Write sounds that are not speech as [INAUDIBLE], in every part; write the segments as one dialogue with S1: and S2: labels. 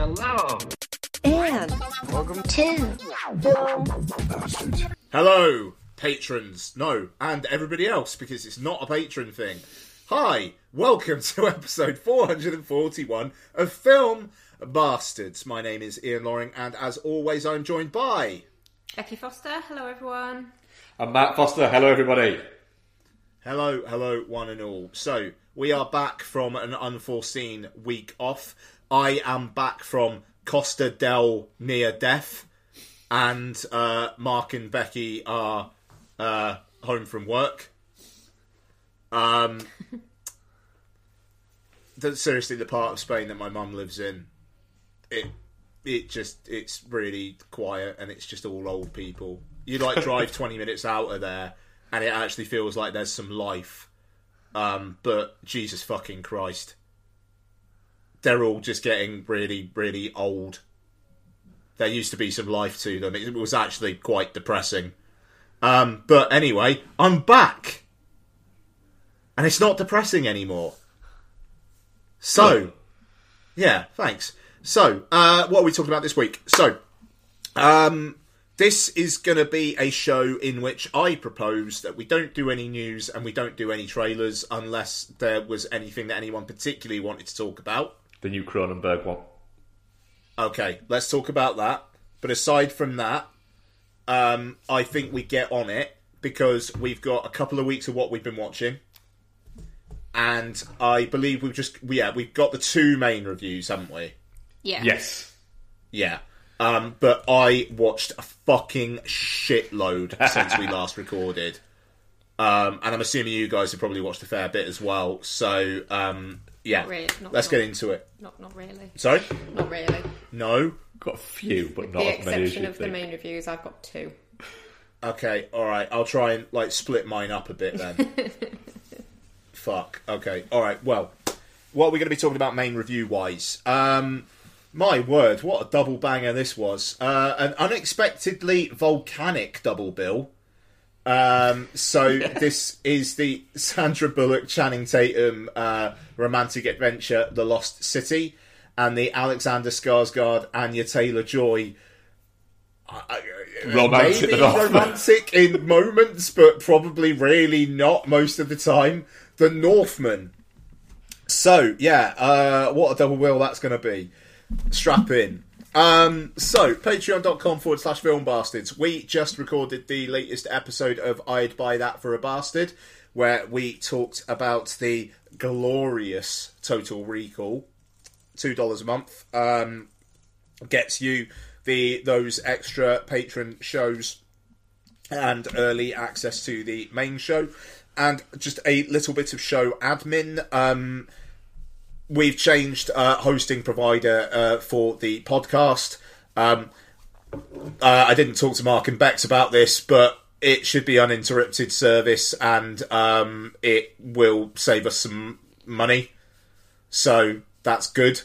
S1: Hello.
S2: And
S3: Welcome to Film Bastards.
S4: Hello, patrons. No, and everybody else, because it's not a patron thing. Hi, welcome to [LAUGHS] episode 441 of Film Bastards. My name is Ian Loring, and as always, I'm joined by.
S5: Becky Foster, hello everyone.
S6: I'm Mark Foster. Hello, everybody.
S4: Hello, hello, one and all. So, we are back from an unforeseen week off. I am back from Costa del Near Death, and uh, Mark and Becky are uh, home from work. Um, [LAUGHS] the, seriously, the part of Spain that my mum lives in, it it just it's really quiet and it's just all old people. You like [LAUGHS] drive twenty minutes out of there, and it actually feels like there's some life. Um, but Jesus fucking Christ, they're all just getting really, really old. There used to be some life to them. It was actually quite depressing. Um, but anyway, I'm back, and it's not depressing anymore. So, yeah, thanks. So, uh, what are we talking about this week? So, um, this is going to be a show in which I propose that we don't do any news and we don't do any trailers unless there was anything that anyone particularly wanted to talk about.
S6: The new Cronenberg one.
S4: Okay, let's talk about that. But aside from that, um, I think we get on it because we've got a couple of weeks of what we've been watching, and I believe we've just yeah we've got the two main reviews, haven't we?
S5: Yeah.
S6: Yes.
S4: Yeah. Um, but I watched a fucking shitload since we [LAUGHS] last recorded. Um, and I'm assuming you guys have probably watched a fair bit as well. So, um, yeah,
S5: Not really, not-
S4: let's
S5: not-
S4: get into it.
S5: Not not really.
S4: Sorry?
S5: Not really.
S4: No?
S6: Got a few, but
S5: With
S6: not
S5: the
S6: as many as
S5: exception
S6: you
S5: of the
S6: think.
S5: main reviews, I've got two.
S4: Okay, alright. I'll try and, like, split mine up a bit then. [LAUGHS] Fuck. Okay, alright. Well, what are we going to be talking about main review wise? Um, my word, what a double banger this was. Uh, an unexpectedly volcanic double bill. Um, so [LAUGHS] this is the Sandra Bullock, Channing Tatum uh, romantic adventure, The Lost City, and the Alexander Skarsgård, Anya Taylor Joy.
S6: Romantic
S4: maybe [LAUGHS] romantic in moments, but probably really not most of the time. The Northman. So yeah, uh, what a double bill that's going to be. Strap in. Um, so, patreon.com forward slash film bastards. We just recorded the latest episode of I'd Buy That for a Bastard, where we talked about the glorious Total Recall. $2 a month. Um, gets you the those extra patron shows and early access to the main show and just a little bit of show admin um we've changed uh, hosting provider uh, for the podcast um uh, I didn't talk to Mark and Bex about this but it should be uninterrupted service and um it will save us some money so that's good.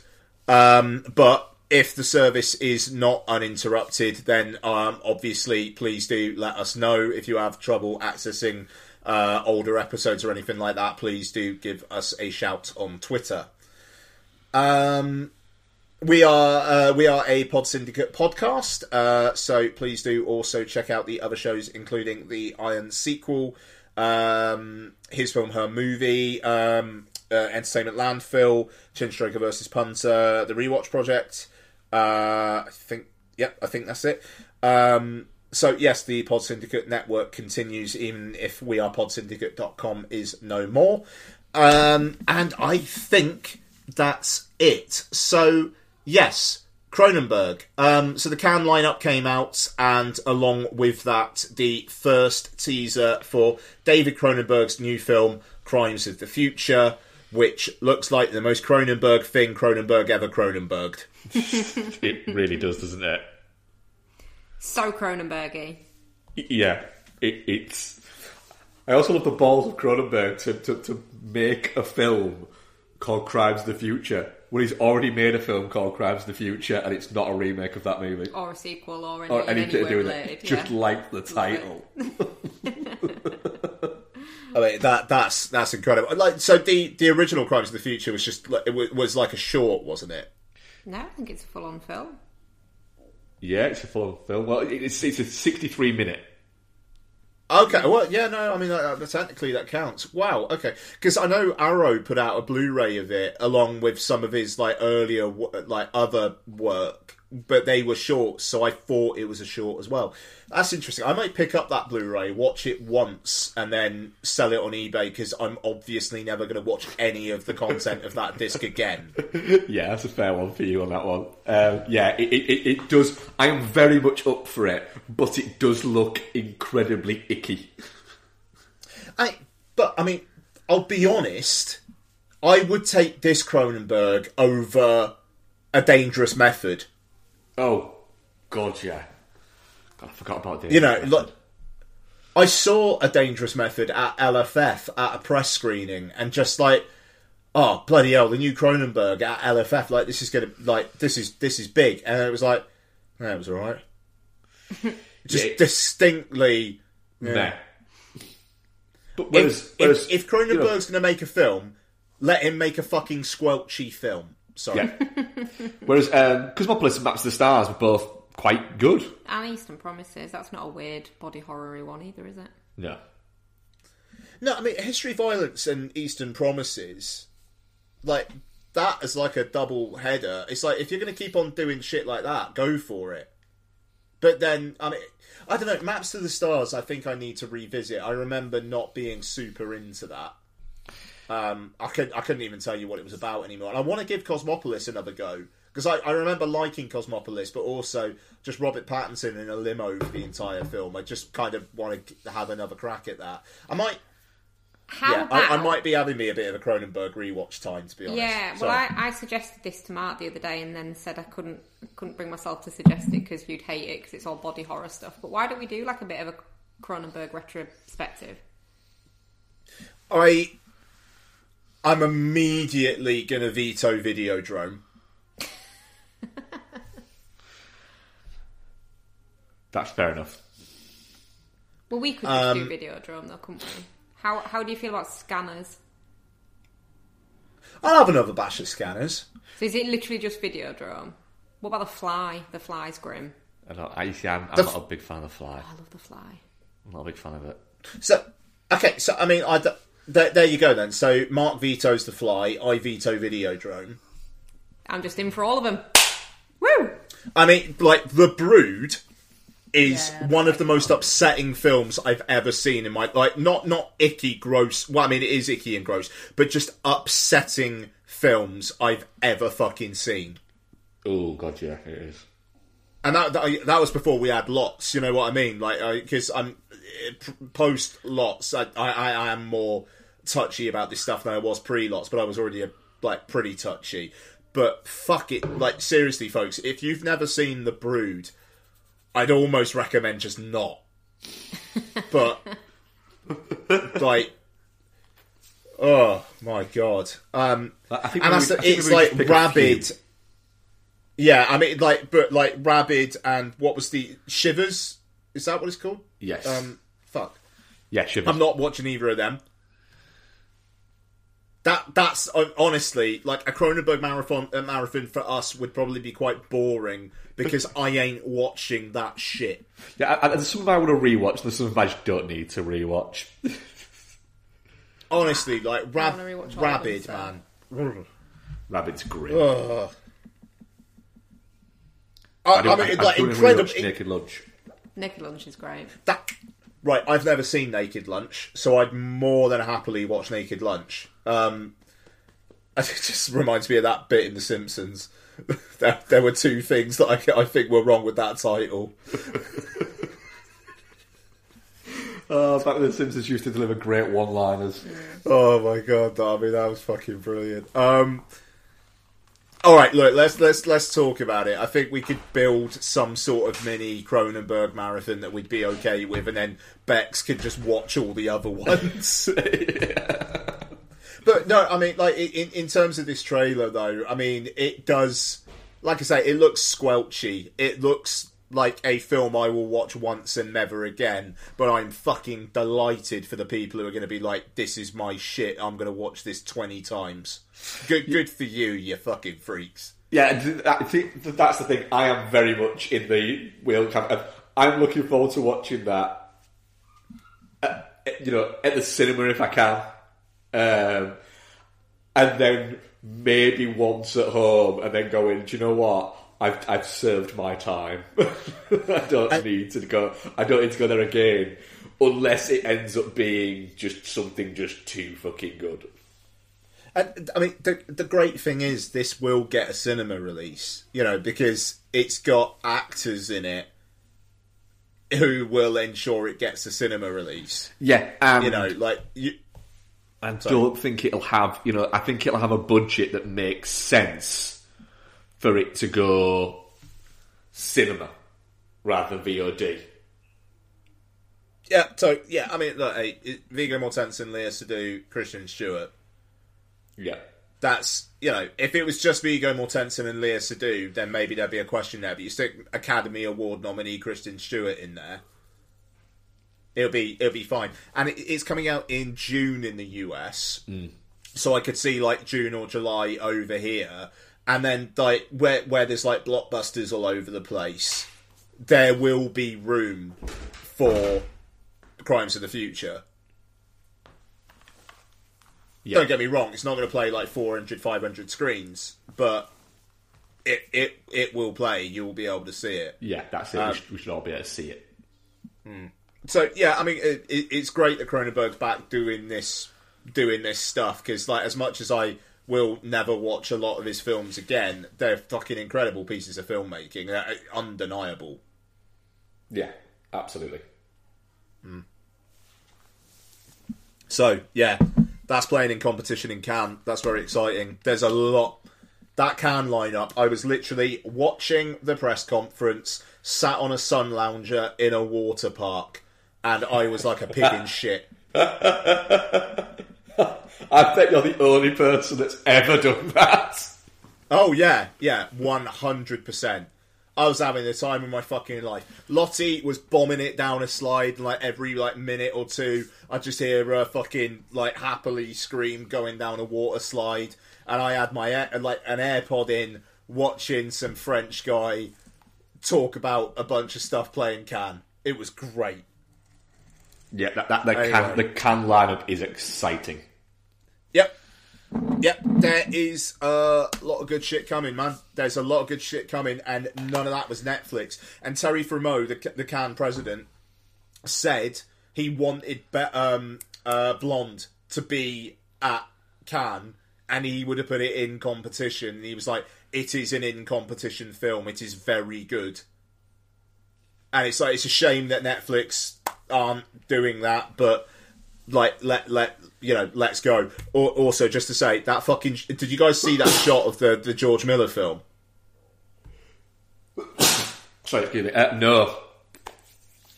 S4: Um, but if the service is not uninterrupted, then um, obviously please do let us know if you have trouble accessing uh, older episodes or anything like that. Please do give us a shout on Twitter. Um, we are uh, we are a Pod Syndicate podcast, uh, so please do also check out the other shows, including the Iron sequel, um, his film, her movie, um, uh, Entertainment Landfill, Chin Striker versus Punter, the Rewatch Project. Uh, I think, yep, I think that's it. Um, so yes, the Pod Syndicate network continues, even if we are podsyndicate.com is no more. Um, and I think that's it. So yes, Cronenberg. Um, so the Cannes lineup came out, and along with that, the first teaser for David Cronenberg's new film, Crimes of the Future, which looks like the most Cronenberg thing Cronenberg ever Cronenberged. [LAUGHS]
S6: It really does, doesn't it?
S5: So Cronenbergy.
S6: Yeah. It, it's. I also love the balls of Cronenberg to, to, to make a film called Crimes of the Future when he's already made a film called Crimes of the Future and it's not a remake of that movie.
S5: Or a sequel or, any,
S6: or anything to do with
S5: related.
S6: it. Just like the title. [LAUGHS]
S4: I mean that that's that's incredible. Like so, the the original Crimes of the Future was just like- it wa- was like a short, wasn't it?
S5: No, I think it's a full on film.
S6: Yeah, it's a full on film. Well, it's it's a 63 minute.
S4: Okay, well, yeah, no, I mean, uh, technically that counts. Wow, okay, because I know Arrow put out a Blu-ray of it along with some of his like earlier, like other work, but they were short, so I thought it was a short as well. That's interesting. I might pick up that Blu-ray, watch it once, and then sell it on eBay because I'm obviously never going to watch any of the content of that disc again. [LAUGHS]
S6: Yeah, that's a fair one for you on that one. Um, yeah, it, it, it, it does. I am very much up for it, but it does look incredibly icky.
S4: I, but I mean, I'll be honest. I would take this Cronenberg over a Dangerous Method.
S6: Oh, God, yeah. God, I forgot about this.
S4: You know, look, I saw a dangerous method at LFF at a press screening, and just like, oh bloody hell, the new Cronenberg at LFF, like this is gonna, like this is this is big, and it was like, yeah, it was all right, [LAUGHS] just
S6: Yeah.
S4: distinctly.
S6: Nah. But
S4: If,
S6: whereas, whereas
S4: if, if Cronenberg's gonna make a film, let him make a fucking squelchy film. Sorry.
S6: Yeah. [LAUGHS] Whereas um, Cosmopolis and Maps of the Stars were both quite good.
S5: And Eastern Promises. That's not a weird body horror one either, is it?
S6: No.
S4: No, I mean History of Violence and Eastern Promises, like that is like a double header. It's like if you're going to keep on doing shit like that, go for it. But then, I mean, I don't know. Maps to the Stars. I think I need to revisit. I remember not being super into that. Um, I could I couldn't even tell you what it was about anymore. And I want to give Cosmopolis another go because I, I remember liking Cosmopolis, but also just Robert Pattinson in a limo for the entire film. I just kind of want to have another crack at that. I might
S5: How
S4: yeah,
S5: about...
S4: I, I might be having me a bit of a Cronenberg rewatch time, to be honest.
S5: Yeah, well. I, I suggested this to Mark the other day, and then said I couldn't couldn't bring myself to suggest it because you'd hate it because it's all body horror stuff. But why don't we do like a bit of a Cronenberg retrospective?
S4: I, I'm immediately gonna veto Videodrome.
S6: That's fair enough.
S5: Well, we could just
S4: Um,
S5: do Videodrome, though, couldn't we? How how do you feel about scanners?
S4: I'll have another bash at scanners.
S5: So is it literally just Videodrome? What about the Fly? The Fly's grim.
S6: I, don't, I see. I'm, I'm
S4: The
S6: not a big fan of the Fly.
S5: I love the Fly.
S6: I'm not a big fan of it.
S4: So, okay, so I mean, I d- there, there you go then. So Mark vetoes the fly. I veto Videodrome.
S5: I'm just in for all of them. Woo!
S4: I mean, like The Brood is
S5: Yeah,
S4: one of the most upsetting films I've ever seen in my like not not icky gross. Well, I mean it is icky and gross, but just upsetting films I've ever fucking seen.
S6: Oh God, yeah, it is.
S4: And that, that that was before we had lots. You know what I mean? Like because I'm eh, post lots. I, I I am more touchy about this stuff than I was pre lots, but I was already a, like pretty touchy. But fuck it, like seriously, folks, if you've never seen The Brood, I'd almost recommend just not. [LAUGHS] But like, oh my god, um,
S6: I think
S4: and
S6: we
S4: that's
S6: would- I think
S4: it's like
S6: just pick a
S4: rabid. Yeah, I mean, like, but like rabid and what was the shivers? Is that what it's called?
S6: Yes.
S4: Um, fuck.
S6: yeah, Shivers.
S4: I'm not watching either of them. That that's uh, honestly like a Cronenberg marathon. A marathon for us would probably be quite boring because I ain't watching that shit.
S6: Yeah, I, I, there's some of I want to rewatch. There's some of I just don't need to rewatch.
S4: Honestly, like rab-
S5: wanna rewatch all of them,
S4: rabid
S5: so.
S4: man.
S6: Rabid's grim.
S4: Ugh. I, I,
S6: don't-
S4: mean,
S6: I
S4: like incredible.
S6: rewatch Naked Lunch.
S5: Naked Lunch is great.
S4: That right, I've never seen Naked Lunch, so I'd more than happily watch Naked Lunch. Um, [LAUGHS] it just reminds me of that bit in The Simpsons. [LAUGHS] there, there were two things that I, I think were wrong with that title. [LAUGHS]
S6: Oh, back when the Simpsons used to deliver great one-liners.
S4: Oh my god, mean that was fucking brilliant. Um, all right, look, let's let's let's talk about it. I think we could build some sort of mini Cronenberg marathon that we'd be okay with, and then Bex could just watch all the other [LAUGHS] ones. [LAUGHS] But no, I mean, like in in terms of this trailer, though, I mean, it does, like I say, it looks squelchy. It looks like a film I will watch once and never again. But I'm fucking delighted for the people who are going to be like, "This is my shit. I'm going to watch this twenty times." Good, good for you, you fucking freaks.
S6: Yeah, I think that's the thing. I am very much in the whale camp. and I'm looking forward to watching that. uh, you know, at the cinema if I can, um, and then maybe once at home, and then going. Do you know what? I've I've served my time. [LAUGHS] I don't need to go. I don't need to go there again, unless it ends up being just something just too fucking good.
S4: And I mean, the the great thing is this will get a cinema release, you know, because it's got actors in it who will ensure it gets a cinema release.
S6: Yeah, and
S4: You know, like you,
S6: I don't think it'll have, you know, I think it'll have a budget that makes sense for it to go cinema rather than VOD.
S4: yeah. So yeah, I mean, look, hey, Viggo Mortensen, Léa Seydoux, Kristen Stewart.
S6: Yeah.
S4: That's you know, if it was just Viggo Mortensen and Léa Seydoux, then maybe there'd be a question there. But you stick Academy Award nominee Kristen Stewart in there, it'll be it'll be fine. And it, it's coming out in June in the US, mm. so I could see like June or July over here, and then like where where there's like blockbusters all over the place, there will be room for Crimes of the Future.
S6: Yeah.
S4: Don't get me wrong, it's not going to play like 400, 500 screens, but it it it will play. You will be able to see it.
S6: Yeah, that's it. we, um, should, we should all be able to see it. Hmm.
S4: So yeah, I mean, it, it, it's great that Cronenberg's back doing this doing this stuff because, like, as much as I will never watch a lot of his films again, they're fucking incredible pieces of filmmaking, They're uh, undeniable.
S6: Yeah, absolutely. Hmm.
S4: So yeah, that's playing in competition in Cannes. That's very exciting. There's a lot that Cannes lineup. I was literally watching the press conference, sat on a sun lounger in a water park, and I was like a pig in [LAUGHS] shit.
S6: I bet you're the only person that's ever done that.
S4: Oh yeah, yeah, one hundred percent. I was having the time of my fucking life. Lottie was bombing it down a slide like every like minute or two. I just hear her fucking like happily scream going down a water slide, and I had my air, like an AirPod in, watching some French guy talk about a bunch of stuff playing Cannes. It was great.
S6: Yeah, that, that the,
S4: Anyway.
S6: Cannes, the Cannes lineup is exciting.
S4: Yep. Yep, there is a lot of good shit coming, man. There's a lot of good shit coming, and none of that was Netflix. And Thierry Frémaux, the, the Cannes president, said he wanted be- um, uh, Blonde to be at Cannes, and he would have put it in competition. And he was like, "It is an in competition film. It is very good." And it's like it's a shame that Netflix aren't doing that, but like let let you know let's go or, also just to say that fucking did you guys see that [COUGHS] shot of the the george miller film [COUGHS]
S6: Sorry, excuse me. Uh, no.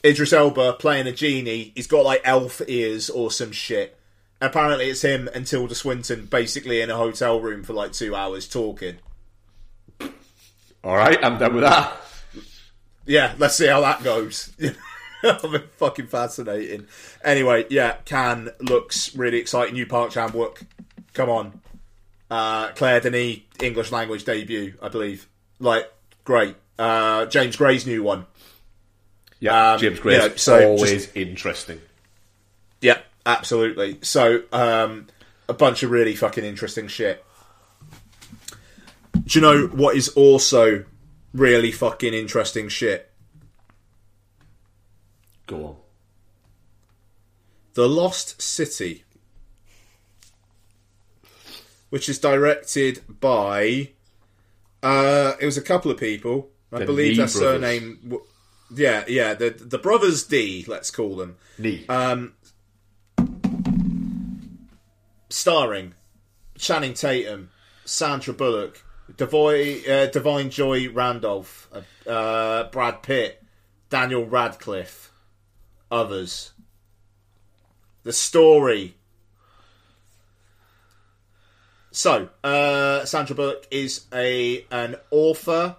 S4: idris elba playing a genie he's got like elf ears or some shit apparently it's him and tilda swinton basically in a hotel room for like two hours talking
S6: All right, I'm done with that.
S4: yeah let's see how that goes [LAUGHS] [LAUGHS] fucking fascinating anyway yeah Cannes looks really exciting new park chan wook come on uh, Claire Denis English language debut, I believe. Like, great. Uh, James Gray's new one.
S6: Yeah,
S4: Um,
S6: James Gray's
S4: yeah, so
S6: always interesting.
S4: Yep, absolutely. So, um, a bunch of really fucking interesting shit. Do you know what is also really fucking interesting shit?
S6: Go on.
S4: The Lost City, which is directed by. Uh, it was a couple of people. I
S6: The
S4: believe their
S6: brothers.
S4: surname. w- Yeah, yeah, the the brothers D. Let's call them.
S6: Nee.
S4: Um, starring Channing Tatum, Sandra Bullock, Devoy, uh, Da'Vine Joy Randolph, uh, uh, Brad Pitt, Daniel Radcliffe, others. The story. So, uh, Sandra Bullock is a an author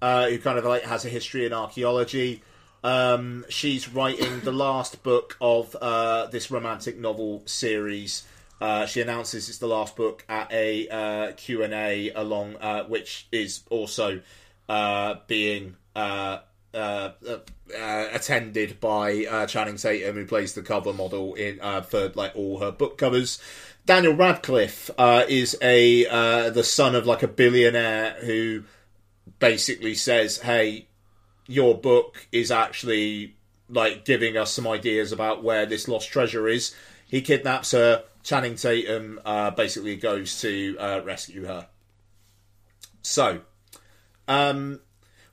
S4: uh, who kind of like has a history in archaeology. Um, she's writing the last book of uh, this romantic novel series Uh, she announces it's the last book at a uh, Q&A along, uh, which is also uh, being uh, uh, attended by uh, Channing Tatum, who plays the cover model in uh, for like all her book covers. Daniel Radcliffe uh, is a the son of like a billionaire who basically says, "Hey, your book is actually like giving us some ideas about where this lost treasure is." He kidnaps her. Channing Tatum basically goes to rescue her. So, um,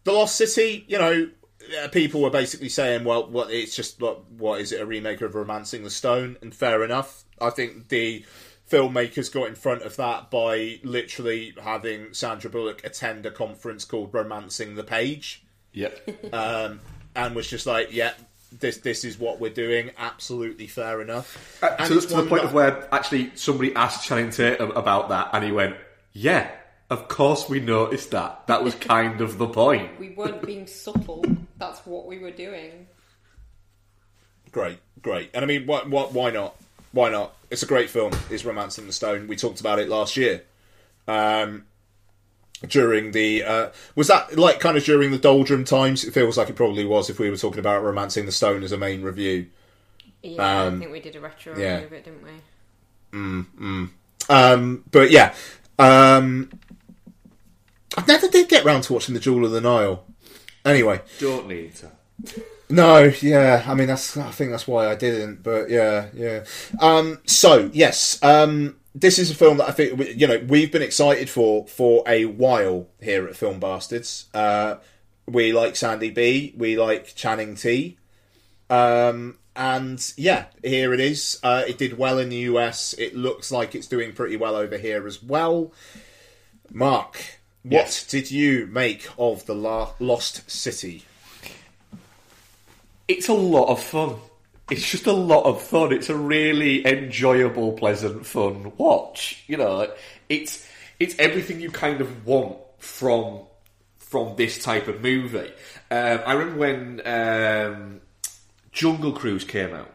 S4: the Lost City, you know, uh, people were basically saying, well, what it's just what, what is it a remake of Romancing the Stone? And fair enough. I think the filmmakers got in front of that by literally having Sandra Bullock attend a conference called Romancing the Page,
S6: Yep. [LAUGHS]
S4: um, and was just like, yeah. This this is what we're doing. Absolutely fair enough.
S6: Uh,
S4: And
S6: to, to the point
S4: that-
S6: of where actually somebody asked Channing Tatum about that, and he went, "Yeah, of course we noticed that. That was kind of the point."
S5: We weren't being subtle. That's what we were doing.
S4: Great, great. And I mean, what, what, why not? Why not? It's a great film. It's Romancing the Stone. We talked about it last year. Um, during the uh, was that like kind of during the doldrum times? It feels like it probably was if we were talking about Romancing the Stone as a main review.
S5: Yeah,
S4: Um,
S5: I think we did a retro
S4: yeah.
S5: review of it, didn't we?
S4: Um, but yeah, um, I never did get round to watching the Jewel of the Nile. Anyway,
S6: Don't need to.
S4: No, yeah. I mean, that's. I think that's why I didn't. But yeah, yeah. Um, so yes, um, this is a film that I think you know we've been excited for for a while here at Film Bastards. Uh, we like Sandy B. We like Channing T. Um, and yeah, here it is. Uh, it did well in the US. It looks like it's doing pretty well over here as well. Mark, what
S6: Yes.
S4: did you make of the La- Lost City?
S6: It's a lot of fun. It's just a lot of fun. It's a really enjoyable, pleasant, fun watch. You know, it's it's everything you kind of want from from this type of movie. Um, I remember when um, Jungle Cruise came out.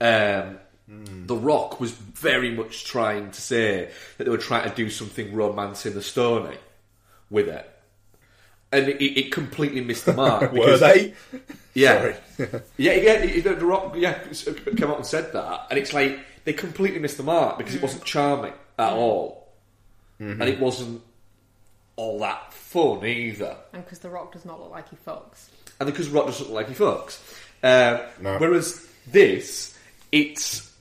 S6: Um, Mm. The Rock was very much trying to say that they were trying to do something romance in the Stony with it. And it, it completely missed the [LAUGHS] mark.
S4: Were they?
S6: yeah.
S4: Sorry. [LAUGHS]
S6: yeah, yeah, the Rock, yeah, came out and said that, and it's like they completely missed the mark because it mm. wasn't charming at mm. all, mm-hmm. and it wasn't all that fun either,
S5: And because The Rock does not look like he fucks.
S6: and because Rock doesn't look like he fucks. Um,
S4: No.
S6: Whereas this, it's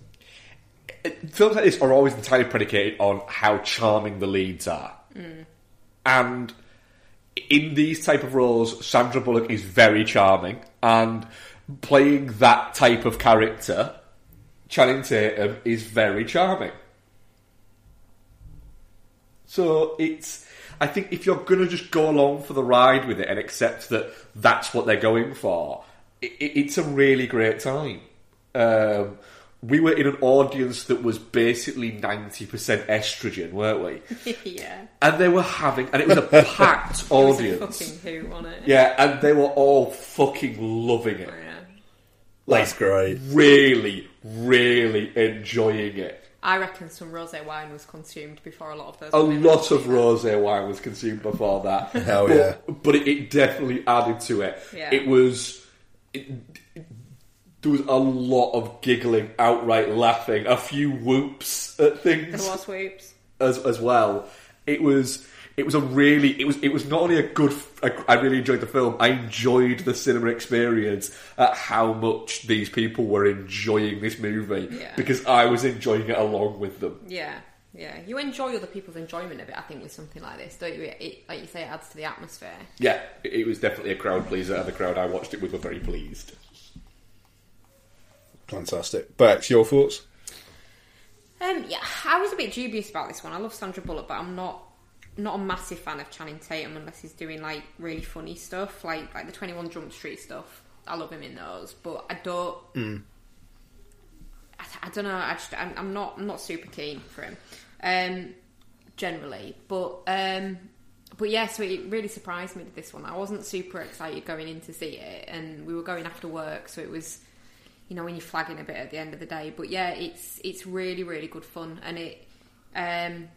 S6: it- films like this are always entirely predicated on how charming the leads are, and in these type of roles, Sandra Bullock is very charming, and playing that type of character, Channing Tatum is very charming. So it's, I think if you're gonna just go along for the ride with it and accept that that's what they're going for, it, it's a really great time. Um, we were in an audience that was basically ninety percent estrogen, weren't we? [LAUGHS]
S5: yeah.
S6: and they were having, and it was a packed [LAUGHS]
S5: It was a
S6: audience.
S5: fucking hoot on it.
S6: Yeah, and they were all fucking loving it.
S5: Oh, yeah.
S6: Like,
S4: That's great.
S6: really, really enjoying it.
S5: I reckon some rosé wine was consumed before a lot of those.
S6: A lot of rosé wine was consumed before that.
S4: Hell
S6: but,
S4: yeah.
S6: But it, it definitely added to it.
S5: Yeah.
S6: It was. It, there was a lot of giggling, outright laughing, a few whoops at things
S5: There was whoops.
S6: as as well. It was it was a really it was it was not only a good. I, I really enjoyed the film. I enjoyed the cinema experience at how much these people were enjoying this movie
S5: Yeah.
S6: because I was enjoying it along with them.
S5: Yeah, yeah. You enjoy other people's enjoyment of it. I think with something like this, don't you? It, like you say, it adds to the atmosphere.
S6: Yeah, it, it was definitely a crowd pleaser, and the crowd I watched it with were very pleased.
S4: Fantastic. Bex, your thoughts?
S5: Um, yeah, I was a bit dubious about this one. I love Sandra Bullock, but I'm not not a massive fan of Channing Tatum unless he's doing like really funny stuff, like like the Twenty One Jump Street stuff. I love him in those, but I don't. I, I don't know. I just I'm, I'm not I'm not super keen for him, um, generally. But um, but yeah, so it really surprised me with this one. I wasn't super excited going in to see it, and we were going after work, so it was you know when you're flagging a bit at the end of the day. But yeah, it's it's really really good fun, and it um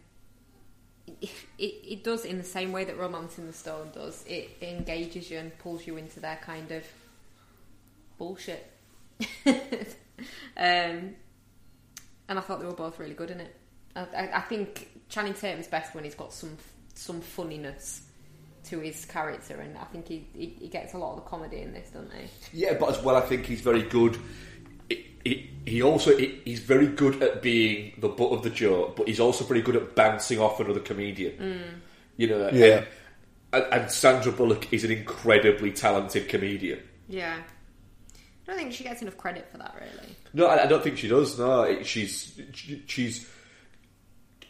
S5: it, it does in the same way that Romancing the Stone does. It engages you and pulls you into their kind of bullshit. [LAUGHS] um, and I thought they were both really good in it. I, I, I think Channing Tatum's best when he's got some some funniness to his character, and I think he, he, he gets a lot of the comedy in this, doesn't he?
S6: Yeah, but as well, I think he's very good. He, he, he also he, he's very good at being the butt of the joke, but he's also very good at bouncing off another comedian. Mm. You know,
S4: Yeah.
S6: And, and Sandra Bullock is an incredibly talented comedian.
S5: Yeah. I don't think she gets enough credit for that, really.
S6: No, I, I don't think she does. No, she's she, she's.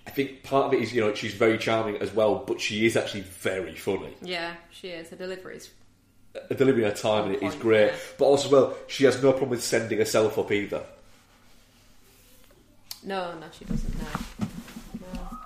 S6: I think part of it is you know she's very charming as well, but she is actually very funny.
S5: Yeah, she is. Her delivery is.
S6: Delivering her time in it is
S5: point,
S6: great,
S5: yeah.
S6: but also well, she has no problem with sending herself up either.
S5: No, no, she doesn't. No. No.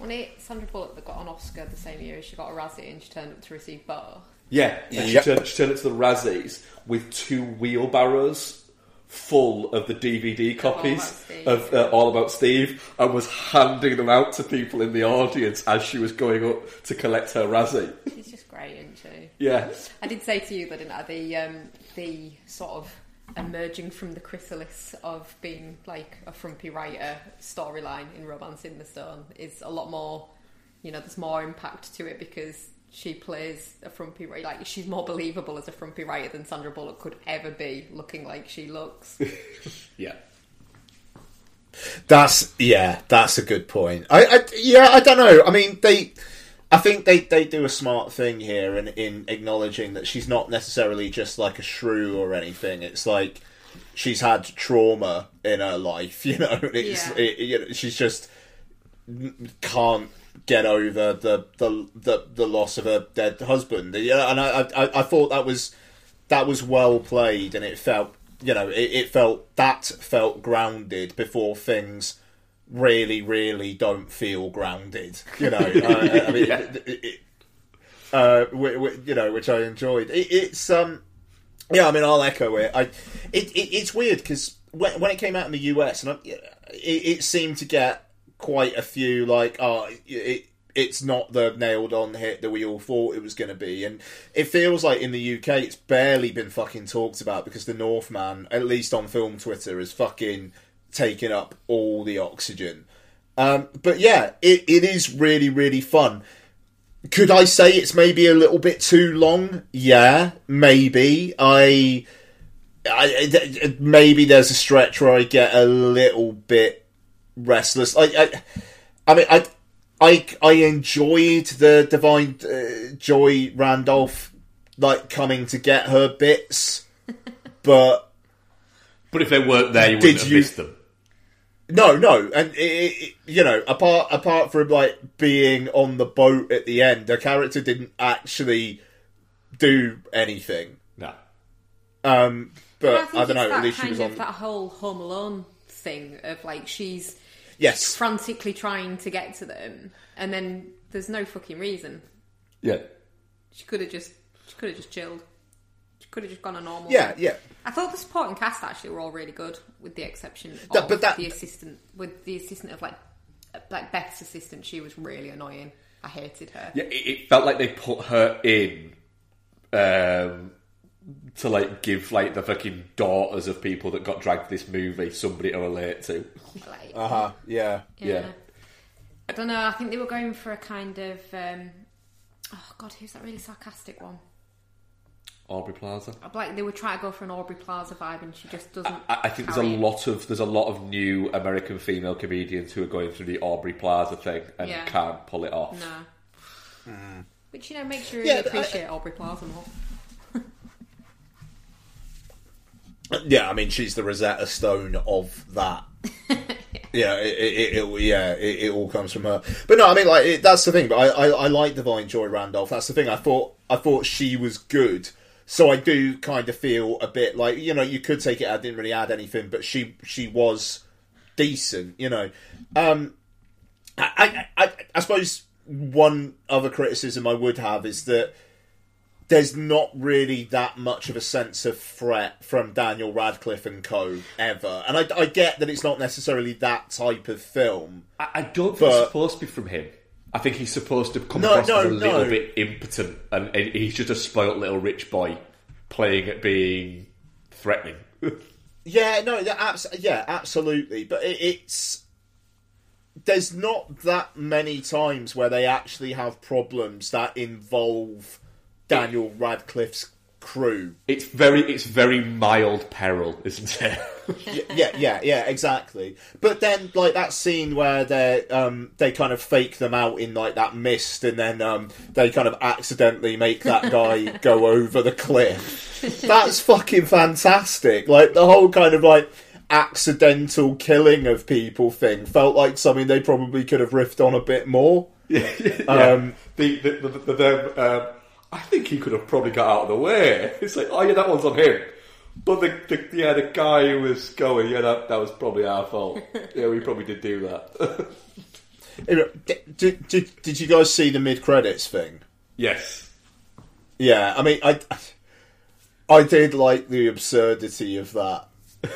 S5: Wasn't it Sandra Bullock that got an Oscar the same year as she got a Razzie and she turned up to receive both?
S6: Yeah, and she,
S4: Yep.
S6: turned, she turned it to the Razzies with two wheelbarrows full of the DVD copies of uh, All About Steve and was handing them out to people in the audience as she was going up to collect her Razzie.
S5: She's just great, isn't she?
S6: Yeah.
S5: I did say to you that didn't the um, the sort of emerging from the chrysalis of being like a frumpy writer storyline in Romancing the Stone is a lot more. You know, there's more impact to it because she plays a frumpy writer. Like she's more believable as a frumpy writer than Sandra Bullock could ever be, looking like she looks. [LAUGHS]
S6: Yeah.
S4: That's yeah, that's a good point. I, I yeah, I don't know. I mean, they, I think they they do a smart thing here in in acknowledging that she's not necessarily just like a shrew or anything. It's like she's had trauma in her life. [LAUGHS] You know, it's
S5: Yeah.
S4: it, you know, she's just can't get over the the the, the loss of her dead husband. Yeah, and I, I I thought that was that was well played, and it felt you know it, it felt that felt grounded before things really really don't feel grounded. You know, [LAUGHS] uh, I mean, it, it, uh, you know, which I enjoyed. It, it's um. Yeah, I mean, I'll echo it. I, it, it it's weird because when, when it came out in the US, and I, it, it seemed to get quite a few like, oh, it, it's not the nailed on hit that we all thought it was going to be, and it feels like in the UK it's barely been fucking talked about because the Northman, at least on film Twitter, is fucking taking up all the oxygen. Um, but yeah, it, it is really really fun. Could I say it's maybe a little bit too long? Yeah, maybe. I, I maybe there's a stretch where I get a little bit restless. I, I, I mean, I, I, I enjoyed the Da'Vine uh, Joy Randolph like coming to get her bits, [LAUGHS] but
S6: But if they weren't there, you
S4: Did
S6: wouldn't have
S4: you-
S6: missed them.
S4: No, no, and it, it, you know, apart apart from like being on the boat at the end, the character didn't actually do anything.
S6: No.
S4: Um, but
S5: I
S4: I, don't
S5: it's
S4: know.
S5: that
S4: At least she
S5: kind
S4: was
S5: of
S4: on.
S5: that whole Home Alone thing of like she's
S4: Yes,
S5: frantically trying to get to them, and then there's no fucking reason.
S6: Yeah.
S5: She could have just she could have just chilled. She could have just gone a normal.
S4: yeah, yeah.
S5: I thought the supporting cast actually were all really good, with the exception of
S4: That- but that-
S5: the assistant. With the assistant of like like Beth's assistant, she was really annoying. I hated her.
S6: Yeah, it, it felt like they put her in um, to like give like the fucking daughters of people that got dragged to this movie somebody to relate to.
S5: Like,
S4: Uh huh. Yeah.
S5: yeah.
S6: yeah.
S5: I don't know. I think they were going for a kind of. Um, oh God, who's that really sarcastic one?
S6: Aubrey Plaza.
S5: I like they were trying to go for an Aubrey Plaza vibe, and she just doesn't.
S6: I, I think there's a
S5: it.
S6: lot of there's a lot of new American female comedians who are going through the Aubrey Plaza thing and
S5: Yeah.
S6: can't pull it off.
S5: No. Which you know makes you really
S4: Yeah, but I-
S5: appreciate Aubrey Plaza more.
S4: Yeah, I mean, she's the Rosetta Stone of that. [LAUGHS] yeah, it, it, it, yeah, it, it all comes from her. But no, I mean, like it, that's the thing. But I, I, I like Da'Vine Joy Randolph. That's the thing. I thought, I thought she was good. So I do kind of feel a bit like you know you could take it. I didn't really add anything, but she she was decent. You know, um, I, I, I, I suppose one other criticism I would have is that there's not really that much of a sense of threat from Daniel Radcliffe and co ever. And I, I get that it's not necessarily that type of film.
S6: I, I don't think it's supposed to be from him. I think he's supposed to come
S4: No,
S6: across
S4: no,
S6: as a little
S4: no.
S6: bit impotent, and, and he's just a spoilt little rich boy playing at being threatening. [LAUGHS]
S4: Yeah, no, yeah, abs- yeah absolutely. But it, it's there's not that many times where they actually have problems that involve Daniel Radcliffe's crew.
S6: it's very, it's very mild peril, isn't it? [LAUGHS]
S4: Yeah, yeah, yeah, exactly. But then, like that scene where they um they kind of fake them out in like that mist, and then um they kind of accidentally make that guy [LAUGHS] go over the cliff. That's fucking fantastic. Like the whole kind of like accidental killing of people thing felt like something they probably could have riffed on a bit more. [LAUGHS]
S6: yeah.
S4: Um,
S6: the, the, the, the, the, um, I think he could have probably got out of the way. It's like, oh yeah, that one's on him. But the, the yeah, the guy who was going, yeah, that, that was probably our fault. [LAUGHS] yeah, we probably did do that.
S4: Anyway, Did, did, did you guys see the mid credits thing?
S6: yes.
S4: Yeah, I mean, I, I did like the absurdity of that,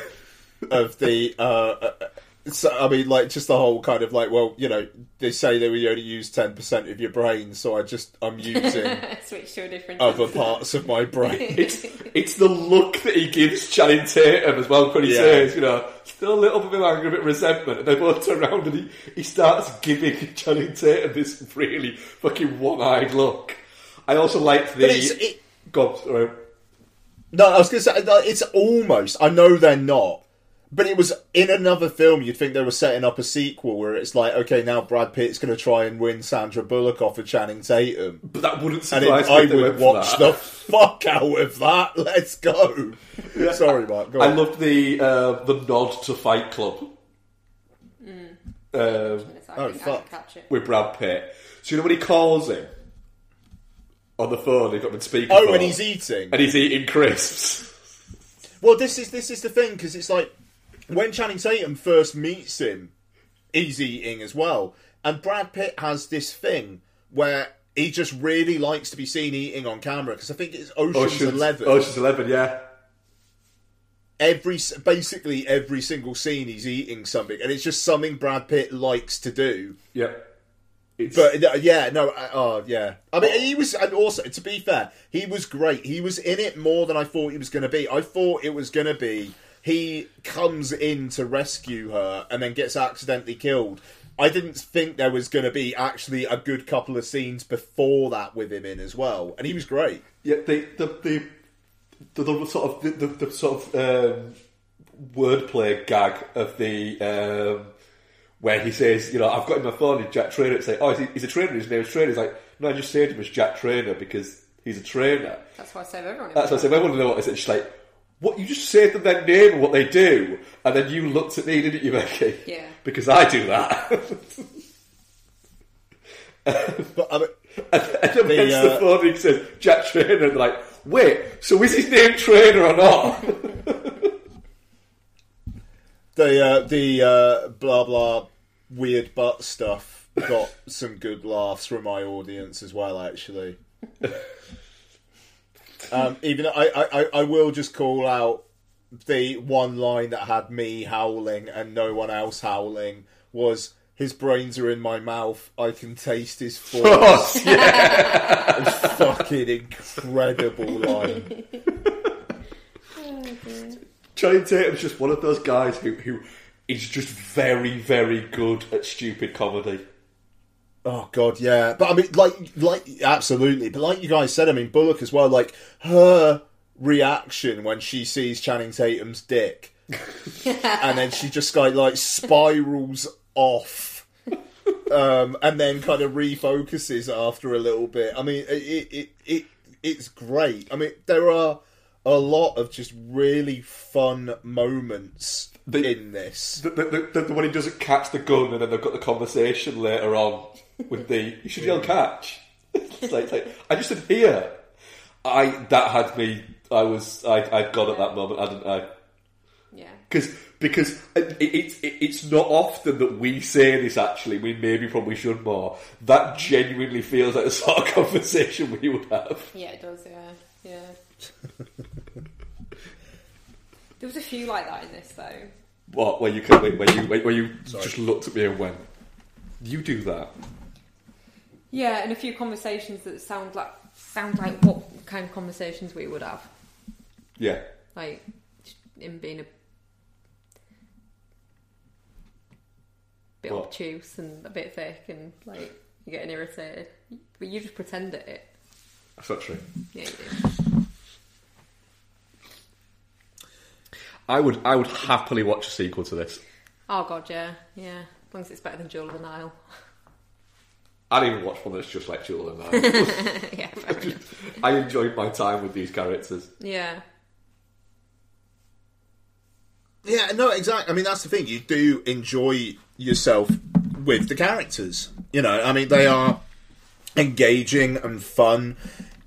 S4: [LAUGHS] of the, uh, uh, so, I mean, like just the whole kind of like, well, you know, they say that we only use ten percent of your brain, so I just I'm using [LAUGHS]
S5: Switch to a different.
S4: other parts of my brain. [LAUGHS]
S6: It's it's the look that he gives Channing Tatum as well when he
S4: Yeah.
S6: says, you know, still a little bit of anger, a bit of resentment, and they both turn around and he, he starts giving Channing Tatum this really fucking one-eyed look. I also liked the.
S4: But it's, it,
S6: God, sorry.
S4: no, I was going to say like, it's almost. I know they're not. But it was in another film. You'd think they were setting up a sequel where it's like, okay, now Brad Pitt's going to try and win Sandra Bullock off of Channing Tatum.
S6: But that wouldn't
S4: And
S6: surprise
S4: it,
S6: me.
S4: I would
S6: went
S4: watch
S6: that.
S4: the fuck out of that. [LAUGHS] Let's go. Sorry, Mark. Go
S6: I
S4: on.
S6: loved the uh, the nod to Fight Club. Um,
S5: I
S4: Oh,
S5: didn't, I didn't
S4: fuck.
S6: with Brad Pitt. So you know when he calls him on the phone, they've got him in speakerphone.
S4: Oh, when he's eating.
S6: and he's eating crisps.
S4: Well, this is this is the thing because it's like when Channing Tatum first meets him, he's eating as well, and Brad Pitt has this thing where he just really likes to be seen eating on camera because I think it's Ocean's, Eleven.
S6: Ocean's Eleven, yeah.
S4: Every basically every single scene he's eating something, and it's just something Brad Pitt likes to do.
S6: Yeah. It's,
S4: But uh, yeah, no, uh, oh yeah. I mean, he was, and also to be fair, he was great. He was in it more than I thought he was going to be. I thought it was going to be he comes in to rescue her and then gets accidentally killed. I didn't think there was going to be actually a good couple of scenes before that with him in as well, and he was great.
S6: yeah, the the the, the, the sort of the, the, the sort of um, wordplay gag of the um, where he says, you know, I've got in my phone is Jack Trainer. It's like, oh, he's a trainer. His name's Trainer. He's like, no, I just saved him as Jack Trainer because he's a trainer.
S5: That's why I save everyone.
S6: That's why I said. everyone. want to know what it's She's like, what you just saved to their name and what they do, and then you looked at me, didn't you, Becky?
S5: Yeah.
S6: Because I do that. [LAUGHS]
S4: But I mean,
S6: and then
S4: The,
S6: the,
S4: uh,
S6: the phone and he says Jack Trainer, and they're like, wait, so is his name Trainer or not? [LAUGHS]
S4: the uh, the uh, blah blah weird butt stuff got some good laughs from my audience as well. Actually, [LAUGHS] um, even though I, I I- will just call out the one line that had me howling and no one else howling was. His brains are in my mouth. I can taste his [LAUGHS] force.
S6: yeah.
S4: Fucking incredible line.
S6: Channing Tatum's just one of those guys who, who is just very, very good at stupid comedy.
S4: Oh god, yeah. But I mean, like, like, absolutely. But like you guys said, I mean, Bullock as well. Like her reaction when she sees Channing Tatum's dick, [LAUGHS] and then she just like like spirals off, um, and then kind of refocuses after a little bit. I mean, it it it it's great. I mean, there are a lot of just really fun moments
S6: The-
S4: in this.
S6: The, the, the, the, when he doesn't catch the gun and then they've got the conversation later on with the, you should yell catch. it's [LAUGHS] like, it's like, I just didn't hear. I, that had me, I was, I, I'd gone at that moment, I didn't. I?
S5: Yeah.
S6: Because because it, it's it, it's not often that we say this. Actually, we maybe probably should more. That genuinely feels like the sort of [LAUGHS] conversation we would have.
S5: Yeah, it does. Yeah, yeah. [LAUGHS] there was a few like that in this though.
S6: What? Where you can, where you where you just looked at me and went, "You do that."
S5: Yeah, and a few conversations that sound like sound like what kind of conversations we would have,
S6: Yeah.
S5: like him being a bit
S6: What?
S5: obtuse and a bit thick and like you're getting irritated, but you just pretend at it.
S6: That's not true.
S5: Yeah, you do.
S6: I would I would happily watch a sequel to this.
S5: Oh god, yeah, yeah. As long as it's better than Jewel of the Nile. [LAUGHS]
S6: I'd even watch one that's just like Jewel and I. [LAUGHS]
S5: yeah, fair [LAUGHS] enough.
S6: I enjoyed my time with these characters.
S5: yeah.
S4: Yeah, no, exactly. I mean, that's the thing. You do enjoy yourself with the characters. You know, I mean, they are engaging and fun,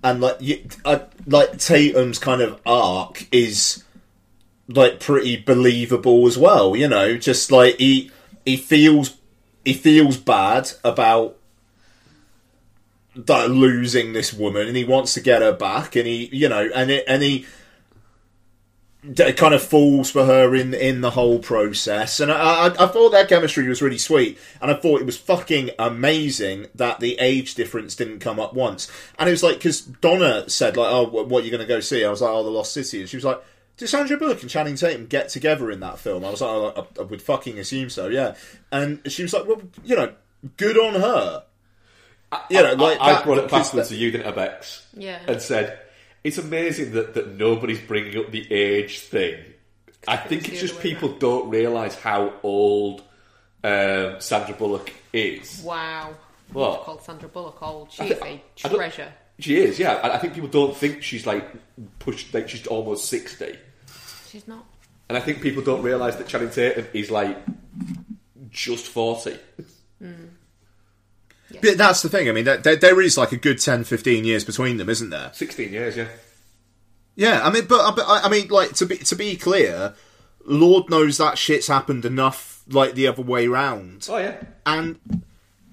S4: and like, you, uh, like Tatum's kind of arc is like pretty believable as well. You know, just like he he feels he feels bad about like, losing this woman, and he wants to get her back, and he you know, and it, and he kind of falls for her in in the whole process. And I, I, I thought that chemistry was really sweet, and I thought it was fucking amazing that the age difference didn't come up once. And it was like because Donna said like, "Oh, what are you going to go see?" I was like, "Oh, The Lost City," and she was like. Did Sandra Bullock and Channing Tatum get together in that film? I was like, oh, I, I would fucking assume so, yeah. And she was like, well, you know, good on her. You know, like
S6: I, I brought it
S4: because
S6: backwards
S4: that-
S6: to you, didn't I, Bex?
S5: Yeah.
S6: And said, it's amazing that, that nobody's bringing up the age thing. I think
S5: it's
S6: it's just
S5: other way
S6: people don't realise how old um, Sandra Bullock is.
S5: Wow.
S6: What?
S5: Called Sandra Bullock old.
S6: I
S5: She's
S6: thi-
S5: a
S6: I don't-
S5: treasure.
S6: She is, yeah. I I think people don't think she's like pushed, like she's almost 60.
S5: She's not.
S6: And I think people don't realise that Channing Tatum is like just 40.
S4: But that's the thing. I mean, there, there, there is like a good 10, 15 years between them, isn't there?
S6: 16 years, yeah.
S4: Yeah, I mean, but, uh, but I I mean, like to be to be clear, Lord knows that shit's happened enough, like the other way round,
S6: Oh, yeah.
S4: and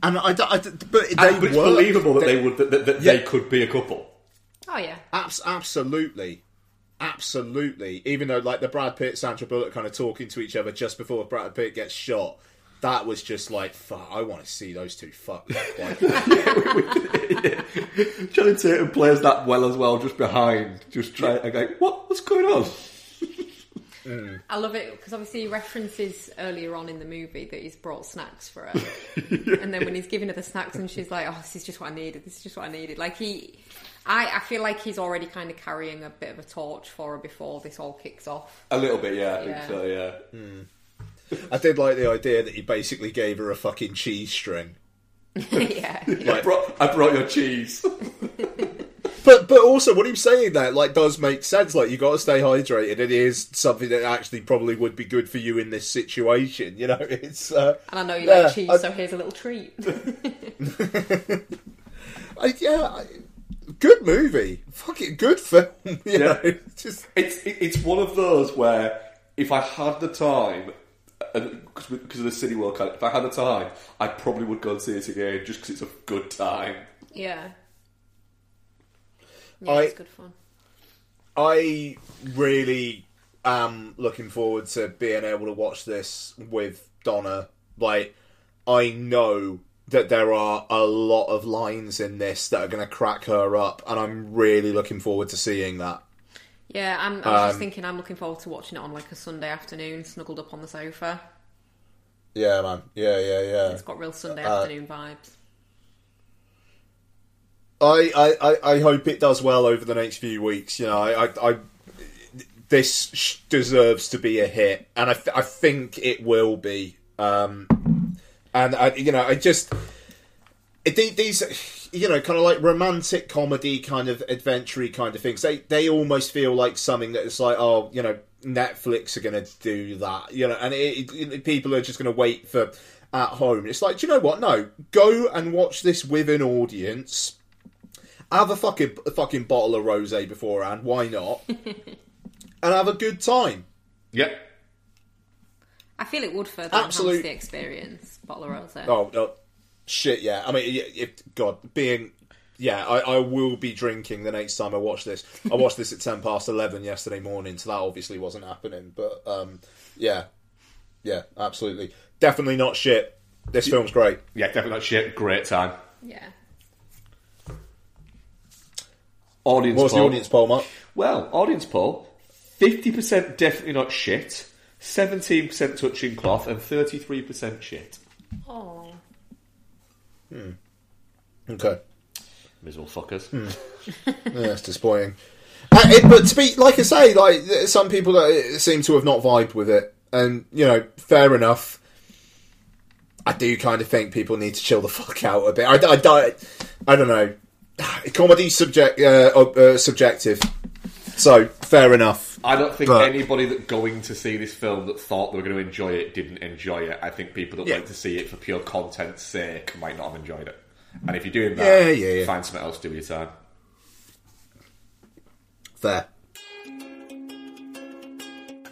S4: and I, don't- I don't- but they
S6: And, but it's
S4: work.
S6: believable that they, would that, that, that
S4: Yeah.
S6: they could be a couple.
S5: Oh yeah.
S4: Abs- absolutely, absolutely. Even though like the Brad Pitt Sandra Bullock kind of talking to each other just before Brad Pitt gets shot, that was just like, fuck, I want to see those two fuck. Like,
S6: Channing Tatum plays that well as well, just behind, just trying. I go, what? What's going on?
S5: I love it because obviously he references earlier on in the movie that he's brought snacks for her, and then when he's giving her the snacks and she's like, "Oh, this is just what I needed. This is just what I needed." Like he, I, I feel like he's already kind of carrying a bit of a torch for her before this all kicks off.
S6: A little bit, yeah. I think so, yeah. [LAUGHS]
S4: I did like the idea that he basically gave her a fucking cheese string. [LAUGHS]
S5: yeah, [LAUGHS]
S6: I brought, I brought your cheese.
S4: But but also what he was saying there like does make sense. Like you got to stay hydrated. It is something that actually probably would be good for you in this situation. You know, it's. Uh,
S5: and I know you
S4: Yeah,
S5: like cheese,
S4: I-
S5: so here's a little treat.
S4: I, yeah, I, good movie. Fucking good film. You
S6: Yeah.
S4: know, it's just
S6: It's it, it's one of those where if I had the time, and because of the City World, kind of, if I had the time, I probably would go and see it again just because it's a good time.
S5: yeah, yeah,
S4: I-
S5: it's good fun.
S4: I really am looking forward to being able to watch this with Donna. Like, I know that there are a lot of lines in this that are going to crack her up, and I'm really looking forward to seeing that.
S5: Yeah, I'm, I was just
S4: Um,
S5: thinking I'm looking forward to watching it on like a Sunday afternoon, snuggled up on the sofa.
S4: Yeah, man. Yeah, yeah, yeah.
S5: It's got real Sunday
S4: Uh,
S5: afternoon vibes.
S4: I, I, I, hope it does well over the next few weeks. You know, I, I, I this sh- deserves to be a hit, and I, th- I think it will be. Um, and I, you know, I just these, you know, kind of like romantic comedy, kind of adventure kind of things. They, they almost feel like something that is like, oh, you know, Netflix are going to do that, you know, and it, it, people are just going to wait for at home. It's like, do you know what? No, go and watch this with an audience have a fucking a fucking bottle of rosé beforehand. Why not? [LAUGHS] and have a good time.
S6: Yep.
S5: I feel it would further
S4: Absolute-
S5: enhance the experience. Bottle of rosé.
S4: Oh, no. Shit! Yeah, I mean, y- if, God, being yeah, I, I will be drinking the next time I watch this. I watched this at ten past eleven yesterday morning, so that obviously wasn't happening. But um, yeah, yeah, absolutely, definitely not shit. This film's great.
S6: Yeah, definitely not shit. Great time.
S5: Yeah.
S6: Audience
S4: What was the audience poll, Mark?
S6: Well, audience poll: fifty percent definitely not shit, seventeen percent touching cloth, and thirty-three percent shit.
S5: Oh.
S4: Okay,
S6: Miserable fuckers. [LAUGHS]
S4: yeah, it's disappointing. Uh, it, but to be like I say, like some people that seem to have not vibed with it, and you know, fair enough. I do kind of think people need to chill the fuck out a bit. I, I, I, I don't know. [SIGHS] Comedy subject uh, uh, subjective, so fair enough.
S6: I don't think
S4: But-
S6: anybody that going to see this film that thought they were going to enjoy it didn't enjoy it. I think people that
S4: Yeah.
S6: went to see it for pure content's sake might not have enjoyed it. And if you're doing that,
S4: Yeah, yeah, yeah.
S6: find something else to do with your time.
S4: Fair.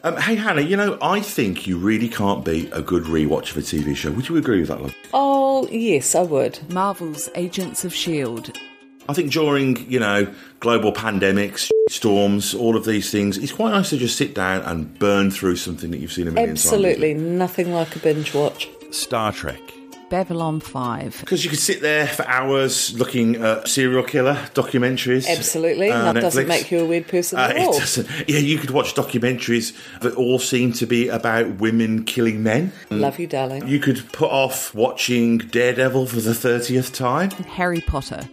S1: Um, hey Hannah, you know I think you really can't beat a good rewatch of a TV show. Would you agree with that, love?
S2: Oh, yes, I would.
S3: Marvel's Agents of S.H.I.E.L.D.
S1: I think during you know global pandemics, storms, all of these things, it's quite nice to just sit down and burn through something that you've seen a million
S2: Absolutely
S1: times. Absolutely.
S2: Nothing like a binge watch.
S1: Star Trek.
S3: Babylon 5.
S1: Because you could sit there for hours looking at serial killer documentaries.
S2: Absolutely.
S1: uh,
S2: that doesn't make you a weird person
S1: Uh,
S2: at
S1: it doesn't. Yeah, you could watch documentaries that all seem to be about women killing men.
S2: Love you, darling.
S1: You could put off watching Daredevil for the 30th time.
S3: Harry Potter.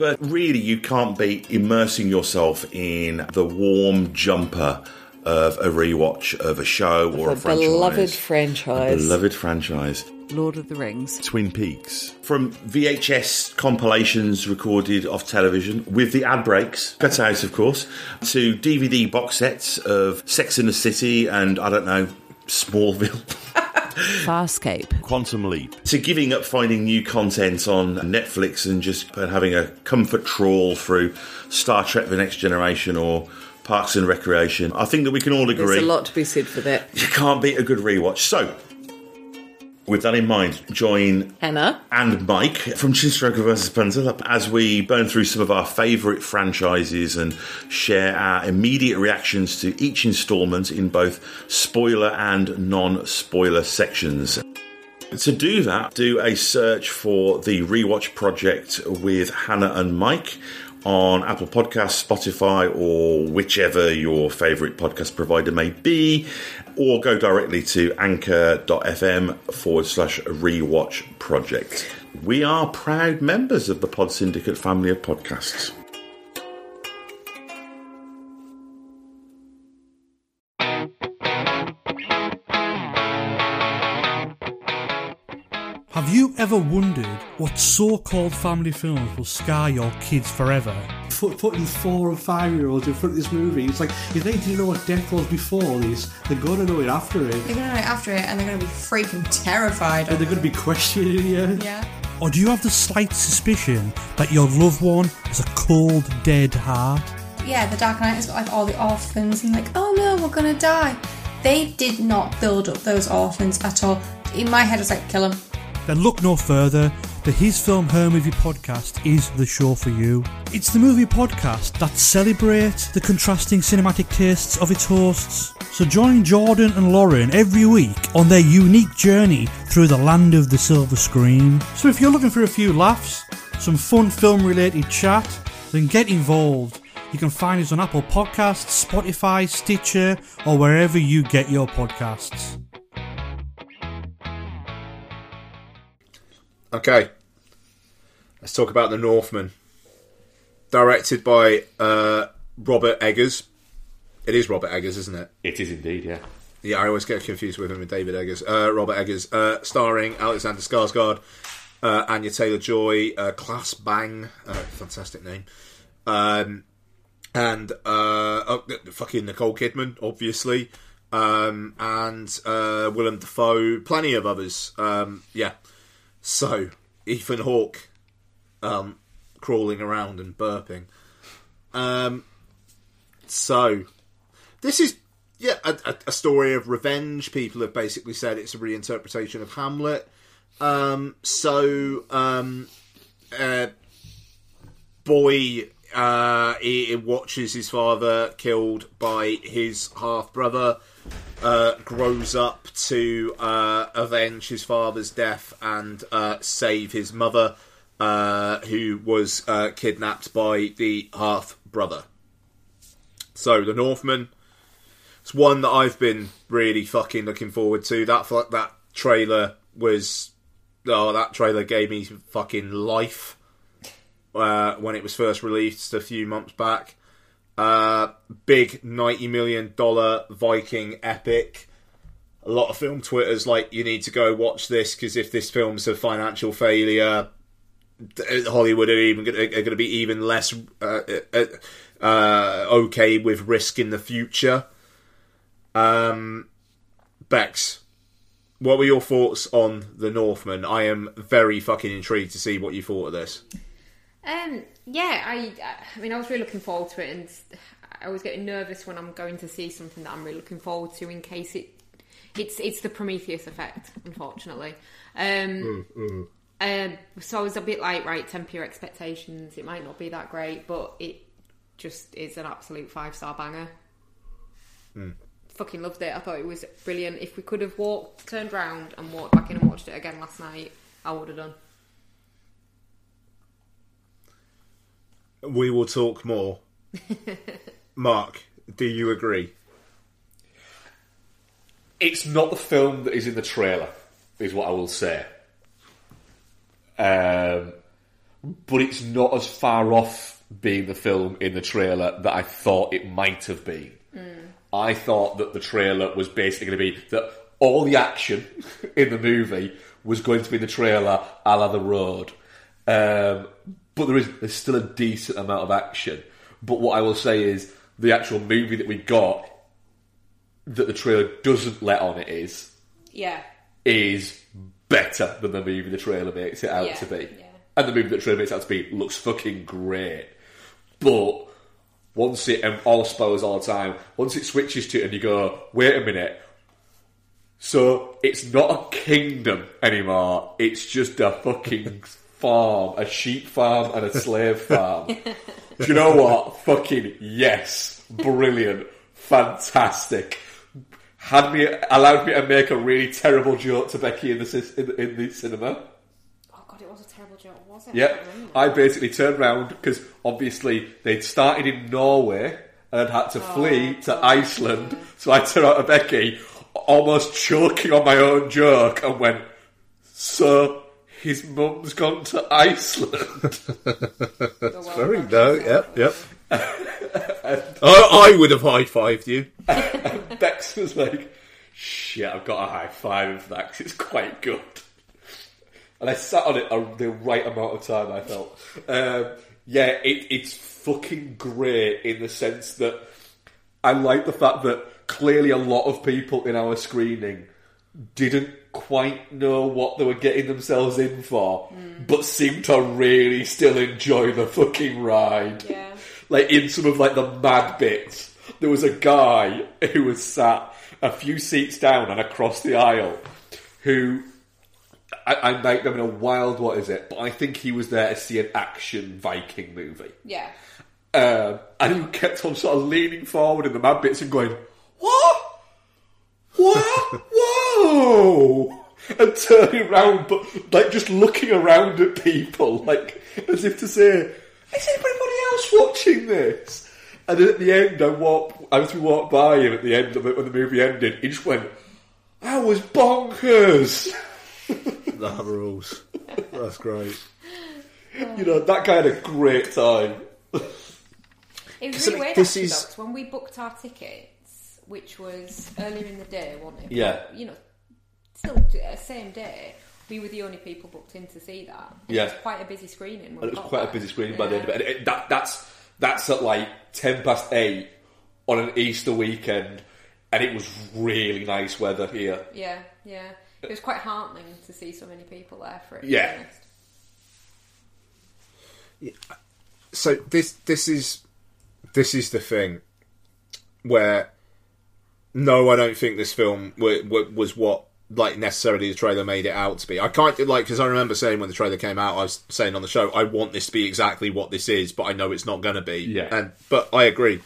S1: But really, you can't beat immersing yourself in the warm jumper of a rewatch of a show or
S2: a
S1: a franchise.
S2: beloved franchise.
S1: Beloved franchise.
S3: Lord of the Rings.
S1: Twin Peaks. From VHS compilations recorded off television with the ad breaks, cut out of course, to DVD box sets of Sex in the City and, I don't know, Smallville. [LAUGHS]
S3: Farscape.
S1: Quantum Leap. To giving up finding new content on Netflix and just uh, having a comfort trawl through Star Trek The Next Generation or Parks and Recreation. I think that we can all agree
S2: There's a lot to be said for that.
S1: you can't beat a good rewatch. So, with that in mind, join
S2: Hannah,
S1: and Mike from Chinstroker vs. Punter as we burn through some of our favourite franchises and share our immediate reactions to each instalment in both spoiler and non spoiler sections. To do that, do a search for the Rewatch Project with Hannah and Mike on Apple Podcasts, Spotify, or whichever your favourite podcast provider may be, or go directly to anchor.fm forward slash rewatch project. We are proud members of the Pod Syndicate family of podcasts.
S7: Have you ever wondered what so-called family films will scar your kids forever?
S8: Putting four and five year olds in front of this movie, it's like if they didn't know what death was before this, they're gonna know it after it.
S9: They're gonna know it after it, and they're gonna be freaking terrified.
S8: And they're gonna be questioning you.
S9: yeah.
S7: Or do you have the slight suspicion that your loved one has a cold, dead heart?
S9: Yeah, the Dark Knight has got like all the orphans, and like, oh no, we're gonna die. They did not build up those orphans at all. In my head, it's like, kill them.
S7: Then look no further. The His Film Her Movie podcast is the show for you. It's the movie podcast that celebrates the contrasting cinematic tastes of its hosts. So join Jordan and Lauren every week on their unique journey through the land of the silver screen. So if you're looking for a few laughs, some fun film related chat, then get involved. You can find us on Apple Podcasts, Spotify, Stitcher, or wherever you get your podcasts.
S4: Okay, let's talk about the Northman. Directed by uh, Robert Eggers. It is Robert Eggers, isn't it?
S6: It is indeed, yeah.
S4: Yeah, I always get confused with him with David Eggers. Uh, Robert Eggers, uh, starring Alexander Skarsgård, uh, Anya Taylor Joy, uh, Claes Bang, uh, fantastic name, um, and uh, oh, fucking Nicole Kidman, obviously, um, and uh, Willem Dafoe, plenty of others. Um, yeah, so Ethan Hawke, um, crawling around and burping. Um, so this is yeah, a, a, story of revenge. People have basically said it's a reinterpretation of Hamlet. Um, so, um, uh, boy, uh, he, he watches his father killed by his half brother. Uh, grows up to uh, avenge his father's death and uh, save his mother, uh, who was uh, kidnapped by the half brother. So the Northman. It's one that I've been really fucking looking forward to. That that trailer was oh that trailer gave me fucking life uh, when it was first released a few months back. Uh, big ninety million dollar Viking epic. A lot of film Twitters like you need to go watch this because if this film's a financial failure, Hollywood are even gonna, are going to be even less uh, uh, uh, okay with risk in the future. Um, Bex, what were your thoughts on the Northman? I am very fucking intrigued to see what you thought of this.
S5: Um, yeah, I, I mean, I was really looking forward to it, and I was getting nervous when I'm going to see something that I'm really looking forward to in case it, it's it's the Prometheus effect, unfortunately. Um, um, so I was a bit like, right, temper your expectations. It might not be that great, but it just is an absolute five star banger. Fucking loved it. I thought it was brilliant. If we could have walked, turned round, and walked back in and watched it again last night, I would have done.
S4: We will talk more. [LAUGHS] Mark, do you agree?
S6: It's not the film that is in the trailer, is what I will say. Um, but it's not as far off being the film in the trailer that I thought it might have been. I thought that the trailer was basically going to be that all the action [LAUGHS] in the movie was going to be in the trailer a la The Road. Um, but there is there's still a decent amount of action. But what I will say is the actual movie that we got that the trailer doesn't let on it is
S5: Yeah.
S6: is better than the movie the trailer makes it out
S5: Yeah,
S6: to be.
S5: yeah.
S6: And the movie the trailer makes it out to be looks fucking great. But once it, and all spoilers all the time, once it switches to it and you go, wait a minute, so it's not a kingdom anymore, it's just a fucking farm, a sheep farm and a slave farm. Do you know what? Fucking yes. Brilliant. Fantastic. Had me allowed me to make a really terrible joke to Becky in the in, in the cinema.
S5: Oh god, it was a terrible joke, was it?
S6: Yep. I basically turned round because obviously they'd started in Norway and had had to oh, flee to Iceland. So I turned out to Becky, almost choking on my own joke, and went, "So his mum's gone to Iceland."
S4: Very no, yep, yep. [LAUGHS] I, I would have high fived you. [LAUGHS]
S6: Bex was like, "Shit, I've got a high five for that 'cause it's quite good." And I sat on it a, the right amount of time. I felt, um, yeah, it, it's fucking great in the sense that I like the fact that clearly a lot of people in our screening didn't quite know what they were getting themselves in for, but seemed to really still enjoy the fucking ride.
S5: Yeah.
S6: Like in some of like the mad bits, there was a guy who was sat a few seats down and across the aisle who I, I might have been a wild what is it, but I think he was there to see an action Viking movie.
S5: Yeah.
S6: Um, and he kept on sort of leaning forward in the mad bits and going, What? What? [LAUGHS] What? Whoa! And turning around, but like just looking around at people, like as if to say, Is anybody else watching this? And then at the end, I walked, as we walked by him at the end of it, when the movie ended, he just went, I was bonkers!
S4: That [LAUGHS] rules. That's great.
S6: You know, that guy had a great time.
S5: It was
S4: So
S5: really weird
S4: this
S5: actually,
S4: is-
S5: though, 'cause when we booked our tickets, which was earlier in the day, wasn't it?
S6: Yeah.
S5: You know, still uh, same day, we were the only people booked in to see that. And
S6: Yeah.
S5: It was quite a busy screening. when
S6: And
S5: we
S6: it was
S5: got
S6: quite a
S5: there.
S6: busy screening by the end of it. And it, that, that's that's at like ten past eight on an Easter weekend, and it was really nice weather here.
S5: Yeah, yeah. It was quite heartening to see so many people there for it. to be
S6: Yeah.
S5: honest.
S4: So this this is this is the thing where no, I don't think this film w- w- was what like necessarily the trailer made it out to be. I can't like because I remember saying when the trailer came out, I was saying on the show, I want this to be exactly what this is, but I know it's not going to be.
S6: Yeah.
S4: and but I agree.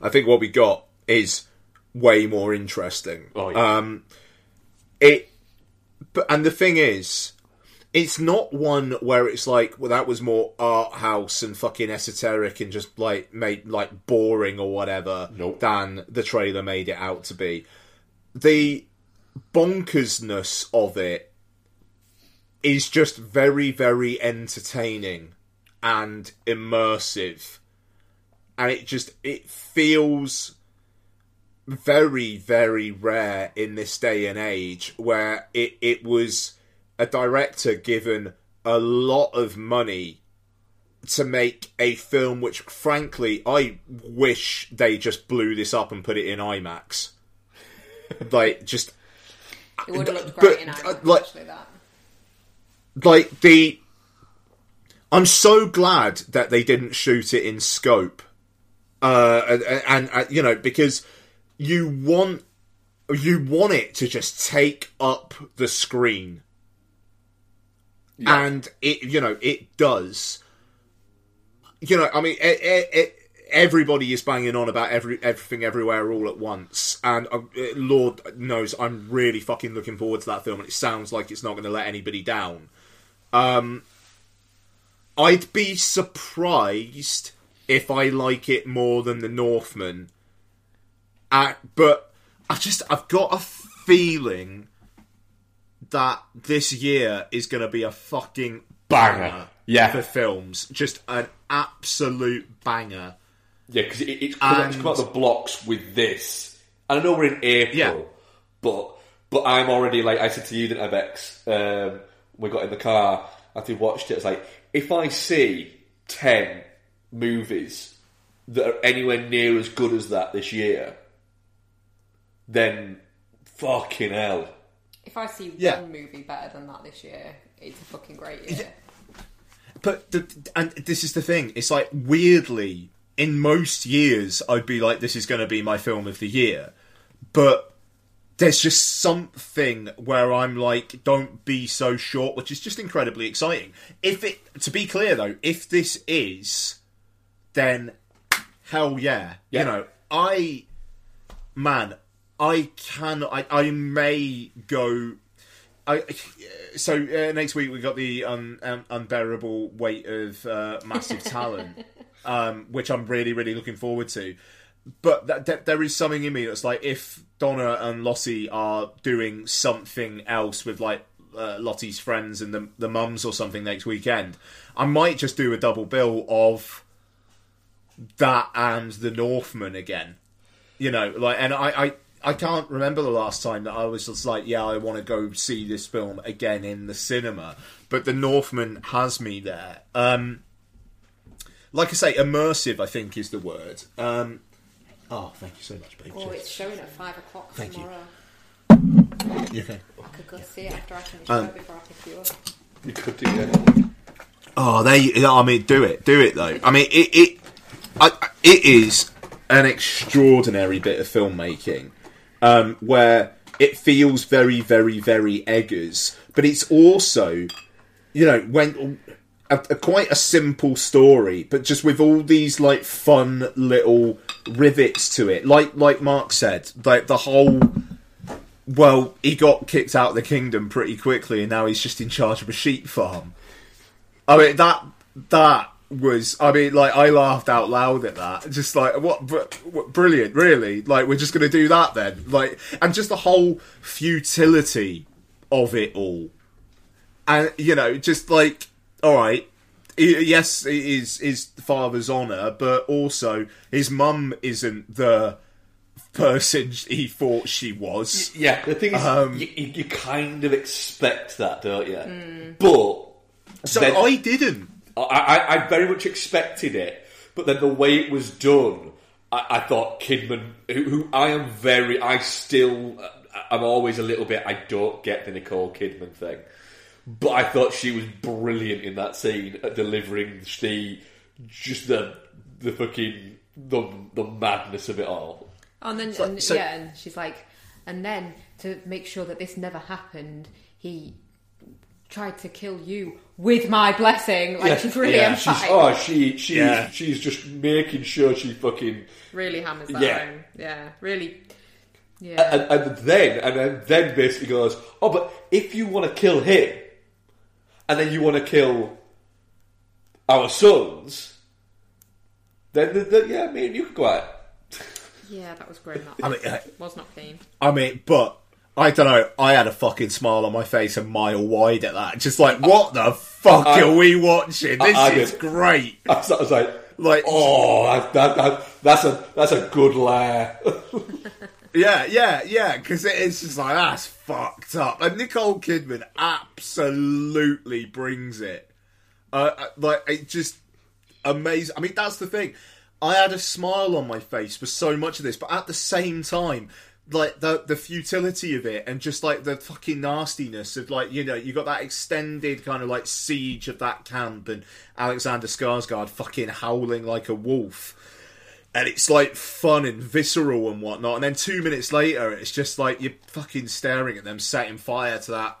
S4: I think what we got is way more interesting.
S6: Oh, yeah.
S4: Um, it, but and the thing is, it's not one where it's like, well, that was more art house and fucking esoteric and just like made like boring or whatever
S6: Nope.
S4: than the trailer made it out to be. The bonkersness of it is just very, very entertaining and immersive. And it just it feels very, very rare in this day and age where it, it was a director given a lot of money to make a film which frankly I wish they just blew this up and put it in IMAX. [LAUGHS] like just
S5: It would have looked
S4: But,
S5: great in
S4: uh,
S5: IMAX,
S4: like-
S5: actually, that.
S4: like the I'm so glad that they didn't shoot it in scope. Uh and, and, and you know because you want you want it to just take up the screen. And it you know it does. You know, I mean it, it, it, everybody is banging on about every everything everywhere all at once and uh, lord knows I'm really fucking looking forward to that film and it sounds like it's not going to let anybody down. Um, I'd be surprised if I like it more than The Northman. Uh, but I just I've got a feeling that this year is going to be a fucking
S6: Banger. Yeah.
S4: for films. Just an absolute banger.
S6: Yeah, because it, it's come, it's come out
S4: And-
S6: the blocks with this. And I know we're in April,
S4: Yeah.
S6: but but I'm already like I said to you, didn't I, Bex? Um, we got in the car after we watched it. It's like if I see ten movies that are anywhere near as good as that this year, then fucking hell.
S5: If I see
S4: Yeah.
S5: one movie better than that this year, it's a fucking great year.
S4: But the, and this is the thing. It's like weirdly in most years I'd be like, this is going to be my film of the year, but there's just something where I'm like, don't be so short, which is just incredibly exciting. If it, to be clear though, if this is, then hell yeah,
S6: Yeah.
S4: you know, I, man, I can, I, I may go I, so uh, next week we've got the un, un, unbearable weight of uh, massive talent, [LAUGHS] um, which I'm really really looking forward to. But that, that, there is something in me that's like if Donna and Lottie are doing something else with like uh, Lottie's friends and the the mums or something next weekend, I might just do a double bill of that and the Northman again you know, like, and I, I, I can't remember the last time that I was just like, yeah, I want to go see this film again in the cinema. But The Northman has me there. Um, like I say, immersive, I think, is the word. Um, oh, thank you so much, baby.
S5: Oh, it's showing at five o'clock
S4: Thank you.
S5: tomorrow.
S4: You okay?
S5: I could go see it after I finish
S4: Um,
S5: work before I pick you up.
S6: You could do that.
S4: Oh, they. I mean, do it, do it though. I mean, it, it, I, it is an extraordinary bit of filmmaking, um, where it feels very, very, very Eggers, but it's also, you know, when a, a quite a simple story, but just with all these like fun little rivets to it. Like like Mark said, like the whole. Well, he got kicked out of the kingdom pretty quickly, and now he's just in charge of a sheep farm. I mean that that was. I mean, like I laughed out loud at that. Just like what, what brilliant, really. Like we're just going to do that then. Like and just the whole futility of it all, and you know, just like all right. Yes, it is his father's honor, but also his mum isn't the person he thought she was.
S6: Yeah, the thing is,
S4: Um,
S6: you, you kind of expect that, don't you? But
S4: So
S6: then-
S4: I didn't.
S6: I, I, I very much expected it, but then the way it was done, I, I thought Kidman, who, who I am very, I still, I'm always a little bit, I don't get the Nicole Kidman thing, but I thought she was brilliant in that scene at delivering the, just the, the fucking, the, the madness of it all.
S5: Oh, and then,
S4: It's like-
S5: and,
S4: so-
S5: yeah, and she's like, and then to make sure that this never happened, he tried to kill you with my blessing. Like
S6: Yeah.
S5: she's really
S4: Yeah,
S6: She's oh she she's
S4: Yeah.
S6: she's just making sure she fucking
S5: really hammers that
S6: Yeah.
S5: home. Yeah, really. Yeah.
S6: and, and then and then, then basically goes oh but if you want to kill him and then you want to kill our sons then, then, then yeah me and you could go out
S5: yeah, that was great. That
S4: I mean, uh,
S5: was not keen.
S4: I mean, but I don't know. I had a fucking smile on my face a mile wide at that. Just like, what the fuck
S6: I-
S4: are we watching? This
S6: I
S4: is
S6: did.
S4: great.
S6: I was, [LAUGHS] I was like
S4: Like-
S6: oh that, that, that, that's a that's a good lair [LAUGHS]
S4: Yeah, yeah, yeah. Because it is just like that's fucked up. And Nicole Kidman absolutely brings it. Uh, uh, like it just amazing. I mean, that's the thing. I had a smile on my face for so much of this, but at the same time, like the the futility of it and just like the fucking nastiness of like you know you got that extended kind of like siege of that camp and Alexander Skarsgård fucking howling like a wolf and it's like fun and visceral and whatnot. And then two minutes later, it's just like you're fucking staring at them setting fire to that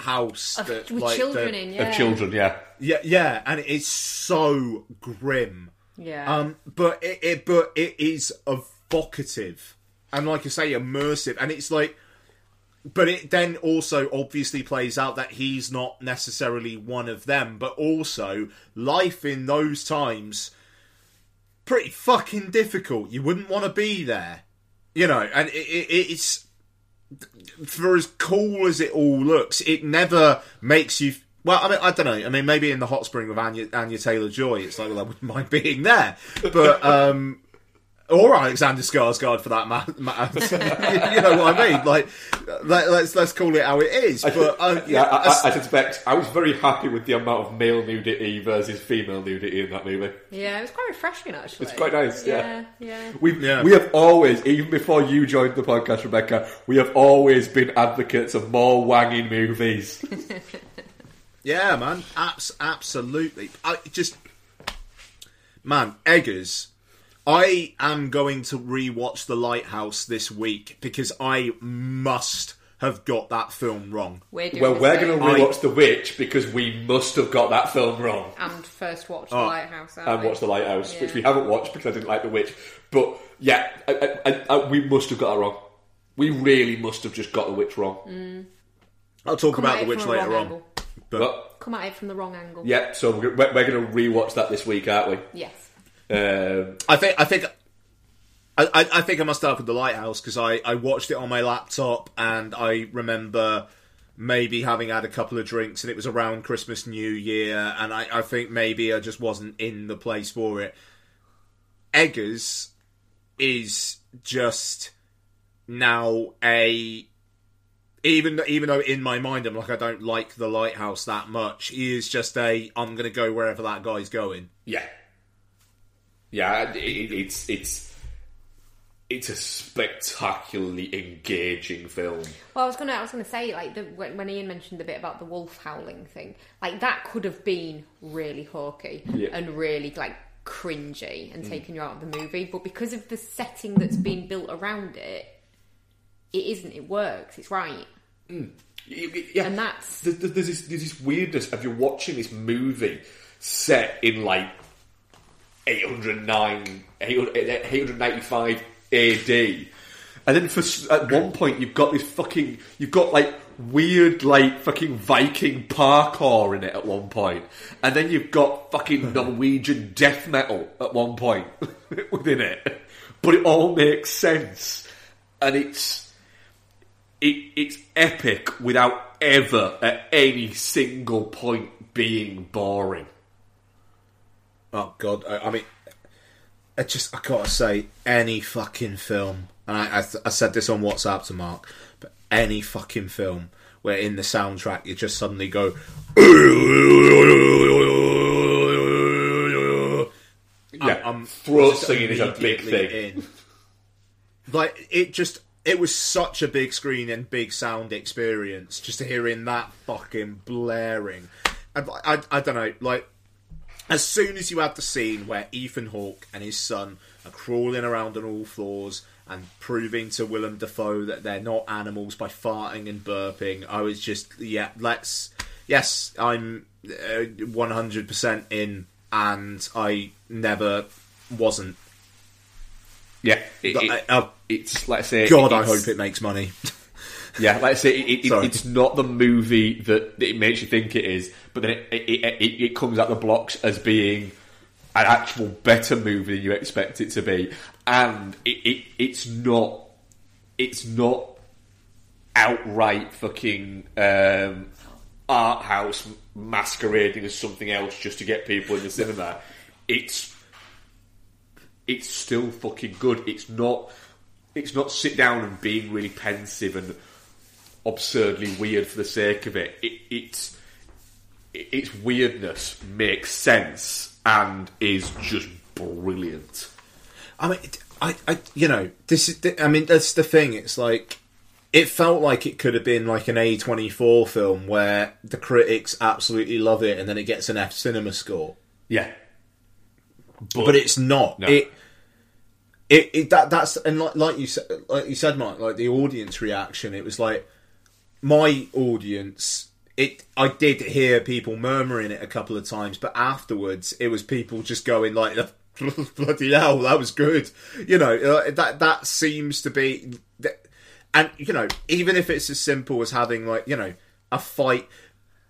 S4: house
S5: Of-
S4: that,
S5: with
S4: like,
S5: children
S4: the-
S5: in, yeah.
S6: of children yeah
S4: Yeah, yeah, and it's so grim.
S5: Yeah.
S4: Um, but it, it but it is evocative and like I say, immersive, and it's like. But it then also obviously plays out that he's not necessarily one of them, but also life in those times pretty fucking difficult. You wouldn't want to be there, you know. And it, it, it's for as cool as it all looks, it never makes you. Well, I mean, I don't know. I mean, maybe in the hot spring with Anya, Anya Taylor Joy, it's like, well, I wouldn't [LAUGHS] mind being there, but um, or Alexander Skarsgård for that matter. [LAUGHS] you know what I mean? Like, let, let's let's call it how it is. But uh,
S6: yeah, I, I, I suspect I was very happy with the amount of male nudity versus female nudity in that movie.
S5: yeah, it was quite refreshing actually.
S6: It's quite nice, yeah.
S5: Yeah, yeah.
S6: We
S4: Yeah.
S6: we have always, even before you joined the podcast, Rebecca, we have always been advocates of more wanging movies. [LAUGHS]
S4: Yeah, man, Abs- absolutely. I just, man, Eggers. I am going to rewatch The Lighthouse this week because I must have got that film wrong.
S5: We're doing
S6: well, we're going to rewatch The Witch because we must have got that film wrong.
S5: and first watch the
S4: Oh.
S5: lighthouse.
S6: And
S5: we?
S6: watch The Lighthouse, which we haven't watched because I didn't like The Witch. But yeah, I, I, I, I, we must have got that wrong. We really must have just got The Witch wrong. Mm.
S4: I'll talk
S5: Come
S4: about The Witch later on.
S6: But
S5: Come at it from the wrong angle.
S6: yeah, so we're, we're going to rewatch that this week, aren't we?
S5: Yes.
S6: Um,
S4: I think I think I, I, think I must start with the lighthouse because I, I watched it on my laptop and I remember maybe having had a couple of drinks and it was around Christmas New Year and I, I think maybe I just wasn't in the place for it. Eggers is just now a even even though in my mind I'm like I don't like the lighthouse that much. He is just a I'm gonna go wherever that guy's going.
S6: Yeah, yeah. It, it, it's it's it's a spectacularly engaging film.
S5: Well, I was gonna, I was gonna say, like, the, when, when Ian mentioned the bit about the wolf howling thing, like that could have been really hawky
S6: Yeah.
S5: and really like cringy and mm. taken you out of the movie, but because of the setting that's been built around it, it isn't. It works. It's right. Mm.
S6: Yeah,
S5: And that's-
S6: there's, there's this there's this weirdness of you're watching this movie set in like 809, 895 AD, and then for at one point you've got this fucking you've got like weird like fucking Viking parkour in it at one point, and then you've got fucking [LAUGHS] Norwegian death metal at one point [LAUGHS] within it, but it all makes sense, and it's it, it's epic without ever at any single point being boring.
S4: Oh God! I, I mean, I just I gotta say, any fucking film, and I, I, I said this on WhatsApp to Mark, but any fucking film where in the soundtrack you just suddenly go,
S6: Yeah,
S4: I'm
S6: throat singing is a big thing.
S4: in. Like it just. It was such a big screen and big sound experience just hearing that fucking blaring. I, I, I don't know, like as soon as you had the scene where Ethan Hawke and his son are crawling around on all fours and proving to Willem Dafoe that they're not animals by farting and burping, I was just yeah, let's yes, I'm one hundred percent in, and I never wasn't.
S6: Yeah, it,
S4: I- uh,
S6: it's let's say.
S4: God, I hope it makes money. [LAUGHS]
S6: Yeah, like I say, it, it, it's not the movie that, that it makes you think it is, but then it, it, it, it, it comes out the blocks as being an actual better movie than you expect it to be, and it, it it's not it's not outright fucking um, art house masquerading as something else just to get people in the cinema. It's it's still fucking good. It's not it's not sit down and being really pensive and absurdly weird for the sake of it. it it's its weirdness makes sense and is just brilliant.
S4: I mean, I, I, you know, this is. I mean, that's the thing. It's like it felt like it could have been like an A twenty four film where the critics absolutely love it and then it gets an F cinema score,
S6: Yeah,
S4: but, it's not.
S6: No.
S4: It, it, it that that's and like, like you said, like you said, Mark, like the audience reaction. It was like my audience. It. I did hear people murmuring it a couple of times, but afterwards, it was people just going like, [LAUGHS] "Bloody hell, that was good." You know, uh, that that seems to be, and you know, even if it's as simple as having like you know a fight.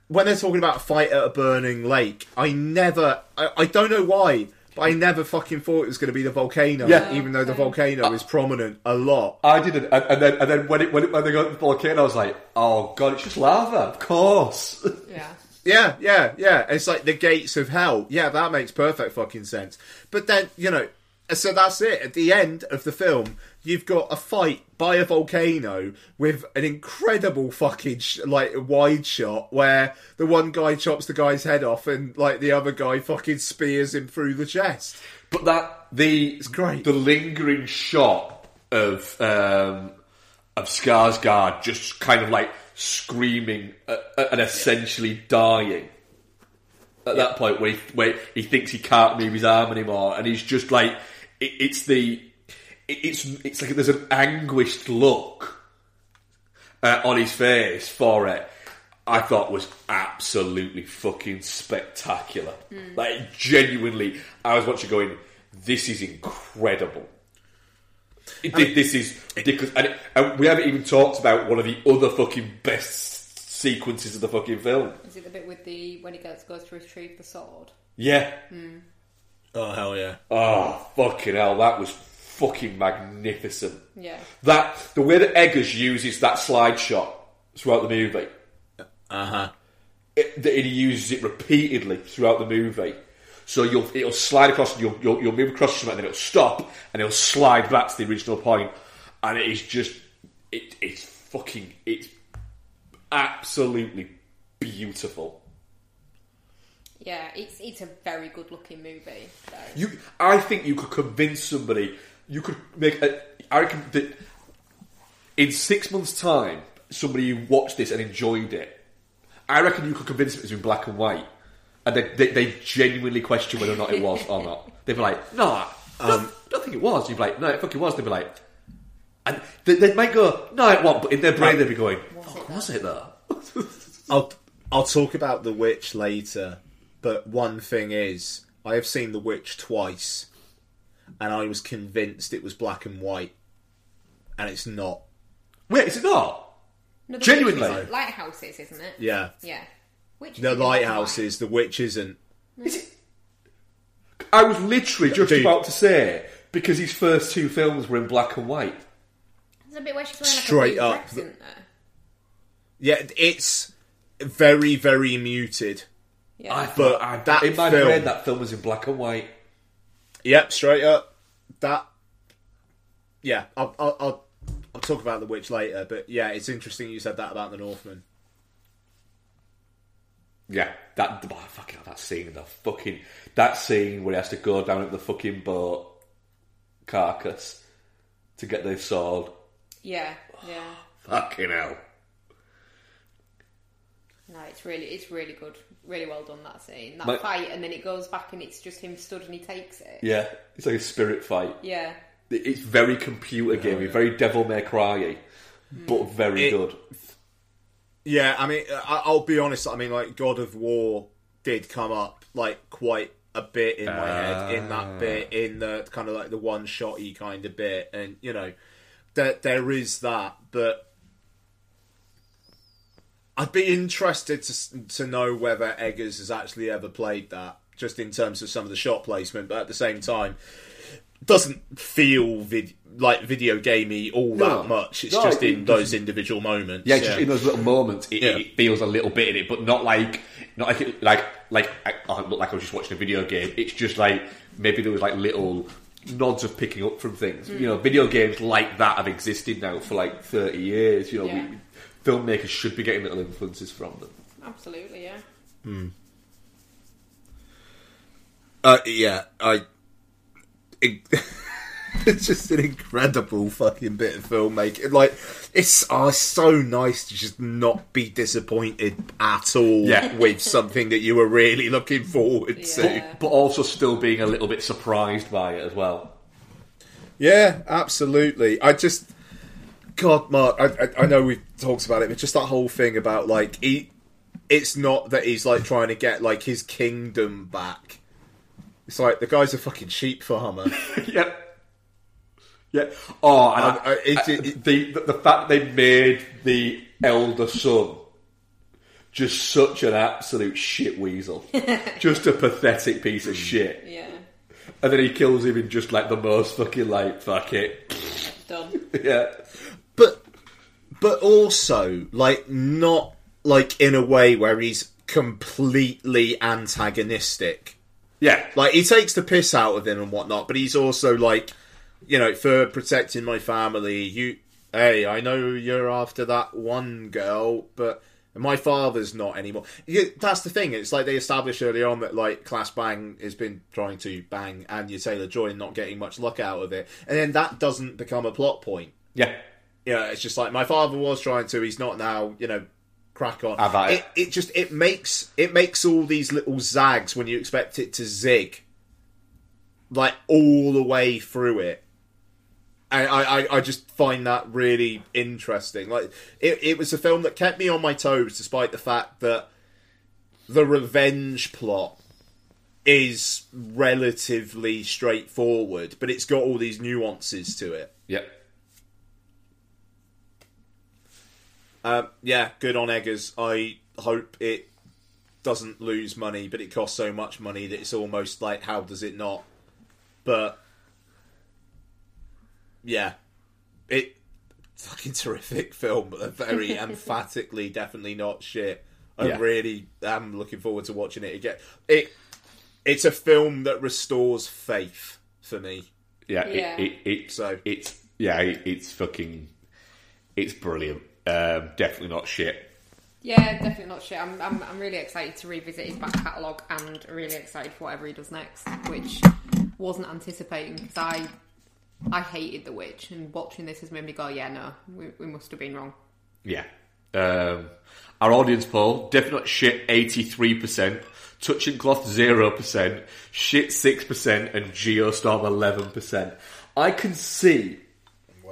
S4: When they're talking about a fight at a burning lake, I never, I, I don't know why, but I never fucking thought it was going to be the volcano.
S6: Yeah.
S4: even though the volcano is prominent a lot.
S6: I didn't, and, and then and then when it when, it, when they got the volcano, I was like, oh god, it's just lava, of course.
S5: Yeah. [LAUGHS]
S4: Yeah, yeah, yeah. It's like the gates of hell. Yeah, that makes perfect fucking sense. But then, you know, so that's it. At the end of the film, you've got a fight by a volcano with an incredible fucking sh- like wide shot where the one guy chops the guy's head off and like the other guy fucking spears him through the chest.
S6: But that the it's
S4: great.
S6: the lingering shot of um, of Skarsgård just kind of like screaming uh, uh, and essentially dying at that point where he, where he thinks he can't move his arm anymore, and he's just like it, it's the it's it's like there's an anguished look uh, on his face for it. I thought was absolutely fucking spectacular. Like genuinely, I was watching going, "This is incredible." It, this is ridiculous, and, it, and we haven't even talked about one of the other fucking best sequences of the fucking film.
S5: Is it the bit with the when he goes goes to retrieve the sword?
S6: Yeah.
S4: Oh hell yeah!
S6: Oh fucking hell, that was fucking magnificent.
S5: Yeah.
S6: That the way that Eggers uses that slide shot throughout the movie.
S4: Uh huh.
S6: it, that he uses it repeatedly throughout the movie. So you'll it'll slide across, and you'll, you'll you'll move across something, and then it'll stop, and it'll slide back to the original point, and it is just it it's fucking it's absolutely beautiful.
S5: Yeah, it's it's a very good looking movie. So.
S6: You, I think you could convince somebody. You could make. A, I reckon that in six months' time, somebody who watched this and enjoyed it, I reckon you could convince them it was in black and white, and they, they, they genuinely question whether or not it was or not. [LAUGHS] They'd be like, "No, I don't, don't think it was." You'd be like, "No, it fucking was." They'd be like, and they, they might go, "No, it wasn't," but in their brain they'd be going, "Fuck, was it though?" [LAUGHS]
S4: I'll I'll talk about the witch later, but one thing is, I have seen the witch twice, and I was convinced it was black and white, and it's not.
S6: Wait, is it not?
S5: No, the
S6: Genuinely?
S5: Witch is lighthouses, isn't it?
S4: Yeah,
S5: Yeah. Which
S4: the
S5: is in black and white.
S4: lighthouses, the witch isn't. Mm.
S6: I was literally just
S4: Dude.
S6: about to say because his first two films were in black and white.
S5: There's a bit where she's wearing like
S4: Straight
S5: a
S4: up.
S5: dress, isn't there?
S4: Yeah, it's very very muted.
S5: Yeah.
S6: I
S4: But
S6: thought I,
S4: that
S6: in my
S4: film-
S6: brain that film was in black and white.
S4: Yep, straight up. That. Yeah, I'll I'll, I'll, I'll talk about the witch later, but yeah, it's interesting you said that about the Northman.
S6: Yeah, that oh, fucking that scene the fucking that scene where he has to go down at the fucking boat carcass to get the sword.
S5: Yeah, yeah. [SIGHS]
S6: Fucking hell.
S5: No, it's really, it's really good, really well done that scene, that
S6: My-
S5: fight, and then it goes back and it's just him stood and he takes it.
S6: Yeah, it's like a spirit fight.
S5: Yeah,
S6: It's very computer gamey, very Devil May Cry, mm. but very
S4: It-
S6: good.
S4: Yeah, I mean, I, I'll be honest. I mean, like God of War did come up like quite a bit in my head in that ah. bit, in the kind of like the one shotty kind of bit, and you know, there there is that, but. I'd be interested to to know whether Eggers has actually ever played that, just in terms of some of the shot placement. But at the same time, doesn't feel vid- like video gamey all
S6: No.
S4: that much. It's
S6: No,
S4: just
S6: it
S4: in
S6: doesn't-
S4: those individual moments.
S6: Yeah, just in those little moments, it,
S4: Yeah.
S6: it feels a little bit in it, but not like not like it, like like I, I look like I was just watching a video game. It's just like maybe there was like little nods of picking up from things. Mm. You know, video games like that have existed now for like thirty years. You know,
S5: Yeah.
S6: we, filmmakers should be getting little influences from them.
S5: absolutely, yeah.
S4: Uh, yeah, I. It, [LAUGHS] it's just an incredible fucking bit of filmmaking. Like, it's oh, it's so nice to just not be disappointed at all
S6: Yeah. [LAUGHS]
S4: with something that you were really looking forward to.
S5: Yeah.
S6: But also still being a little bit surprised by it as well.
S4: Yeah, absolutely. I just, God, Mark, I, I, I know we've talked about it, but just that whole thing about like he, it's not that he's like trying to get like his kingdom back. It's like the guy's a fucking sheep farmer. [LAUGHS]
S6: yep. Yeah. Oh, and
S4: Um,
S6: I-
S4: uh, it-
S6: I-
S4: it-
S6: the, the the fact they made the elder son just such an absolute shit weasel, [LAUGHS] just a pathetic piece of shit,
S5: Yeah,
S6: and then he kills him in just like the most fucking like fuck it,
S5: done. [LAUGHS]
S6: yeah,
S4: but but also like not like in a way where he's completely antagonistic.
S6: yeah,
S4: Like he takes the piss out of him and whatnot, but he's also like, you know, for protecting my family. You, hey, I know you're after that one girl, but my father's not anymore. That's the thing. It's like they established early on that like Claes Bang has been trying to bang Anya Taylor Joy and not getting much luck out of it, and then that doesn't become a plot point.
S6: yeah.
S4: Yeah, it's just like my father was trying to. He's not now. You know, crack on.
S6: Have
S4: it.
S6: it.
S4: It just it makes it makes all these little zags when you expect it to zig, like all the way through it. And I, I, I just find that really interesting. Like it, it was a film that kept me on my toes, despite the fact that the revenge plot is relatively straightforward, but it's got all these nuances to it.
S6: Yep.
S4: Um, yeah, good on Eggers. I hope it doesn't lose money, but it costs so much money that it's almost like, how does it not? But yeah, it fucking [LAUGHS] terrific film, but a very [LAUGHS] emphatically, definitely not shit. I
S6: Yeah.
S4: really am looking forward to watching it again. It it's a film that restores faith for me.
S6: Yeah,
S5: Yeah.
S6: It, it, it,
S4: So-
S6: it's yeah, it, it's fucking, it's brilliant. Um, definitely not shit.
S5: Yeah, definitely not shit. I'm, I'm, I'm really excited to revisit his back catalogue and really excited for whatever he does next, which wasn't anticipating because I I hated The Witch and watching this has made me go, yeah, no, we, we must have been wrong.
S6: Yeah. Um, our audience poll, definitely not shit, 83%, touching cloth, 0%, shit, 6%, and Geostorm, 11%. I can see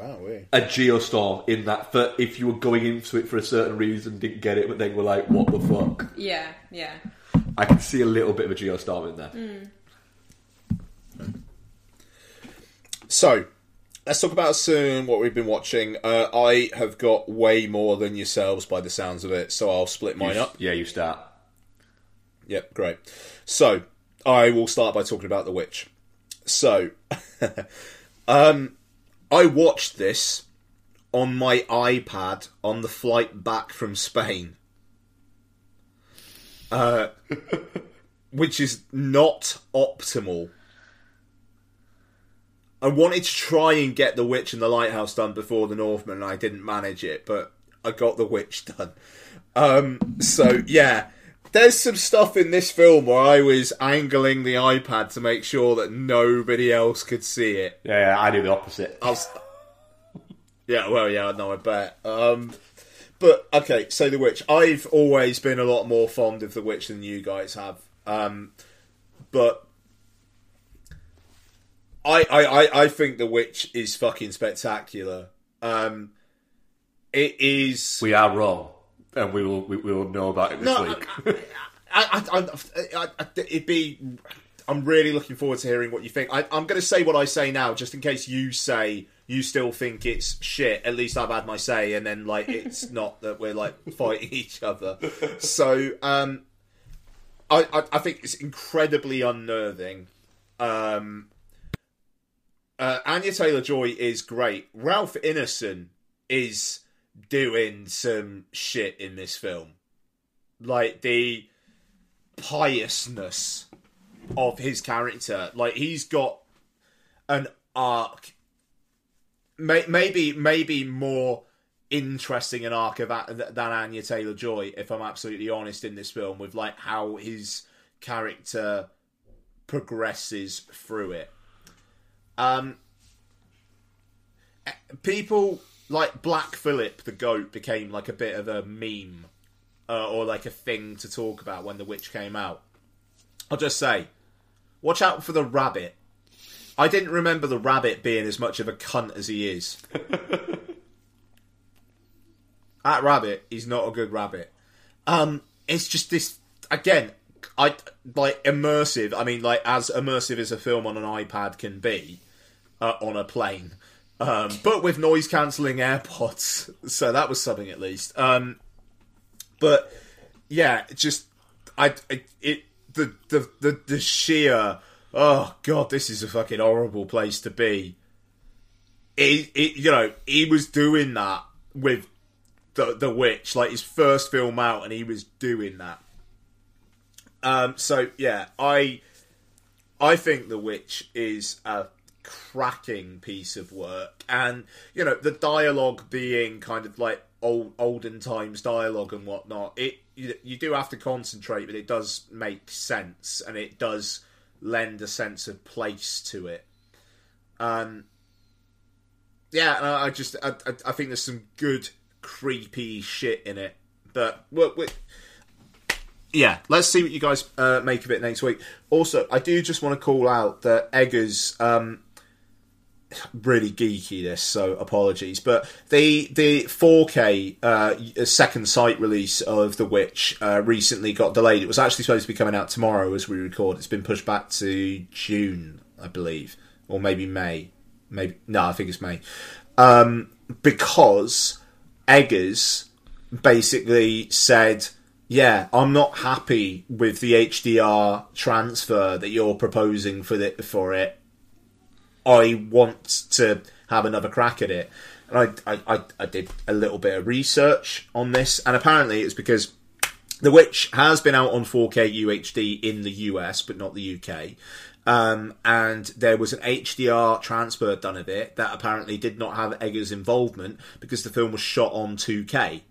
S4: Wow, we.
S6: a Geostorm in that for if you were going into it for a certain reason, didn't get it, but then were like, what the fuck?
S5: Yeah, yeah.
S6: I can see a little bit of a Geostorm in there.
S4: So, let's talk about soon what we've been watching. Uh, I have got way more than yourselves by the sounds of it, so I'll split mine
S6: You-
S4: up.
S6: Yeah, you start.
S4: Yep, great. So, I will start by talking about The Witch. So, [LAUGHS] um, I watched this on my iPad on the flight back from Spain. Uh, [LAUGHS] which is not optimal. I wanted to try and get The Witch and the Lighthouse done before The Northman, and I didn't manage it, but I got The Witch done. Um, so, yeah, there's some stuff in this film where I was angling the iPad to make sure that nobody else could see it.
S6: Yeah, yeah, I do the opposite.
S4: I was, yeah, well, yeah, no, I bet. Um, but okay, so The Witch. I've always been a lot more fond of The Witch than you guys have. Um, but I, I, I, I think The Witch is fucking spectacular. Um, it is.
S6: We are wrong, and we will we, we will know about it this
S4: No,
S6: week.
S4: I, I, I, it'd be. I'm really looking forward to hearing what you think. I, I'm going to say what I say now, just in case you say you still think it's shit. At least I've had my say, and then like it's [LAUGHS] not that we're like fighting each other. So, um, I, I, I think it's incredibly unnerving. Um, uh, Anya Taylor Joy is great. Ralph Ineson is doing some shit in this film. Like the piousness of his character. Like he's got an arc, may, maybe maybe more interesting an arc of that than Anya Taylor Joy. If I'm absolutely honest, in this film, with like how his character progresses through it. Um, people like Black Philip the goat became like a bit of a meme uh, or like a thing to talk about when The Witch came out. I'll just say, watch out for the rabbit. I didn't remember the rabbit being as much of a cunt as he is. [LAUGHS] that rabbit is not a good rabbit. Um, it's just this again. I like immersive. I mean, like as immersive as a film on an iPad can be uh, on a plane, um, but with noise cancelling AirPods. [LAUGHS] So that was something at least. Um, but yeah, just I, I it the, the the the sheer oh god, this is a fucking horrible place to be. It, it you know he was doing that with the the witch like his first film out, and he was doing that. Um, so yeah, I I think the witch is a cracking piece of work, and you know the dialogue being kind of like old olden times dialogue and whatnot. It you, you do have to concentrate, but it does make sense, and it does lend a sense of place to it. Um, yeah, I I just I, I, think there's some good creepy shit in it, but well, we yeah, let's see what you guys uh, make of it next week. Also, I do just want to call out that Eggers, um, really geeky this, so apologies, but the the 4K uh, second sight release of The Witch uh, recently got delayed. It was actually supposed to be coming out tomorrow as we record. It's been pushed back to June, I believe, or maybe May. Maybe no, I think it's May, um, because Eggers basically said yeah, I'm not happy with the HDR transfer that you're proposing for the, for it. I want to have another crack at it. And I, I, I, did a little bit of research on this, and apparently it's because The Witch has been out on 4K UHD in the US, but not the UK. Um, and there was an HDR transfer done of it that apparently did not have Eggers' involvement because the film was shot on 2K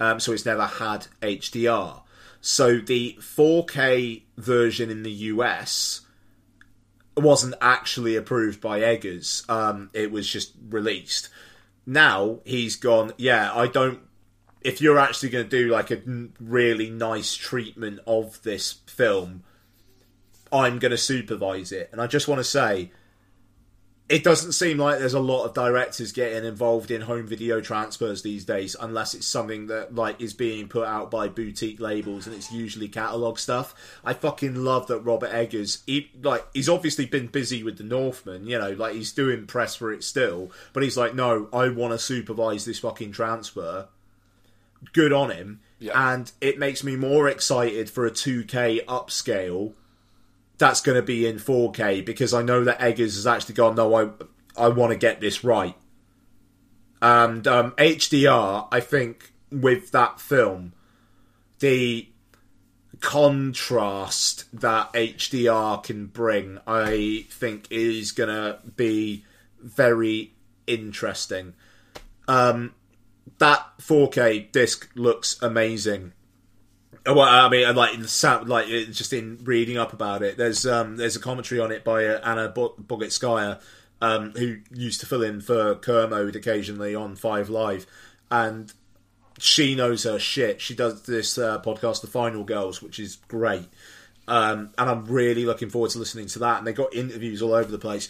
S4: um, so it's never had HDR. So the 4K version in the US wasn't actually approved by Eggers. Um, it was just released. Now he's gone. Yeah, I don't. If you're actually going to do like a really nice treatment of this film, I'm going to supervise it. And I just want to say, it doesn't seem like there's a lot of directors getting involved in home video transfers these days unless it's something that like is being put out by boutique labels and it's usually catalog stuff. I fucking love that robert eggers he like he's obviously been busy with the northman you know like he's doing press for it still but he's like no i want to supervise this fucking transfer. Good on him.
S6: Yeah.
S4: and it makes me more excited for a 2k upscale that's going to be in 4K because I know that Eggers has actually gone. No, I I want to get this right. And um, HDR, I think, with that film, the contrast that HDR can bring, I think, is going to be very interesting. Um, that 4K disc looks amazing. Well, I mean, like like just in reading up about it, there's um, there's a commentary on it by uh, Anna Bo- Bogutskaya, um, who used to fill in for Kermode occasionally on Five Live, and she knows her shit. She does this uh, podcast, The Final Girls, which is great. Um, and I'm really looking forward to listening to that. And they got interviews all over the place.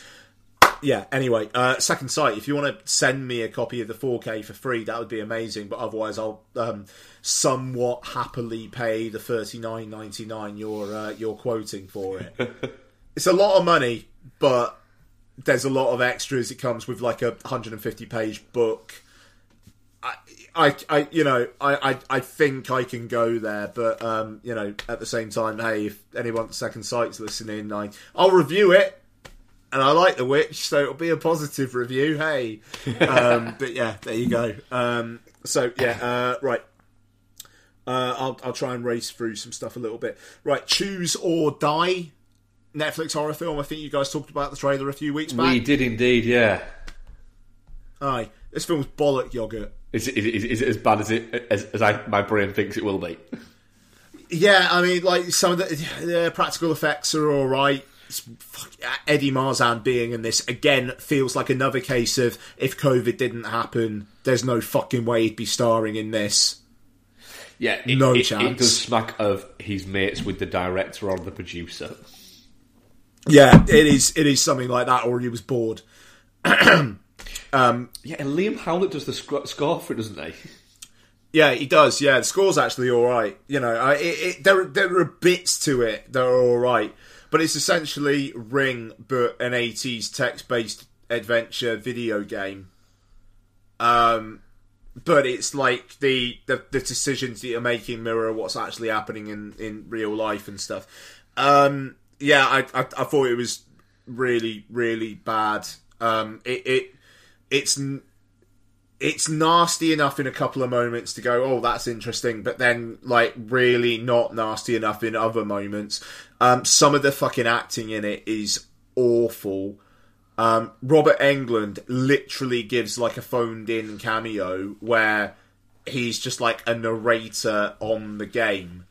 S4: Yeah, anyway, uh, Second Sight, if you want to send me a copy of the 4K for free, that would be amazing. But otherwise, I'll um, somewhat happily pay the 39.99 you're, uh, you're quoting for it. [LAUGHS] it's a lot of money, but there's a lot of extras. It comes with like a 150 page book. I, I, I, you know, I, I, I think I can go there, but um, you know, at the same time, hey, if anyone at Second Sight's listening, I, I'll review it, and I like The Witch, so it'll be a positive review. Hey, um, [LAUGHS] but yeah, there you go. Um, so yeah, uh, right. Uh, I'll, I'll try and race through some stuff a little bit. Right, choose or die. Netflix horror film. I think you guys talked about the trailer a few weeks back.
S6: We did indeed, yeah.
S4: Aye, this film's bollock yogurt.
S6: Is, it- is, it- is it as bad as it as, as I, my brain thinks it will be?
S4: Yeah, I mean, like some of the, the practical effects are all right. Eddie Marsan being in this again feels like another case of if COVID didn't happen, there's no fucking way he'd be starring in this.
S6: Yeah, it,
S4: No
S6: it,
S4: chance.
S6: It does smack of his mates with the director or the producer.
S4: Yeah, it is. It is something like that, or he was bored. [CLEARS THROAT]
S6: Um, yeah, and Liam Howlett does the sc- score for it, doesn't he?
S4: Yeah, he does. Yeah, the score's actually all right. You know, I, it, there there are bits to it that are all right, but it's essentially Ring, but an '80s text-based adventure video game. Um, but it's like the, the the decisions that you're making mirror what's actually happening in in real life and stuff. Um, yeah, I, I I thought it was really really bad. Um, it it it's it's nasty enough in a couple of moments to go, oh, that's interesting, but then like really not nasty enough in other moments. Um, some of the fucking acting in it is awful. Um, Robert Englund literally gives like a phoned in cameo where he's just like a narrator on the game.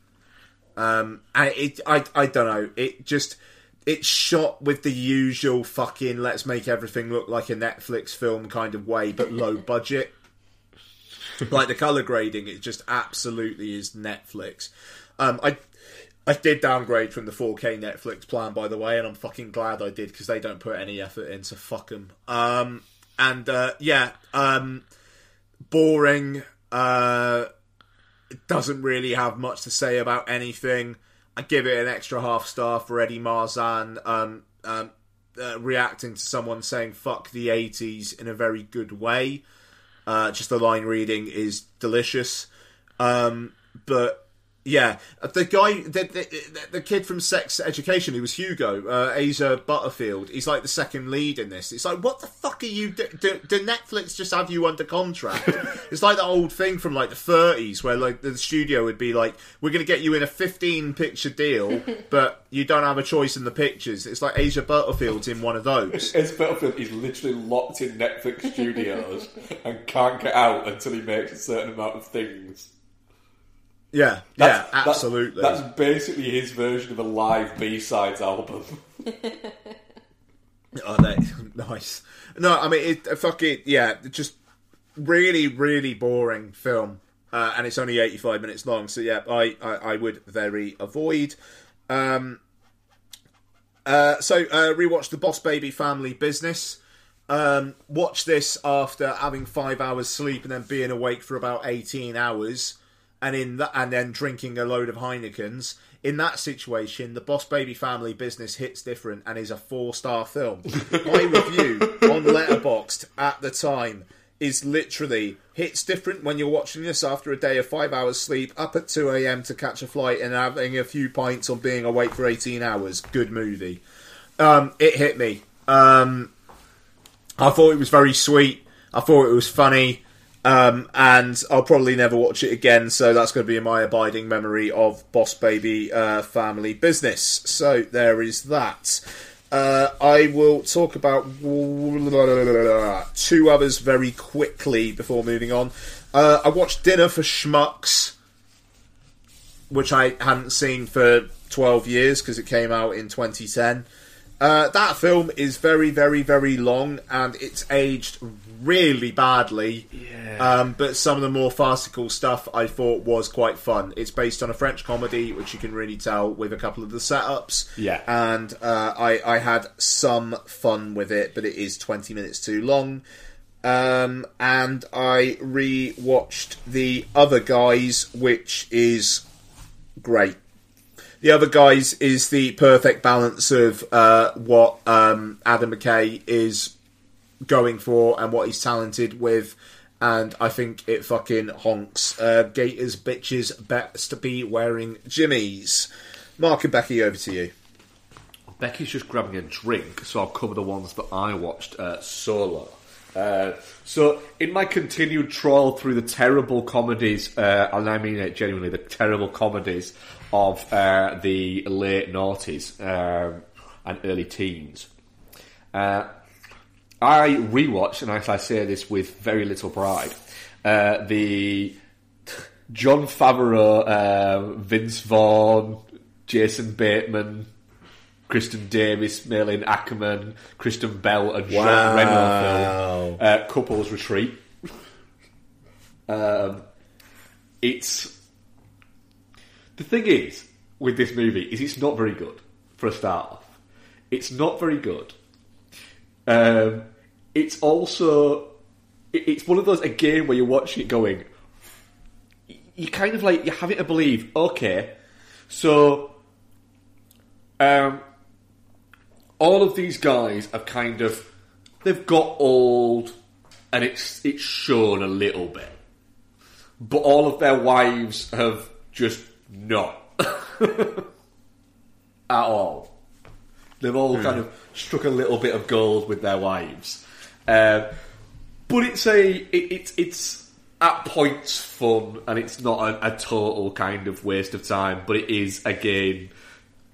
S4: Um, and it, I, I don't know. It just, it's shot with the usual fucking let's make everything look like a Netflix film kind of way, but low [LAUGHS] budget. like the color grading, it just absolutely is Netflix. Um, I, I did downgrade from the 4K Netflix plan, by the way, and I'm fucking glad I did because they don't put any effort into fuck them. Um, and uh, yeah, um, boring. Uh, it doesn't really have much to say about anything. I give it an extra half star for Eddie Marsan um, um, uh, reacting to someone saying "fuck the '80s" in a very good way. Uh, just the line reading is delicious. Um, but yeah, the guy, the, the, the kid from Sex Education, who was Hugo, uh, Asa Butterfield, he's like the second lead in this. It's like, what the fuck are you? Do, do, do Netflix just have you under contract? [LAUGHS] it's like the old thing from like the 30s where like the studio would be like, we're going to get you in a 15 picture deal, [LAUGHS] but you don't have a choice in the pictures. It's like Asa Butterfield's in one of those. [LAUGHS]
S6: It's Butterfield is literally locked in Netflix studios and can't get out until he makes a certain amount of things.
S4: Yeah,
S6: That's-
S4: yeah, absolutely.
S6: That's basically his version of a live B sides album. [LAUGHS]
S4: Oh, that [LAUGHS] nice. No, I mean, it, fuck it. Yeah, just really, really boring film, uh, and it's only eighty-five minutes long. So yeah, I, I, I would very avoid. Um, uh, so uh, rewatch the Boss Baby Family Business. Um, watch this after having five hours sleep and then being awake for about eighteen hours, and in that, and then drinking a load of Heinekens. In that situation, the Boss Baby Family Business hits different and is a four-star film. [LAUGHS] My review on Letterboxd at the time is literally hits different when you're watching this after a day of five hours sleep, up at two a.m. to catch a flight, and having a few pints on being awake for eighteen hours. Good movie. Um, it hit me. Um, I thought it was very sweet. I thought it was funny. Um, and I'll probably never watch it again, so that's going to be my abiding memory of Boss Baby uh, Family Business. So there is that. Uh, I will talk about two others very quickly before moving on. Uh, I watched Dinner for Schmucks, which I hadn't seen for 12 years because it came out in 2010. Uh, that film is very, very, very long, and it's aged really badly.
S6: Yeah.
S4: Um, but some of the more farcical stuff I thought was quite fun. It's based on a French comedy, which you can really tell with a couple of the setups.
S6: Yeah.
S4: And uh, I, I had some fun with it, but it is 20 minutes too long. Um, and I re-watched The Other Guys, which is great. The Other Guys is the perfect balance of uh, what um, Adam McKay is going for and what he's talented with. And I think it fucking honks. Uh, Gators bitches best to be wearing jimmies. Mark and Becky, over to you.
S6: Becky's just grabbing a drink, so I'll cover the ones that I watched uh, solo. Uh, so, in my continued trawl through the terrible comedies, uh, and I mean it genuinely, the terrible comedies of uh, the late noughties um, and early teens, uh, I rewatched, and I say this with very little pride, uh, the Jon Favreau, uh, Vince Vaughn, Jason Bateman, Kristin Davis, Malin Akerman, Kristen Bell, and
S4: Wow.
S6: Reno film, uh, Couples Retreat. um, it's the thing is with this movie is it's not very good for a start off. It's not very good. Um, it's also it's one of those again where you're watching it going. You kind of like you have it to believe. Okay, so um, all of these guys have kind of they've got old, and it's it's shown a little bit, but all of their wives have just not [LAUGHS] at all. They've all kind of struck a little bit of gold with their wives, um, but it's a it, it's it's at points fun, and it's not a, a total kind of waste of time. But it is again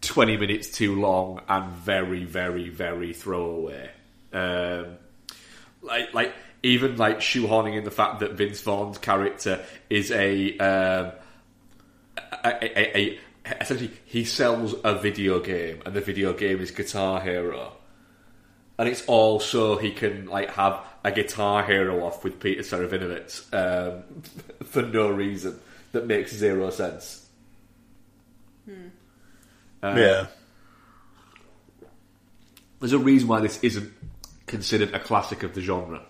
S6: twenty minutes too long and very very very throwaway. Um, like like even like shoehorning in the fact that Vince Vaughn's character is a um, a, a, a essentially he sells a video game and the video game is Guitar Hero. And it's all so he can like have a Guitar Hero off with Peter Serafinowicz um, [LAUGHS] for no reason that makes zero sense. Uh,
S4: yeah.
S6: There's a reason why this isn't considered a classic of the genre.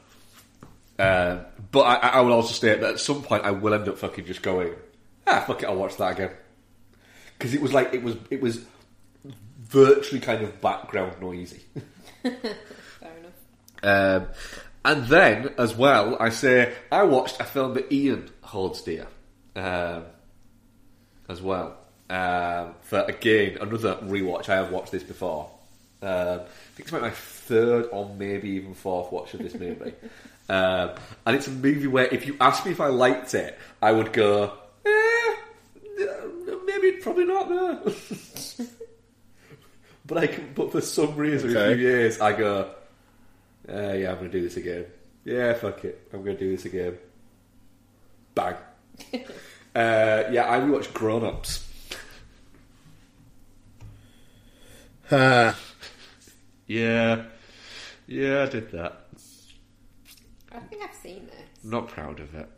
S6: Um, but I, I will also state that at some point I will end up fucking just going, ah, fuck it, I'll watch that again. Because it was like it was it was virtually kind of background noisy. [LAUGHS]
S5: Fair enough.
S6: Um, and then, as well, I say I watched a film that Ian holds dear, um, as well. Um, for again another rewatch. I have watched this before. Um, I think it's about my third or maybe even fourth watch of this movie. [LAUGHS] um, and it's a movie where if you ask me if I liked it, I would go, eh, maybe probably not. No. [LAUGHS] but I can, but for some reason, in a
S4: Okay.
S6: few years, I go, uh, yeah, I'm going to do this again. Yeah, fuck it. I'm going to do this again. Bang. [LAUGHS] uh, yeah, I rewatched Grown Ups.
S4: Uh,
S6: Yeah. Yeah, I did that.
S5: I think I've seen this.
S6: I'm not proud of it.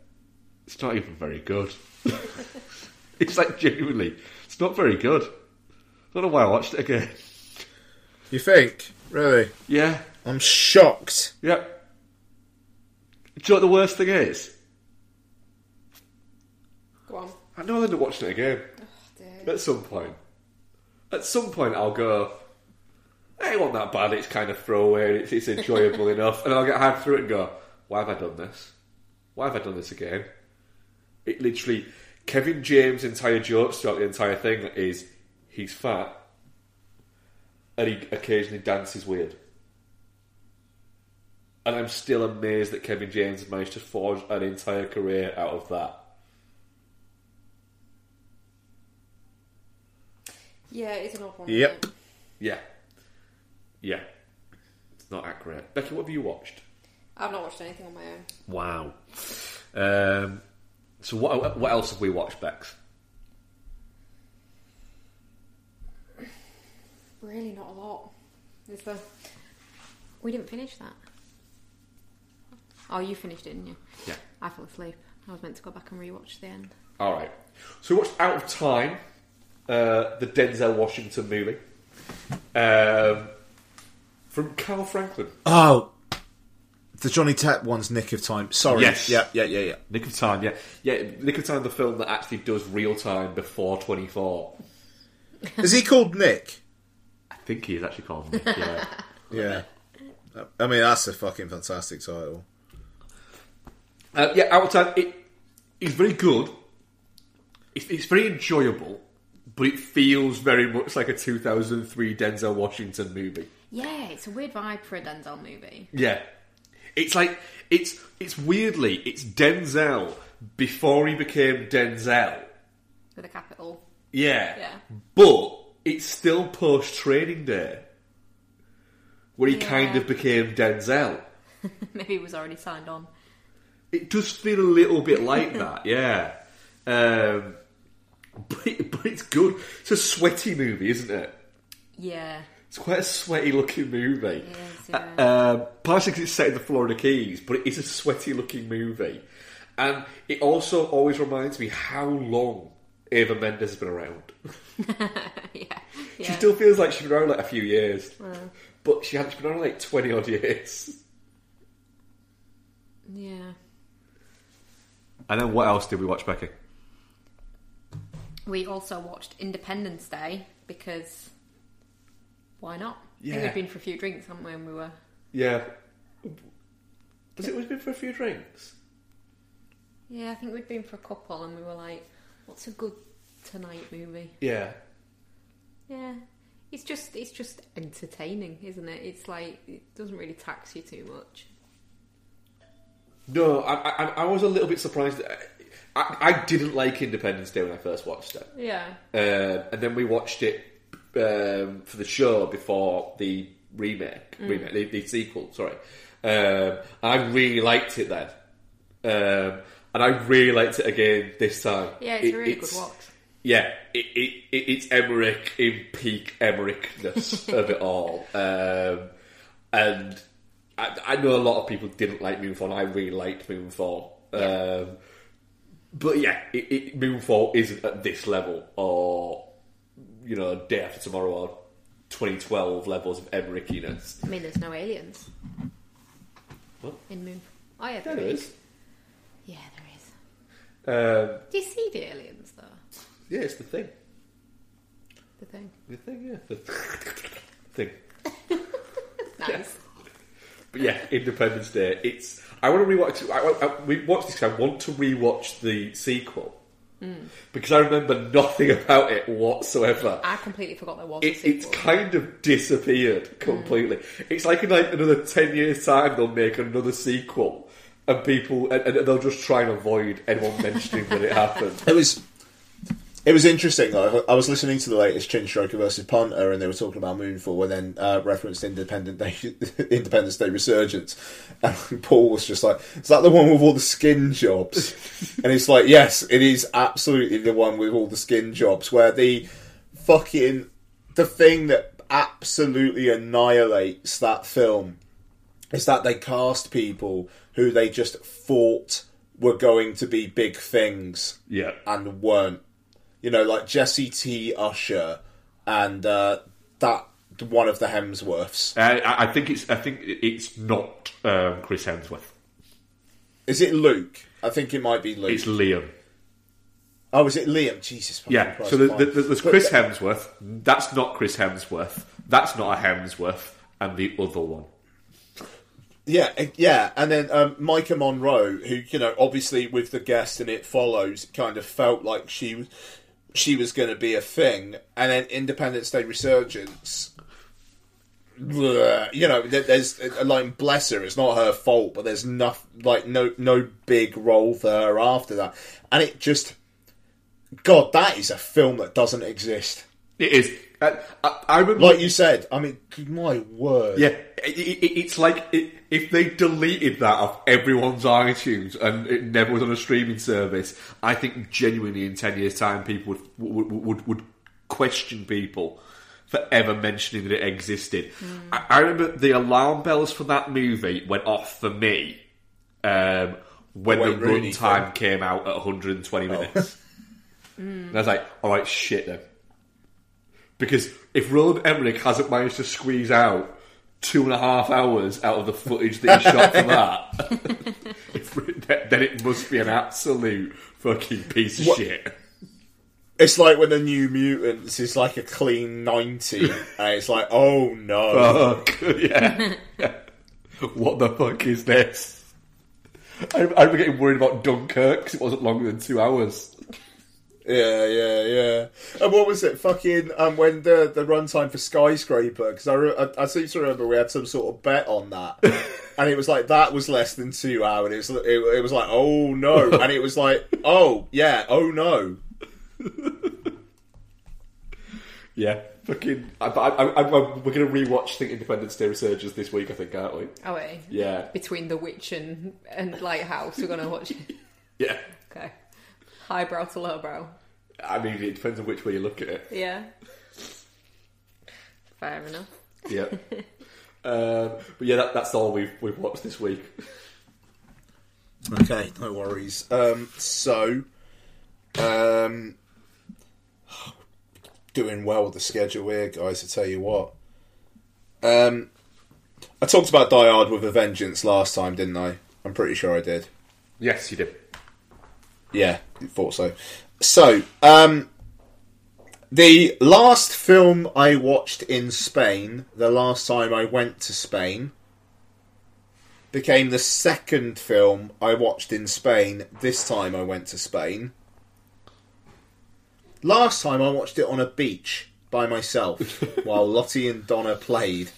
S6: It's not even very good. [LAUGHS] it's like genuinely, it's not very good. I don't know why I watched it again.
S4: You think? Really?
S6: Yeah.
S4: I'm shocked.
S6: Yep. Do you know what the worst thing is?
S5: Go on.
S6: I know I'll end up watching it again.
S5: Dear.
S6: At some point. At some point, I'll go, "Hey, it wasn't that bad, it's kind of throwaway, it's, it's enjoyable [LAUGHS] enough. And I'll get half through it and go, why have I done this? Why have I done this again? It literally, Kevin James' entire jokes throughout the entire thing is he's fat and he occasionally dances weird. And I'm still amazed that Kevin James managed to forge an entire career out of that.
S5: Yeah, it's an awful one.
S4: Yep.
S6: Yeah. Yeah. It's not accurate. Becky, what have you watched?
S5: I've not watched anything on my own.
S6: Wow. Um, so what what else have we watched, Bex?
S5: Really, not a lot. Is there? We didn't finish that. Oh, you finished it, didn't you?
S6: Yeah.
S5: I fell asleep. I was meant to go back and rewatch the end.
S6: All right. So we watched Out of Time, uh, the Denzel Washington movie, um, from Carl Franklin.
S4: Oh, the Johnny Depp one's Nick of Time. Sorry.
S6: Yes.
S4: Yeah, yeah, yeah, yeah.
S6: Nick of Time, yeah, yeah. Nick of Time, the film that actually does real time before twenty four.
S4: Is he called Nick?
S6: I think he is actually called Nick. Yeah. [LAUGHS]
S4: Yeah. I mean, that's a fucking fantastic title.
S6: Uh, yeah, out of time. It, it's very good. It's, it's very enjoyable, but it feels very much like a 2003 Denzel Washington movie.
S5: Yeah, it's a weird vibe for a Denzel movie.
S6: Yeah, it's like it's it's weirdly it's Denzel before he became Denzel.
S5: With a capital.
S6: Yeah,
S5: Yeah.
S6: but it's still post Training Day, where he
S5: Yeah.
S6: kind of became Denzel. [LAUGHS]
S5: Maybe it was already signed on.
S6: It does feel a little bit like [LAUGHS] that, yeah. Um, but, it, but it's good. It's a sweaty movie, isn't it?
S5: Yeah.
S6: It's quite a sweaty looking movie.
S5: Yes, yeah.
S6: Um, partially because it's set in the Florida Keys, but it is a sweaty looking movie. And it also always reminds me how long Eva Mendes has been around. [LAUGHS]
S5: yeah.
S6: She still feels like she's been around like a few years. But she has been around like 20 odd years.
S5: Yeah.
S6: And then what else did we watch, Becky?
S5: We also watched Independence Day because why not? I think
S6: Yeah.
S5: we'd been for a few drinks, haven't we, when we were
S6: Yeah. Has it always been for a few drinks?
S5: Yeah, I think we'd been for a couple and we were like, What's a good tonight movie?
S6: Yeah.
S5: Yeah. It's just it's just entertaining, isn't it? It's like it doesn't really tax you too much.
S6: No, I, I, I was a little bit surprised. I, I didn't like Independence Day when I first watched it.
S5: Yeah.
S6: Um, and then we watched it um, for the show before the remake, remake the, the sequel. Sorry, um, I really liked it then, um, and I really liked it again this time.
S5: Yeah, it's
S6: It-
S5: a really good watch.
S6: Yeah, it, it, it, it's Emmerich in peak Emmerickness of it all, [LAUGHS] um, and I, I know a lot of people didn't like Moonfall. And I really liked Moonfall. Um, but yeah, it, it, Moonfall isn't at this level, or you know, Day After Tomorrow, or 2012 levels of Emmerichiness.
S5: I mean there's no aliens.
S6: What?
S5: In Moon. Oh yeah,
S6: There
S5: there is.
S6: is.
S5: Yeah, there is.
S6: Um,
S5: Do you see the aliens though?
S6: yeah, it's the thing.
S5: The thing.
S6: The thing, yeah, the thing. [LAUGHS]
S5: Nice.
S6: But yeah, Independence Day. It's. I want to rewatch. I, I, we watched this. 'cause I want to rewatch the sequel because I remember nothing about it whatsoever.
S5: I completely forgot there was
S6: It, it's kind of disappeared completely. It's like in like another ten years' time they'll make another sequel, and people and, and they'll just try and avoid anyone [LAUGHS] mentioning that it happened.
S4: It was. It was interesting. I, I was listening to the latest Chin Stroker versus Punter, and they were talking about Moonfall, and then uh, referenced Independent Day, [LAUGHS] Independence Day Resurgence, and [LAUGHS] Paul was just like, "Is that the one with all the skin jobs?" and it's like, "Yes, it is absolutely the one with all the skin jobs." Where the fucking the thing that absolutely annihilates that film is that they cast people who they just thought were going to be big things
S6: Yeah,
S4: and weren't. You know, like Jesse T. Usher and uh, that one of the Hemsworths.
S6: I, I I think it's. I think it's not um, Chris Hemsworth.
S4: Is it Luke? I think it might be Luke.
S6: It's Liam.
S4: oh, is it Liam? Jesus.
S6: Yeah,
S4: Christ,
S6: so the, the, the, there's Chris Hemsworth. That's not Chris Hemsworth. That's not a Hemsworth. And the other one.
S4: Yeah, uh, yeah, and then um, Maika Monroe, who you know, obviously with the guest and it follows, kind of felt like she was she was going to be a thing, and then Independence Day Resurgence. bleh, You know, there's uh, like bless her, it's not her fault, but there's no like no no big role for her after that, and it just, God, that is a film that doesn't exist.
S6: It is. Uh, I, I remember.
S4: Like you said, I mean, my word,
S6: yeah, it, it, it's like it, if they deleted that off everyone's iTunes and it never was on a streaming service, I think genuinely in 10 years' time people would, would, would, would question people for ever mentioning that it existed. I, I remember the alarm bells for that movie went off for me um, when the
S4: Wayne Rooney
S6: runtime
S4: thing.
S6: came out at 120 minutes. [LAUGHS] And I was like, all right, shit then. Because if Roland Emmerich hasn't managed to squeeze out two and a half hours out of the footage that he shot for that, [LAUGHS] if- then it must be an absolute fucking piece of
S4: What-
S6: shit.
S4: It's like when the New Mutants is like a clean ninety, and it's like, oh no.
S6: Fuck, [LAUGHS] yeah. what the fuck is this? I, I remember getting worried about Dunkirk because it wasn't longer than two hours.
S4: Yeah, yeah, yeah. And what was it? Fucking um, when the the runtime for Skyscraper? Because I, re- I I seem to remember we had some sort of bet on that, [LAUGHS] and it was like that was less than two hours. It was it, it was like oh no, and it was like oh yeah, oh no. [LAUGHS]
S6: Yeah, fucking. I, I, I, I, we're going to rewatch Think Independence Day Resurgence this week, I think, aren't we?
S5: Oh, wait.
S6: Yeah.
S5: Between The Witch and, and Lighthouse, we're going to watch it. [LAUGHS]
S6: Yeah.
S5: Okay. Highbrow to lowbrow.
S6: I mean, it depends on which way you look at it.
S5: Yeah. Fair enough.
S6: Yeah. [LAUGHS] um, but yeah, that, that's all we've we've watched this week.
S4: Okay, no worries. Um, so, um, doing well with the schedule here, guys. I tell you what. Um, I talked about Die Hard with a Vengeance last time, didn't I? I'm pretty sure I did.
S6: Yes, you did.
S4: Yeah, thought so. So, um, the last film I watched in Spain, the last time I went to Spain, became the second film I watched in Spain this time I went to Spain. Last time I watched it on a beach by myself [LAUGHS] while Lottie and Donna played.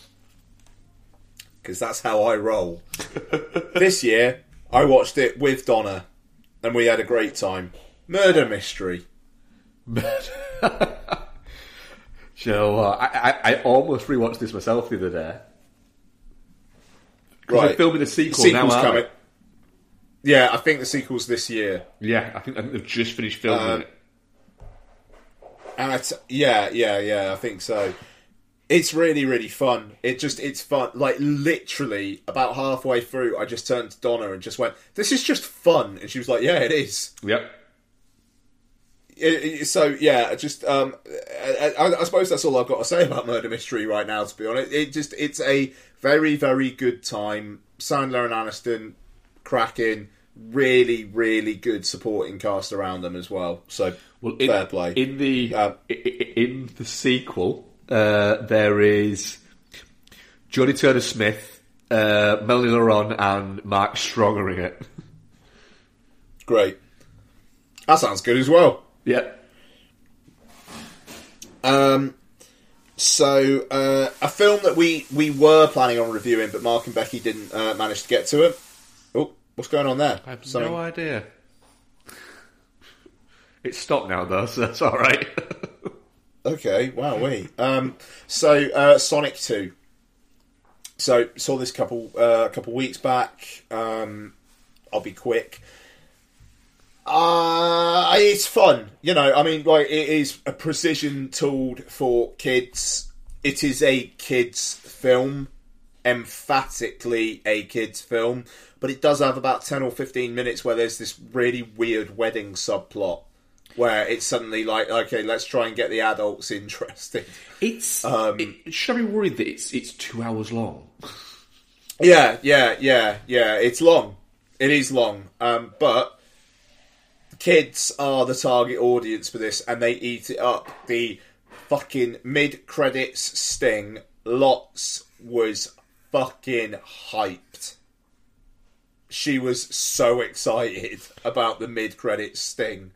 S4: Because that's how I roll. [LAUGHS] this year, I watched it with Donna and we had a great time. Murder mystery.
S6: Do you know what? I, I, I almost rewatched this myself the other day.
S4: Right.
S6: They're filming the sequel
S4: Sequel's
S6: now,
S4: coming. Yeah, I think the sequel's this year.
S6: Yeah, I think, I think they've just finished filming
S4: Um,
S6: it.
S4: And it's, yeah, yeah, yeah, I think so. It's really, really fun. It just, it's fun. Like, literally, about halfway through, I just turned to Donna and just went, This is just fun. And she was like, Yeah, it is.
S6: Yep.
S4: So, yeah, just, um, I, I, suppose that's all I've got to say about Murder Mystery right now, to be honest. It just, it's a very, very good time. Sandler and Aniston cracking. Really, really good supporting cast around them as well. So,
S6: Well, in,
S4: fair play.
S6: In the
S4: Um,
S6: in the sequel, uh, there is Jodie Turner Smith, uh, Melanie Laurent, and Mark Strong are in it. [LAUGHS]
S4: Great. That sounds good as well.
S6: Yep.
S4: Um, so uh, a film that we we were planning on reviewing, but Mark and Becky didn't uh, manage to get to it. Oh, what's going on there?
S6: I have
S4: Something-
S6: no idea. It's stopped now, though, so that's all right. [LAUGHS]
S4: Okay, wow, we. Um, so uh, Sonic Two. So saw this couple uh, a couple weeks back. Um, I'll be quick. Uh, it's fun, you know. I mean, like it is a precision tooled for kids. It is a kids film, emphatically a kids film, but it does have about ten or fifteen minutes where there's this really weird wedding subplot where it's suddenly like, okay, let's try and get the adults [LAUGHS] interested.
S6: it's.
S4: Um,
S6: it, should I be worried that it's it's two hours long?
S4: Yeah, yeah, yeah, yeah. It's long. It is long. Um, but kids are the target audience for this, and they eat it up. The fucking mid credits sting, lots was fucking hyped. She was so excited about the mid credits sting.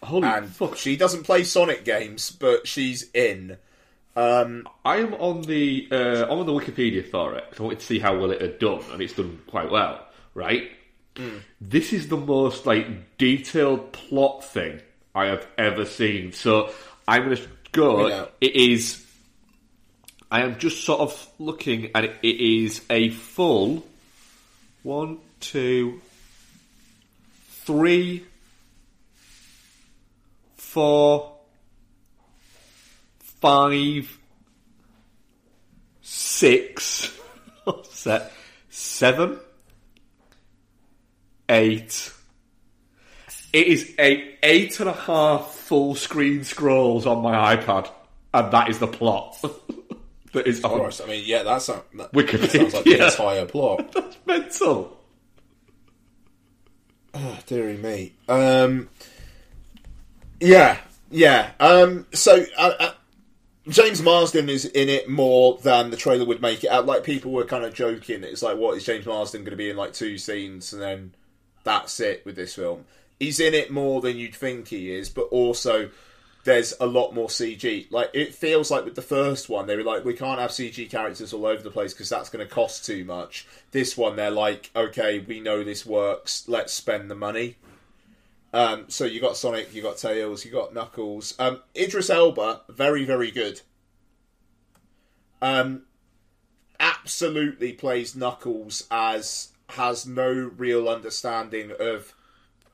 S6: Holy
S4: and
S6: fuck!
S4: she doesn't play Sonic games, but she's in. Um,
S6: I am on the uh, I'm on the Wikipedia for it I wanted to see how well it had done, and it's done quite well, right? This is the most like detailed plot thing I have ever seen. So I'm going to go.
S4: Yeah.
S6: It is. I am just sort of looking, and it, is a full one, two, three, four, five, six, [LAUGHS] se- seven, eight. It is a eight and a half full screen scrolls on my iPad, and that is the plot [LAUGHS] that is on.
S4: Christ, I mean, yeah, that's that, that
S6: Wikipedia.
S4: sounds like the [LAUGHS] entire plot. [LAUGHS]
S6: That's mental.
S4: Oh, dearie me. Um, yeah, yeah. Um, so uh, uh, James Marsden is in it more than the trailer would make it out. Like people were kind of joking. It's like, what is James Marsden going to be in? Like two scenes, and then that's it with this film. He's in it more than you'd think he is, but also there's a lot more CG. Like it feels like with the first one, they were like, we can't have CG characters all over the place because that's going to cost too much. This one, they're like, okay, we know this works. Let's spend the money. Um, so you got Sonic, you got Tails, you got Knuckles. Um, Idris Elba, very very good. Um, absolutely plays Knuckles as has no real understanding of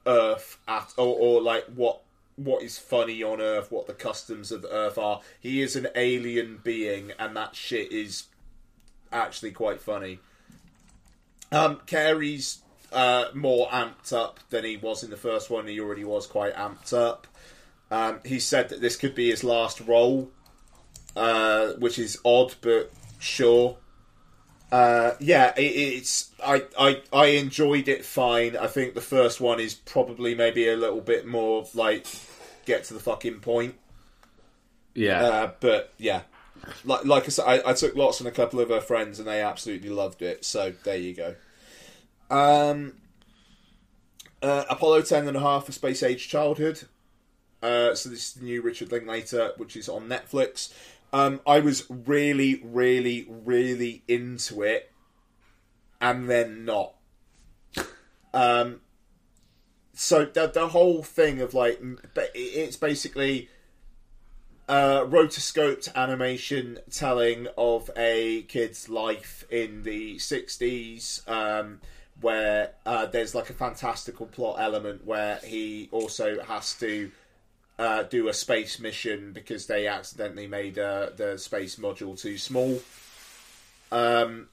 S4: Earth at or, or like what what is funny on Earth, what the customs of Earth are. He is an alien being, and that shit is actually quite funny. Um, Carey's uh, more amped up than he was in the first one. He already was quite amped up. Um, he said that this could be his last role, uh, which is odd, but sure. Uh, yeah, it, it's I, I I enjoyed it fine. I think the first one is probably maybe a little bit more like get to the fucking point.
S6: Yeah.
S4: Uh, but yeah, like like I said, I, I took lots and a couple of her friends and they absolutely loved it. So there you go. Um, uh, Apollo 10 and a half for Space Age Childhood. Uh, so this is the new Richard Linklater, which is on Netflix. Um, I was really, really, really into it, and then not. Um, so the the whole thing of like, it's basically uh, rotoscoped animation telling of a kid's life in the 60s um, where uh, there's like a fantastical plot element where he also has to uh, do a space mission because they accidentally made uh, the space module too small. Um,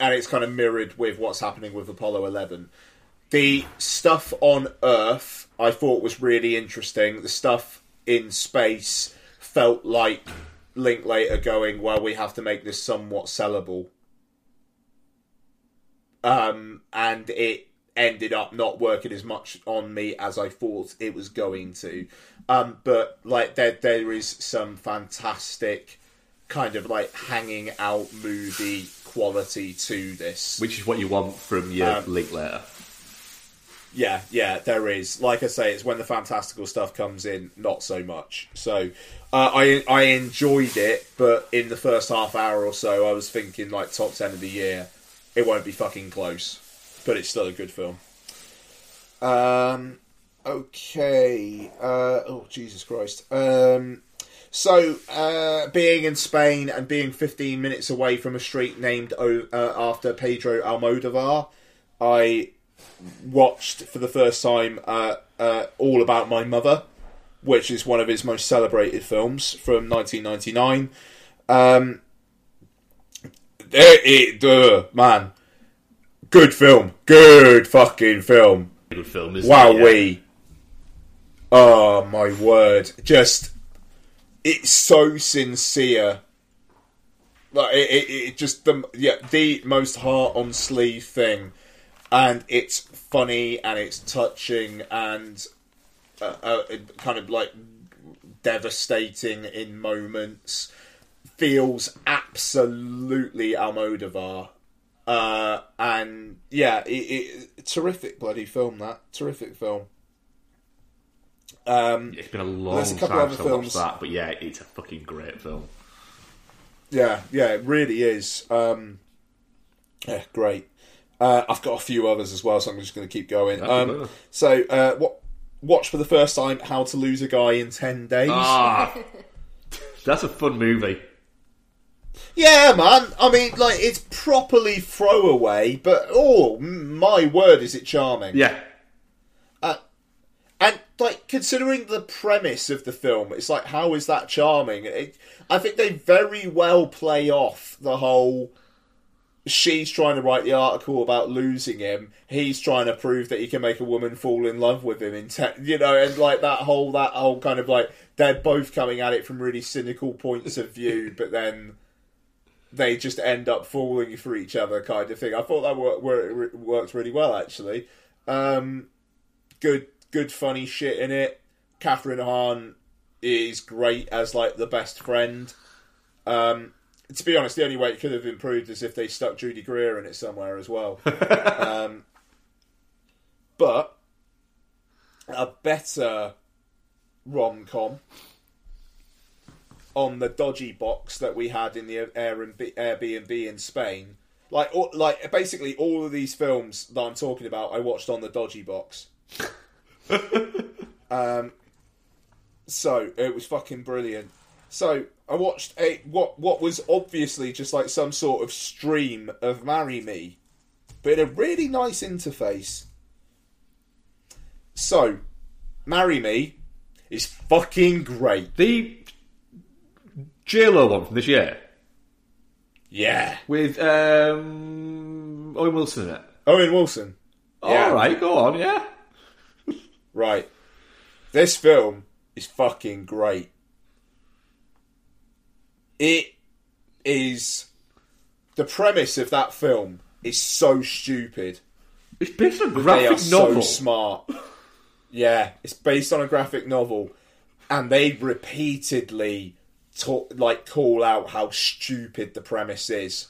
S4: and it's kind of mirrored with what's happening with apollo 11 the stuff on earth i thought was really interesting. The stuff in space felt like Linklater going, well, we have to make this somewhat sellable. Um, and it ended up not working as much on me as I thought it was going to. Um, but like there, there is some fantastic kind of like hanging out movie quality to this.
S6: Which is what you want from your
S4: Um,
S6: Linklater.
S4: Yeah, yeah, there is. Like I say, it's when the fantastical stuff comes in, not so much. So, uh, I I enjoyed it, but in the first half hour or so, I was thinking like top ten of the year. It won't be fucking close, but it's still a good film. Um. Okay. Uh. Oh Jesus Christ. Um. So, uh, being in Spain and being 15 minutes away from a street named uh, after Pedro Almodovar, I watched for the first time uh, uh, All About My Mother, which is one of his most celebrated films from 1999. Um, it, it, man, good film, good fucking film.
S6: Good film, isn't
S4: Wow,
S6: it? Yeah.
S4: we. Oh my word! Just it's so sincere. Like it, it, it just the yeah the most heart on sleeve thing, and it's funny and it's touching and uh, uh, kind of like devastating in moments. Feels absolutely Almodovar. Uh, and yeah, it, it, terrific bloody film. That terrific film. Um,
S6: It's been a long
S4: a couple
S6: time since I watched that, but yeah, it's a fucking great film.
S4: yeah, yeah, it really is. Um, yeah, great. Uh, I've got a few others as well, so I'm just going to keep going. Um, so, uh, what? Watch for the first time How to Lose a Guy in Ten Days.
S6: Ah, [LAUGHS] that's a fun movie.
S4: Yeah, man. I mean, like it's properly throwaway, but oh my word, is it charming?
S6: Yeah,
S4: Uh, and like considering the premise of the film, it's like how is that charming? It, I think they very well play off the whole she's trying to write the article about losing him. He's trying to prove that he can make a woman fall in love with him. In te- you know, and like that whole that whole kind of like they're both coming at it from really cynical points of view, but then they just end up falling for each other, kind of thing. I thought that wor- wor- worked really well, actually. Um, good, good, funny shit in it. Kathryn Hahn is great as like the best friend. Um, to be honest, the only way it could have improved is if they stuck Judy Greer in it somewhere as well. [LAUGHS] um, but a better rom com on the dodgy box that we had in the Airbnb, Airbnb in Spain. Like, all, like basically all of these films that I'm talking about, I watched on the dodgy box. [LAUGHS] um, so it was fucking brilliant. So I watched a what what was obviously just like some sort of stream of Marry Me, but in a really nice interface. So, Marry Me is fucking great.
S6: The J Lo one from this year
S4: Yeah.
S6: with um, Owen Wilson in it.
S4: Owen Wilson. Yeah.
S6: All right, go on, yeah.
S4: Right. This film is fucking great. It is. The premise of that film is so stupid.
S6: It's based on a
S4: They are
S6: graphic novel.
S4: so smart. Yeah, it's based on a graphic novel, and they repeatedly talk, like call out how stupid the premise is.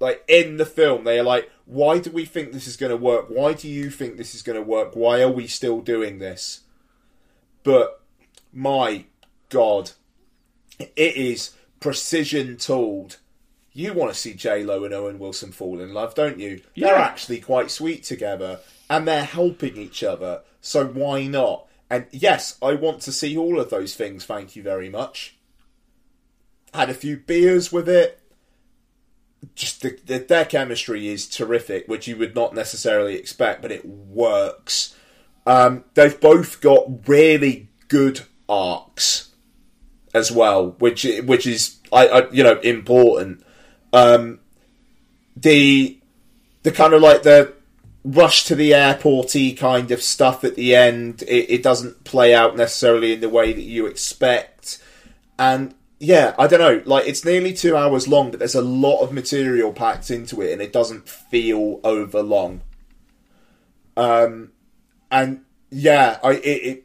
S4: Like in the film, they are like, "Why do we think this is going to work? Why do you think this is going to work? Why are we still doing this?" But my God, it is precision tooled. You want to see J Lo and Owen Wilson fall in love, don't you? They're actually quite sweet together, and they're helping each other. So why not? And yes, I want to see all of those things. Thank you very much. Had a few beers with it. Just the, the, their chemistry is terrific, which you would not necessarily expect, but it works. Um, they've both got really good arcs as well, which which is I, I you know important. Um, the the kind of like the rush to the airporty kind of stuff at the end. It, it doesn't play out necessarily in the way that you expect, and yeah, I don't know. Like it's nearly two hours long, but there's a lot of material packed into it, and it doesn't feel over long. Um, and yeah, I it it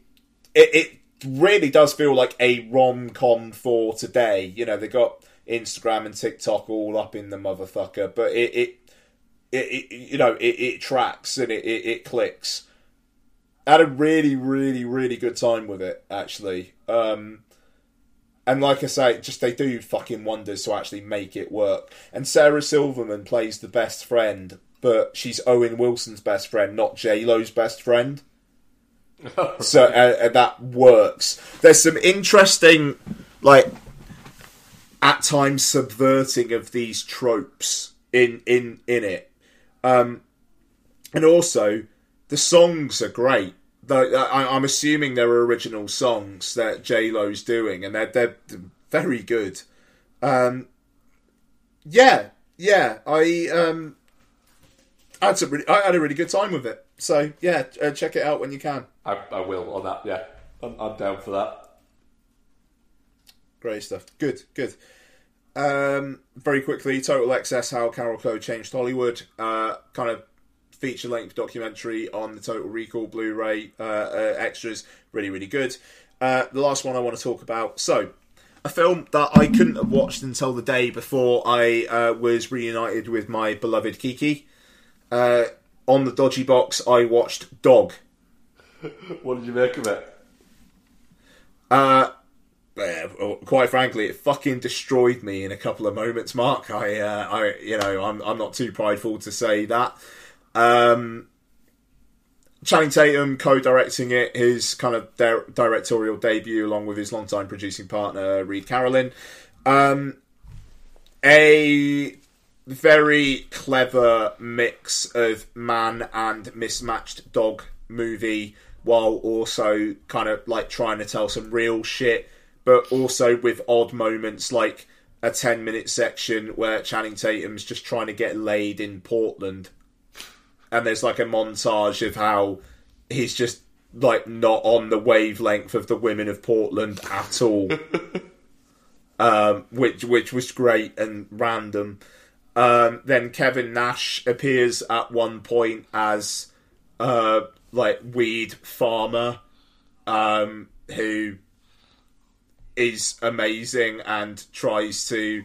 S4: it, it really does feel like a rom com for today. You know, they got Instagram and TikTok all up in the motherfucker, but it it, it, it you know it, it tracks and it, it, it clicks. I had a really really really good time with it actually. Um, and like I say, just they do fucking wonders to actually make it work. And Sarah Silverman plays the best friend, but she's Owen Wilson's best friend, not J Lo's best friend. [LAUGHS] so uh, uh, that works. There's some interesting, like, at times subverting of these tropes in in in it, um, and also the songs are great. The, I, I'm assuming they're original songs that J Lo's doing, and they're they're very good. Um, yeah, yeah, I um, I had some really, I had a really good time with it. So yeah, uh, check it out when you can.
S6: I, I will on that, yeah. I'm, I'm down for that.
S4: Great stuff. Good, good. Um, very quickly, Total Excess: How Carolco Changed Hollywood. Uh, kind of feature length documentary on the Total Recall Blu-ray uh, uh, extras. Really, really good. Uh, the last one I want to talk about. So, a film that I couldn't have watched until the day before I uh, was reunited with my beloved Kiki. Uh, on the dodgy box, I watched Dog. [LAUGHS]
S6: What did you make of it?
S4: Uh, quite frankly, it fucking destroyed me in a couple of moments. Mark, I, uh, I, you know, I'm, I'm not too prideful to say that. Um, Channing Tatum co-directing it, his kind of di- directorial debut, along with his longtime producing partner Reid Carolin. Um, a very clever mix of man and mismatched dog movie while also kind of like trying to tell some real shit but also with odd moments like a 10 minute section where Channing Tatum's just trying to get laid in Portland. And there's like a montage of how he's just like not on the wavelength of the women of Portland at all. [LAUGHS] um, which which was great and random. Um, then Kevin Nash appears at one point as uh, like weed farmer um, who is amazing and tries to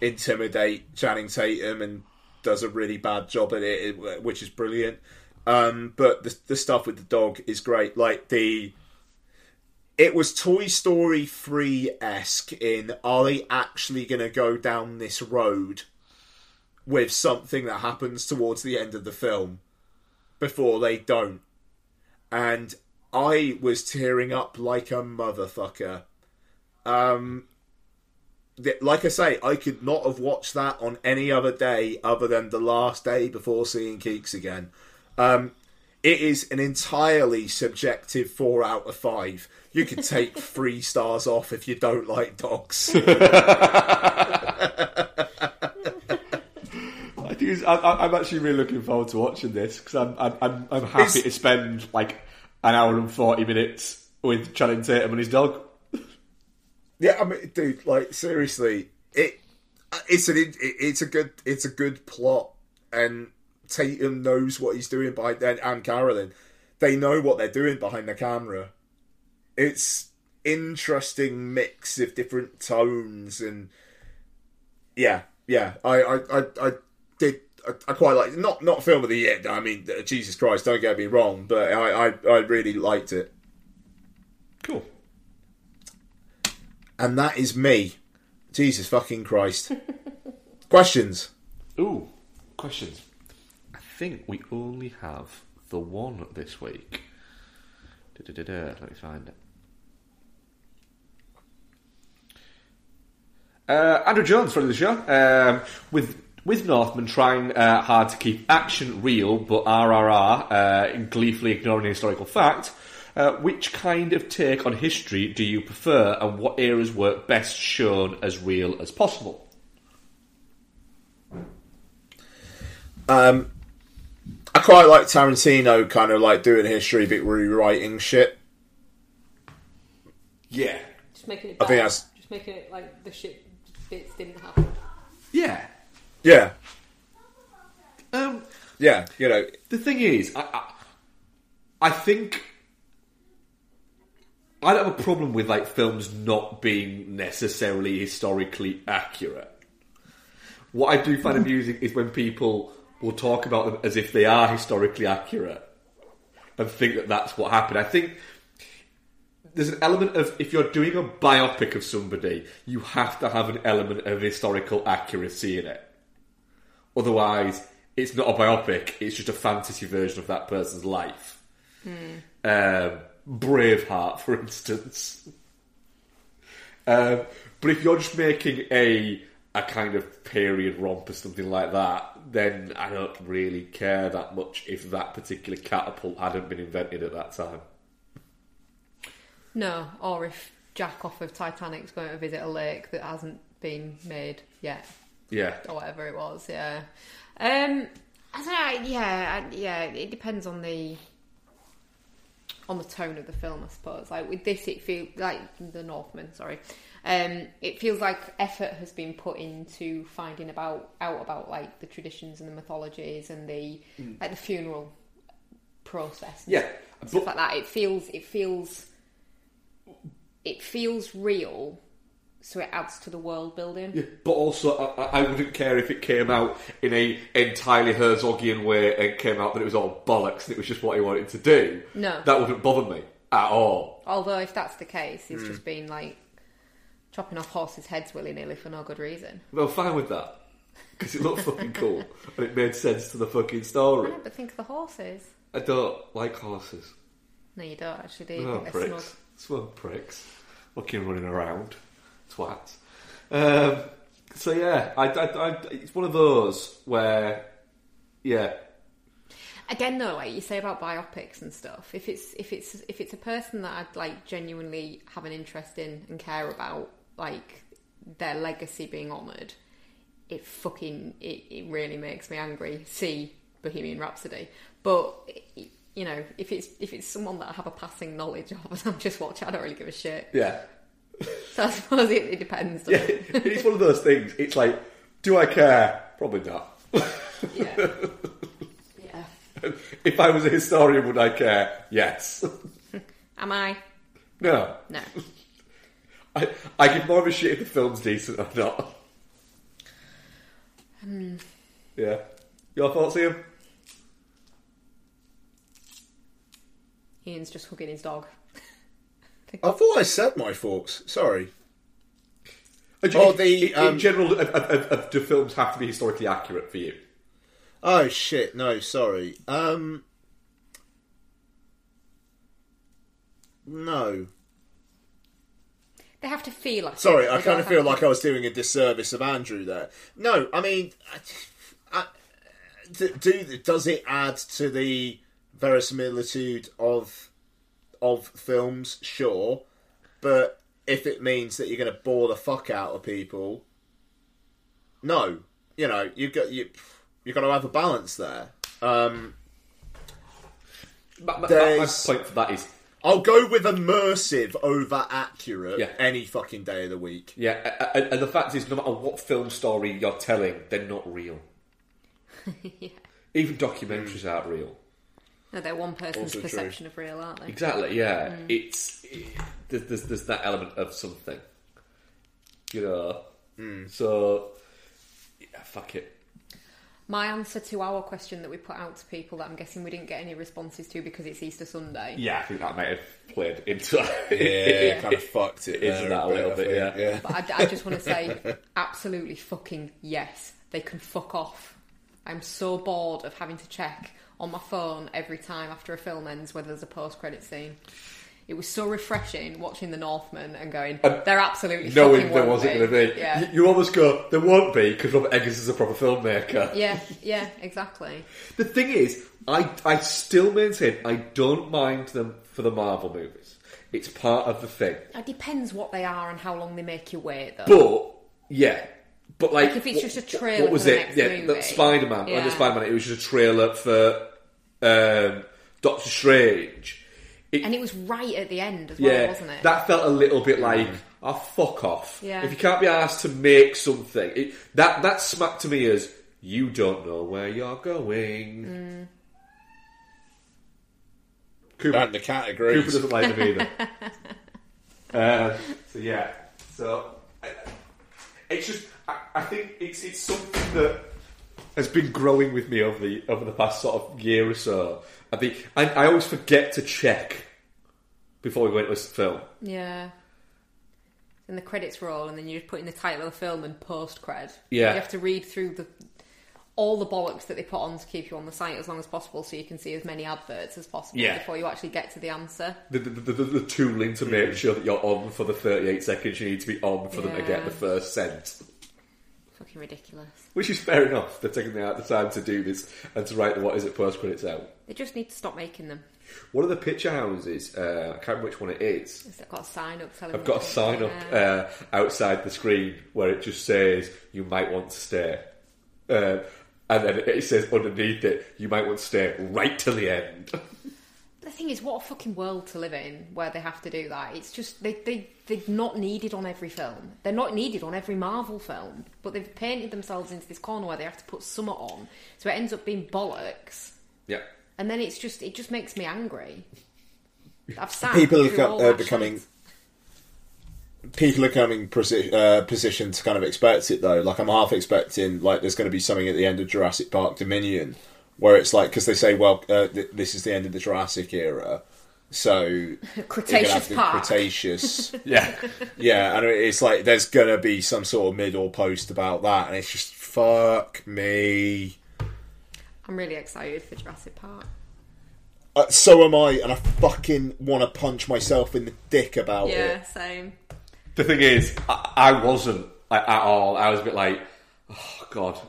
S4: intimidate Channing Tatum and does a really bad job at it, which is brilliant. Um, but the, the stuff with the dog is great. Like the, it was Toy Story three esque in are they actually going to go down this road with something that happens towards the end of the film before they don't, and I was tearing up like a motherfucker. Um, th- like I say, I could not have watched that on any other day other than the last day before seeing Keeks again. Um, it is an entirely subjective four out of five. You could take [LAUGHS] three stars off if you don't like dogs. [LAUGHS]
S6: I think it's, I, I- I'm actually really looking forward to watching this because I'm, I'm, I'm, I'm happy
S4: It's-
S6: to spend like an hour and 40 minutes with Channing Tatum and his dog.
S4: Yeah, I mean, dude, like seriously, it it's an it, it's a good it's a good plot, and Tatum knows what he's doing behind and, and Carolin, they know what they're doing behind the camera. It's interesting mix of different tones and yeah, yeah. I I I, I did. I, I quite like not not film of the year. I mean, Jesus Christ, don't get me wrong, but I I, I really liked it.
S6: Cool.
S4: And that is me. Jesus fucking Christ. [LAUGHS] Questions?
S6: Ooh, questions. I think we only have the one this week. Da-da-da-da, Let me find it. Uh, Andrew Jones, friend of the show, um, with with Northman trying uh, hard to keep action real, but RRR uh, gleefully ignoring historical fact. Uh, which kind of take on history do you prefer, and what eras work best shown as real as possible?
S4: Um, I quite like Tarantino kind of like doing history but rewriting shit.
S6: Yeah,
S5: Just making it.
S4: I think that's-
S5: just making it like the shit bits didn't happen.
S6: yeah.
S4: Yeah,
S6: Um,
S4: yeah, you know,
S6: The thing is, I, I, I think I don't have a problem with like films not being necessarily historically accurate. What I do find amusing is when people will talk about them as if they are historically accurate and think that that's what happened. I think there's an element of if you're doing a biopic of somebody, you have to have an element of historical accuracy in it. Otherwise, it's not a biopic; it's just a fantasy version of that person's life. Um, Braveheart, for instance. Um, but if you're just making a a kind of period romp or something like that, then I don't really care that much if that particular catapult hadn't been invented at that time.
S5: No, or if Jack off of Titanic's going to visit a lake that hasn't been made yet,
S6: Yeah.
S5: or whatever it was. Yeah. Um, I don't know. Yeah, yeah. It depends on the on the tone of the film, I suppose. Like with this, it feels like the Northman. Sorry, um, it feels like effort has been put into finding about out about like the traditions and the mythologies and the like the funeral process.
S6: Yeah,
S5: stuff
S6: but-
S5: like that. It feels. It feels. It feels real, so it adds to the world building.
S6: Yeah, but also, I, I wouldn't care if it came out in a entirely Herzogian way and came out that it was all bollocks and it was just what he wanted to do.
S5: No.
S6: that wouldn't bother me at all.
S5: Although, if that's the case, he's just hmm. been like chopping off horses' heads willy nilly for no good reason.
S6: I'm fine with that because it looked fucking cool [LAUGHS] and it made sense to the fucking story.
S5: I know, but think of the horses.
S6: I don't like horses.
S5: No, you don't actually. Do you?
S6: Oh,
S5: they're smug.
S6: pricks. Smug pricks. Fucking running around. Twats. Um, so yeah, I, I, I, it's one of those where, yeah,
S5: Again, though, like you say about biopics and stuff, if it's if it's if it's a person that I'd like genuinely have an interest in and care about, like their legacy being honoured, it fucking it, it really makes me angry. See Bohemian Rhapsody, but you know if it's if it's someone that I have a passing knowledge of and [LAUGHS] I'm just watching, I don't really give a shit.
S6: Yeah. [LAUGHS]
S5: So I suppose it, it depends.
S6: Yeah,
S5: it?
S6: it's one of those things. It's like, do I care? Probably not.
S5: yeah. yeah. [LAUGHS]
S6: If I was a historian, would I care? Yes. [LAUGHS]
S5: Am I?
S6: No.
S5: No.
S6: I, I give more of a shit if the film's decent or not.
S5: Hmm.
S6: Yeah. Your thoughts, Ian?
S5: Ian's just hugging his dog.
S4: I thought I said my thoughts. Sorry.
S6: In-
S4: Oh, the,
S6: in,
S4: um,
S6: in general, do films have to be historically accurate for you?
S4: Oh shit! No, sorry. Um, no.
S5: They have to feel like.
S4: Sorry,
S5: it.
S4: I
S5: They
S4: kind
S5: don't
S4: of feel
S5: have
S4: like
S5: to-
S4: I was doing a disservice of Andrew there. No, I mean, I, I, do, do does it add to the verisimilitude of of films? Sure, but if it means that you're going to bore the fuck out of people, no. You know, you got you you got to have a balance there. Um,
S6: My, my, my point for that is,
S4: I'll go with immersive over accurate
S6: Yeah.
S4: any fucking day of the week.
S6: yeah, a- a- and the fact is, no matter what film story you're telling, they're not real. [LAUGHS]
S5: yeah.
S6: Even documentaries aren't real.
S5: No, they're one person's
S4: Also true.
S5: perception of real, aren't they?
S6: Exactly, yeah. Mm. It's it, there's, there's there's that element of something, you know. Hmm. So yeah, fuck it.
S5: My answer to our question that we put out to people that I'm guessing we didn't get any responses to because it's Easter Sunday.
S6: Yeah, I think that might have played into [LAUGHS]
S4: Yeah, kind of fucked it.
S6: Into that a little bit,
S4: Yeah.
S6: yeah.
S5: But I, I just want to say, [LAUGHS] absolutely fucking yes. They can fuck off. I'm so bored of having to check on my phone every time after a film ends whether there's a post-credit scene. It was so refreshing watching The Northman and going, they're absolutely
S6: knowing there wasn't going to be.
S5: Yeah.
S6: You, you almost go, there won't be because Robert Eggers is a proper filmmaker. [LAUGHS]
S5: yeah, yeah, exactly.
S6: The thing is, I I still maintain I don't mind them for the Marvel movies. It's part of the thing.
S5: It depends what they are and how long they make you wait, though.
S6: But yeah, but like,
S5: Like, if it's
S6: what-
S5: just a trailer
S6: What was it? yeah, that Spider Man.
S5: Yeah.
S6: Spider Man. It was just a trailer for um, Doctor Strange. It-
S5: and it was right at the end as well,
S6: yeah,
S5: wasn't it?
S6: that felt a little bit like, oh fuck off.
S5: Yeah.
S6: If you can't be asked to make something, it, that that smacked to me as you don't know where you're going.
S5: Mm.
S6: Cooper,
S4: And the categories.
S6: Cooper doesn't like them either. um, [LAUGHS] so yeah, so I, it's just I, I think it's it's something that has been growing with me over the over the past sort of year or so. I think I, I always forget to check before we go into this film.
S5: Yeah. And the credits roll, and then you just put in the title of the film and post cred.
S6: Yeah.
S5: You have to read through the all the bollocks that they put on to keep you on the site as long as possible, so you can see as many adverts as possible
S6: Yeah.
S5: before you actually get to the answer.
S6: The, the, the, the, the tooling to make mm. sure that you're on for the 38 seconds you need to be on for them to get the first cent.
S5: Fucking ridiculous.
S6: Which is fair enough. They're taking the out the time to do this and to write the what is it post credits out.
S5: They just need to stop making them.
S6: One of the picture houses, uh, I can't remember which one it is.
S5: They've got a sign up telling
S6: I've got a sign up uh, outside the screen where it just says you might want to stay, uh, and then it says underneath it you might want to stay right till the end. [LAUGHS]
S5: The thing is, what a fucking world to live in where they have to do that. It's just they they they're not needed on every film. They're not needed on every Marvel film, but they've painted themselves into this corner where they have to put summer on, so it ends up being bollocks.
S6: yeah,
S5: And then it's just it just makes me angry. I've sat
S4: people are, are becoming people are coming posi- uh, positioned to kind of expect it though. Like I'm half expecting like there's going to be something at the end of Jurassic Park Dominion where it's like because they say well uh, th- this is the end of the Jurassic era, so [LAUGHS] you're gonna
S5: Cretaceous
S4: have
S5: Park.
S4: Cretaceous. [LAUGHS]
S6: yeah.
S4: yeah, and it's like there's gonna be some sort of middle post about that, and it's just fuck me.
S5: I'm really excited for Jurassic Park.
S4: Uh, so am I, and I fucking want to punch myself in the dick about it.
S5: Yeah,
S4: it.
S5: same.
S6: The thing is, I, I wasn't like, at all. I was a bit like, oh god,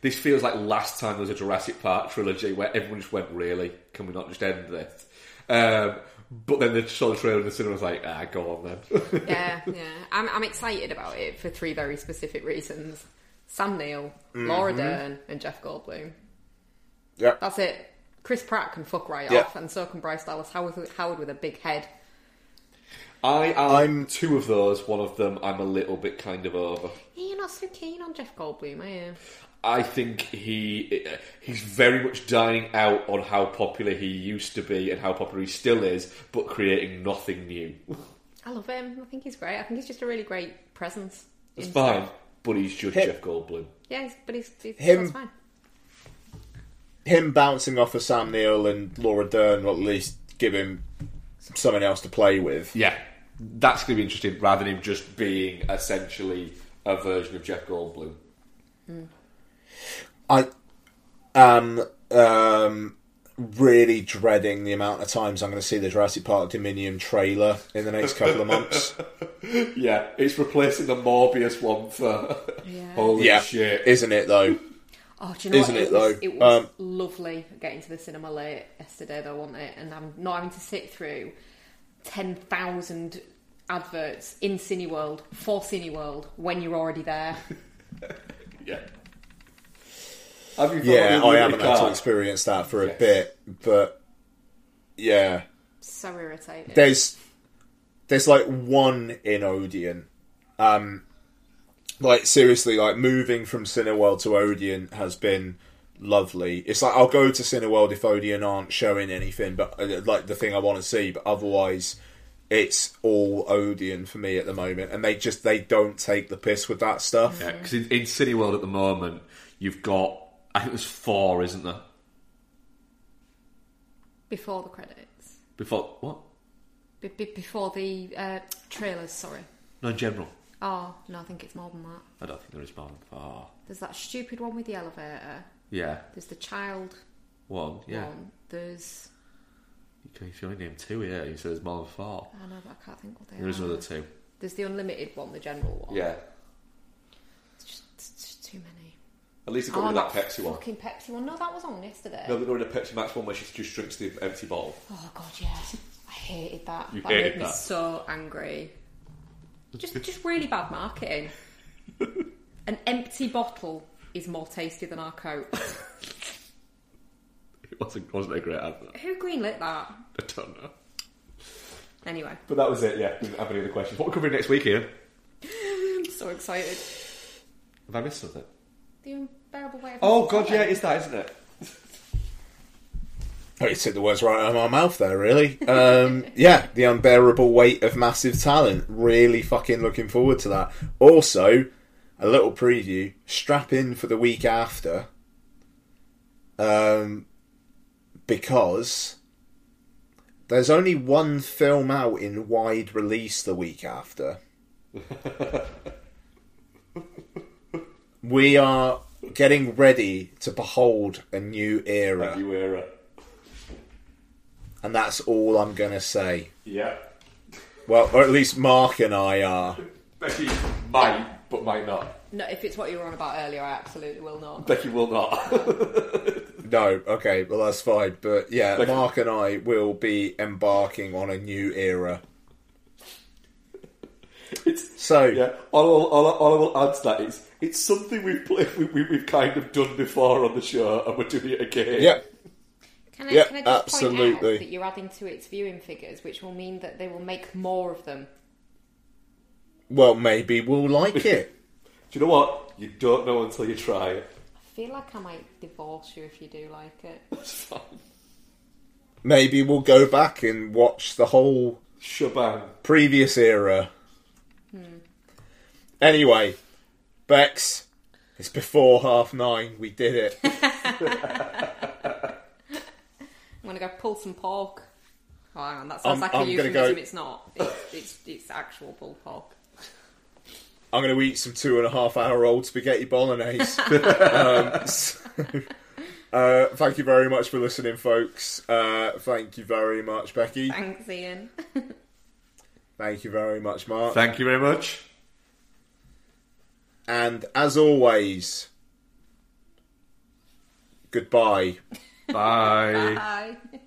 S6: this feels like last time there was a Jurassic Park trilogy where everyone just went, really? Can we not just end this? Um, But then they saw the trailer in the cinema. I was like, ah, go on then.
S5: yeah, yeah. [LAUGHS] I'm, I'm excited about it for three very specific reasons: Sam Neill, Laura Dern, and Jeff Goldblum.
S4: Yep.
S5: That's it. Chris Pratt can fuck right
S4: Yeah.
S5: off, and so can Bryce Dallas Howard, with- Howard with a big head.
S6: I am
S4: I'm-
S6: two of those. One of them I'm a little bit kind of over.
S5: You're not so keen on Jeff Goldblum, are you?
S6: I think he he's very much dining out on how popular he used to be and how popular he still is, but creating nothing new.
S5: I love him. I think he's great. I think he's just a really great presence.
S6: It's fine,
S5: stuff.
S6: but he's just
S4: Him-
S6: Jeff Goldblum.
S5: Yeah, he's, but he's, he's
S4: Him-
S5: fine.
S4: Him bouncing off of Sam Neill and Laura Dern will at least give him something else to play with.
S6: Yeah, that's going to be interesting rather than him just being essentially a version of Jeff Goldblum. Hmm.
S4: I am um, really dreading the amount of times I'm going to see the Jurassic Park Dominion trailer in the next couple of months. [LAUGHS]
S6: Yeah, it's replacing the Morbius one for
S5: Yeah.
S6: holy
S4: yeah,
S6: shit.
S4: isn't it though? [LAUGHS]
S5: Oh, do you know
S4: Isn't
S5: what?
S4: it,
S5: was,
S4: though?
S5: It was
S4: Um,
S5: lovely getting to the cinema late yesterday, though, wasn't it? And I'm not having to sit through 10,000 adverts in Cineworld for Cineworld when you're already there. [LAUGHS]
S6: yeah. Have you
S4: Yeah, I haven't had to experience that for a
S6: Yes.
S4: bit, but yeah,
S5: so irritating.
S4: there's there's like one in Odeon. Um, like seriously, like moving from Cineworld to Odeon has been lovely. It's like I'll go to Cineworld if Odeon aren't showing anything, but uh, like the thing I want to see. But otherwise, it's all Odeon for me at the moment, and they just they don't take the piss with that stuff.
S6: Yeah, because in, in Cineworld at the moment, you've got I think there's four, isn't there?
S5: Before the credits.
S6: Before what?
S5: Be- be- before the uh, trailers, sorry.
S6: No, in general.
S5: Oh, no, I think it's more than that.
S6: I don't think there is more than four.
S5: There's that stupid one with the elevator.
S6: Yeah,
S5: There's the child
S6: one. Yeah,
S5: one. There's.
S6: you can only name two here. You said there's more than four.
S5: I know, but I can't think what they
S6: There is
S5: are.
S6: another two.
S5: There's the unlimited one, the general one.
S6: Yeah,
S5: It's just, it's just too many.
S6: At least they got
S5: Oh,
S6: rid of
S5: that
S6: that Pepsi one.
S5: fucking Pepsi one. No, that was on yesterday.
S6: No, they got rid of Pepsi Max one where she just drinks the empty bottle.
S5: Oh god, yeah. I hated that.
S6: You
S5: that
S6: hated
S5: made me so angry. Just, [LAUGHS] just really bad marketing. [LAUGHS] An empty bottle is more tasty than our coke. [LAUGHS]
S6: It wasn't wasn't a great advert.
S5: Who greenlit that?
S6: I don't know.
S5: Anyway,
S6: But that was it. Yeah, didn't have any other questions. What are we covering next week, Ian?
S5: I'm so excited.
S6: Have I missed something?
S5: The unbearable weight of
S6: Oh
S5: Mrs.
S6: god, yeah, it's that, isn't it? [LAUGHS]
S4: Oh, you took the words right out of my mouth there, really. Um, yeah, the unbearable weight of massive talent. Really fucking looking forward to that. Also, a little preview. Strap in for the week after. Um, because there's only one film out in wide release the week after. [LAUGHS] we are getting ready to behold a new era.
S6: You era.
S4: And that's all I'm going to say.
S6: Yeah.
S4: Well, or at least Mark and I are.
S6: Becky might, but might not.
S5: No, if it's what you were on about earlier, I absolutely will not.
S6: Becky will not. [LAUGHS]
S4: No, okay, well, that's fine. But yeah,
S6: Like-
S4: Mark and I will be embarking on a new era.
S6: it's
S4: So,
S6: yeah. All, all, all, all I will add to that is it's something we've played, we, we, we've kind of done before on the show, and we're doing it again.
S4: yeah,
S5: Can I,
S4: Yeah,
S5: can I just point
S4: absolutely.
S5: out that you're adding to its viewing figures, which will mean that they will make more of them.
S4: well, maybe we'll like it. [LAUGHS]
S6: Do you know what? You don't know until you try it.
S5: I feel like I might divorce you if you do like it. [LAUGHS]
S6: It's fine.
S4: Maybe we'll go back and watch the whole
S6: Shebang.
S4: previous era. Hmm. Anyway, Bex, it's before half nine. We did it. [LAUGHS] [LAUGHS]
S5: I'm gonna go pull some pork. Oh, hang on, that sounds
S4: I'm-
S5: like
S4: I'm
S5: a
S4: gonna
S5: euphemism.
S4: go-
S5: It's not. It's, it's it's actual pulled pork.
S4: I'm going to eat some two and a half hour old spaghetti bolognese. [LAUGHS] um, so, uh, thank you very much for listening, folks. Uh, thank you very much, Becky.
S5: Thanks, Ian.
S4: Thank you very much, Mark.
S6: Thank you very much.
S4: And as always, goodbye.
S6: Bye.
S5: Bye. [LAUGHS]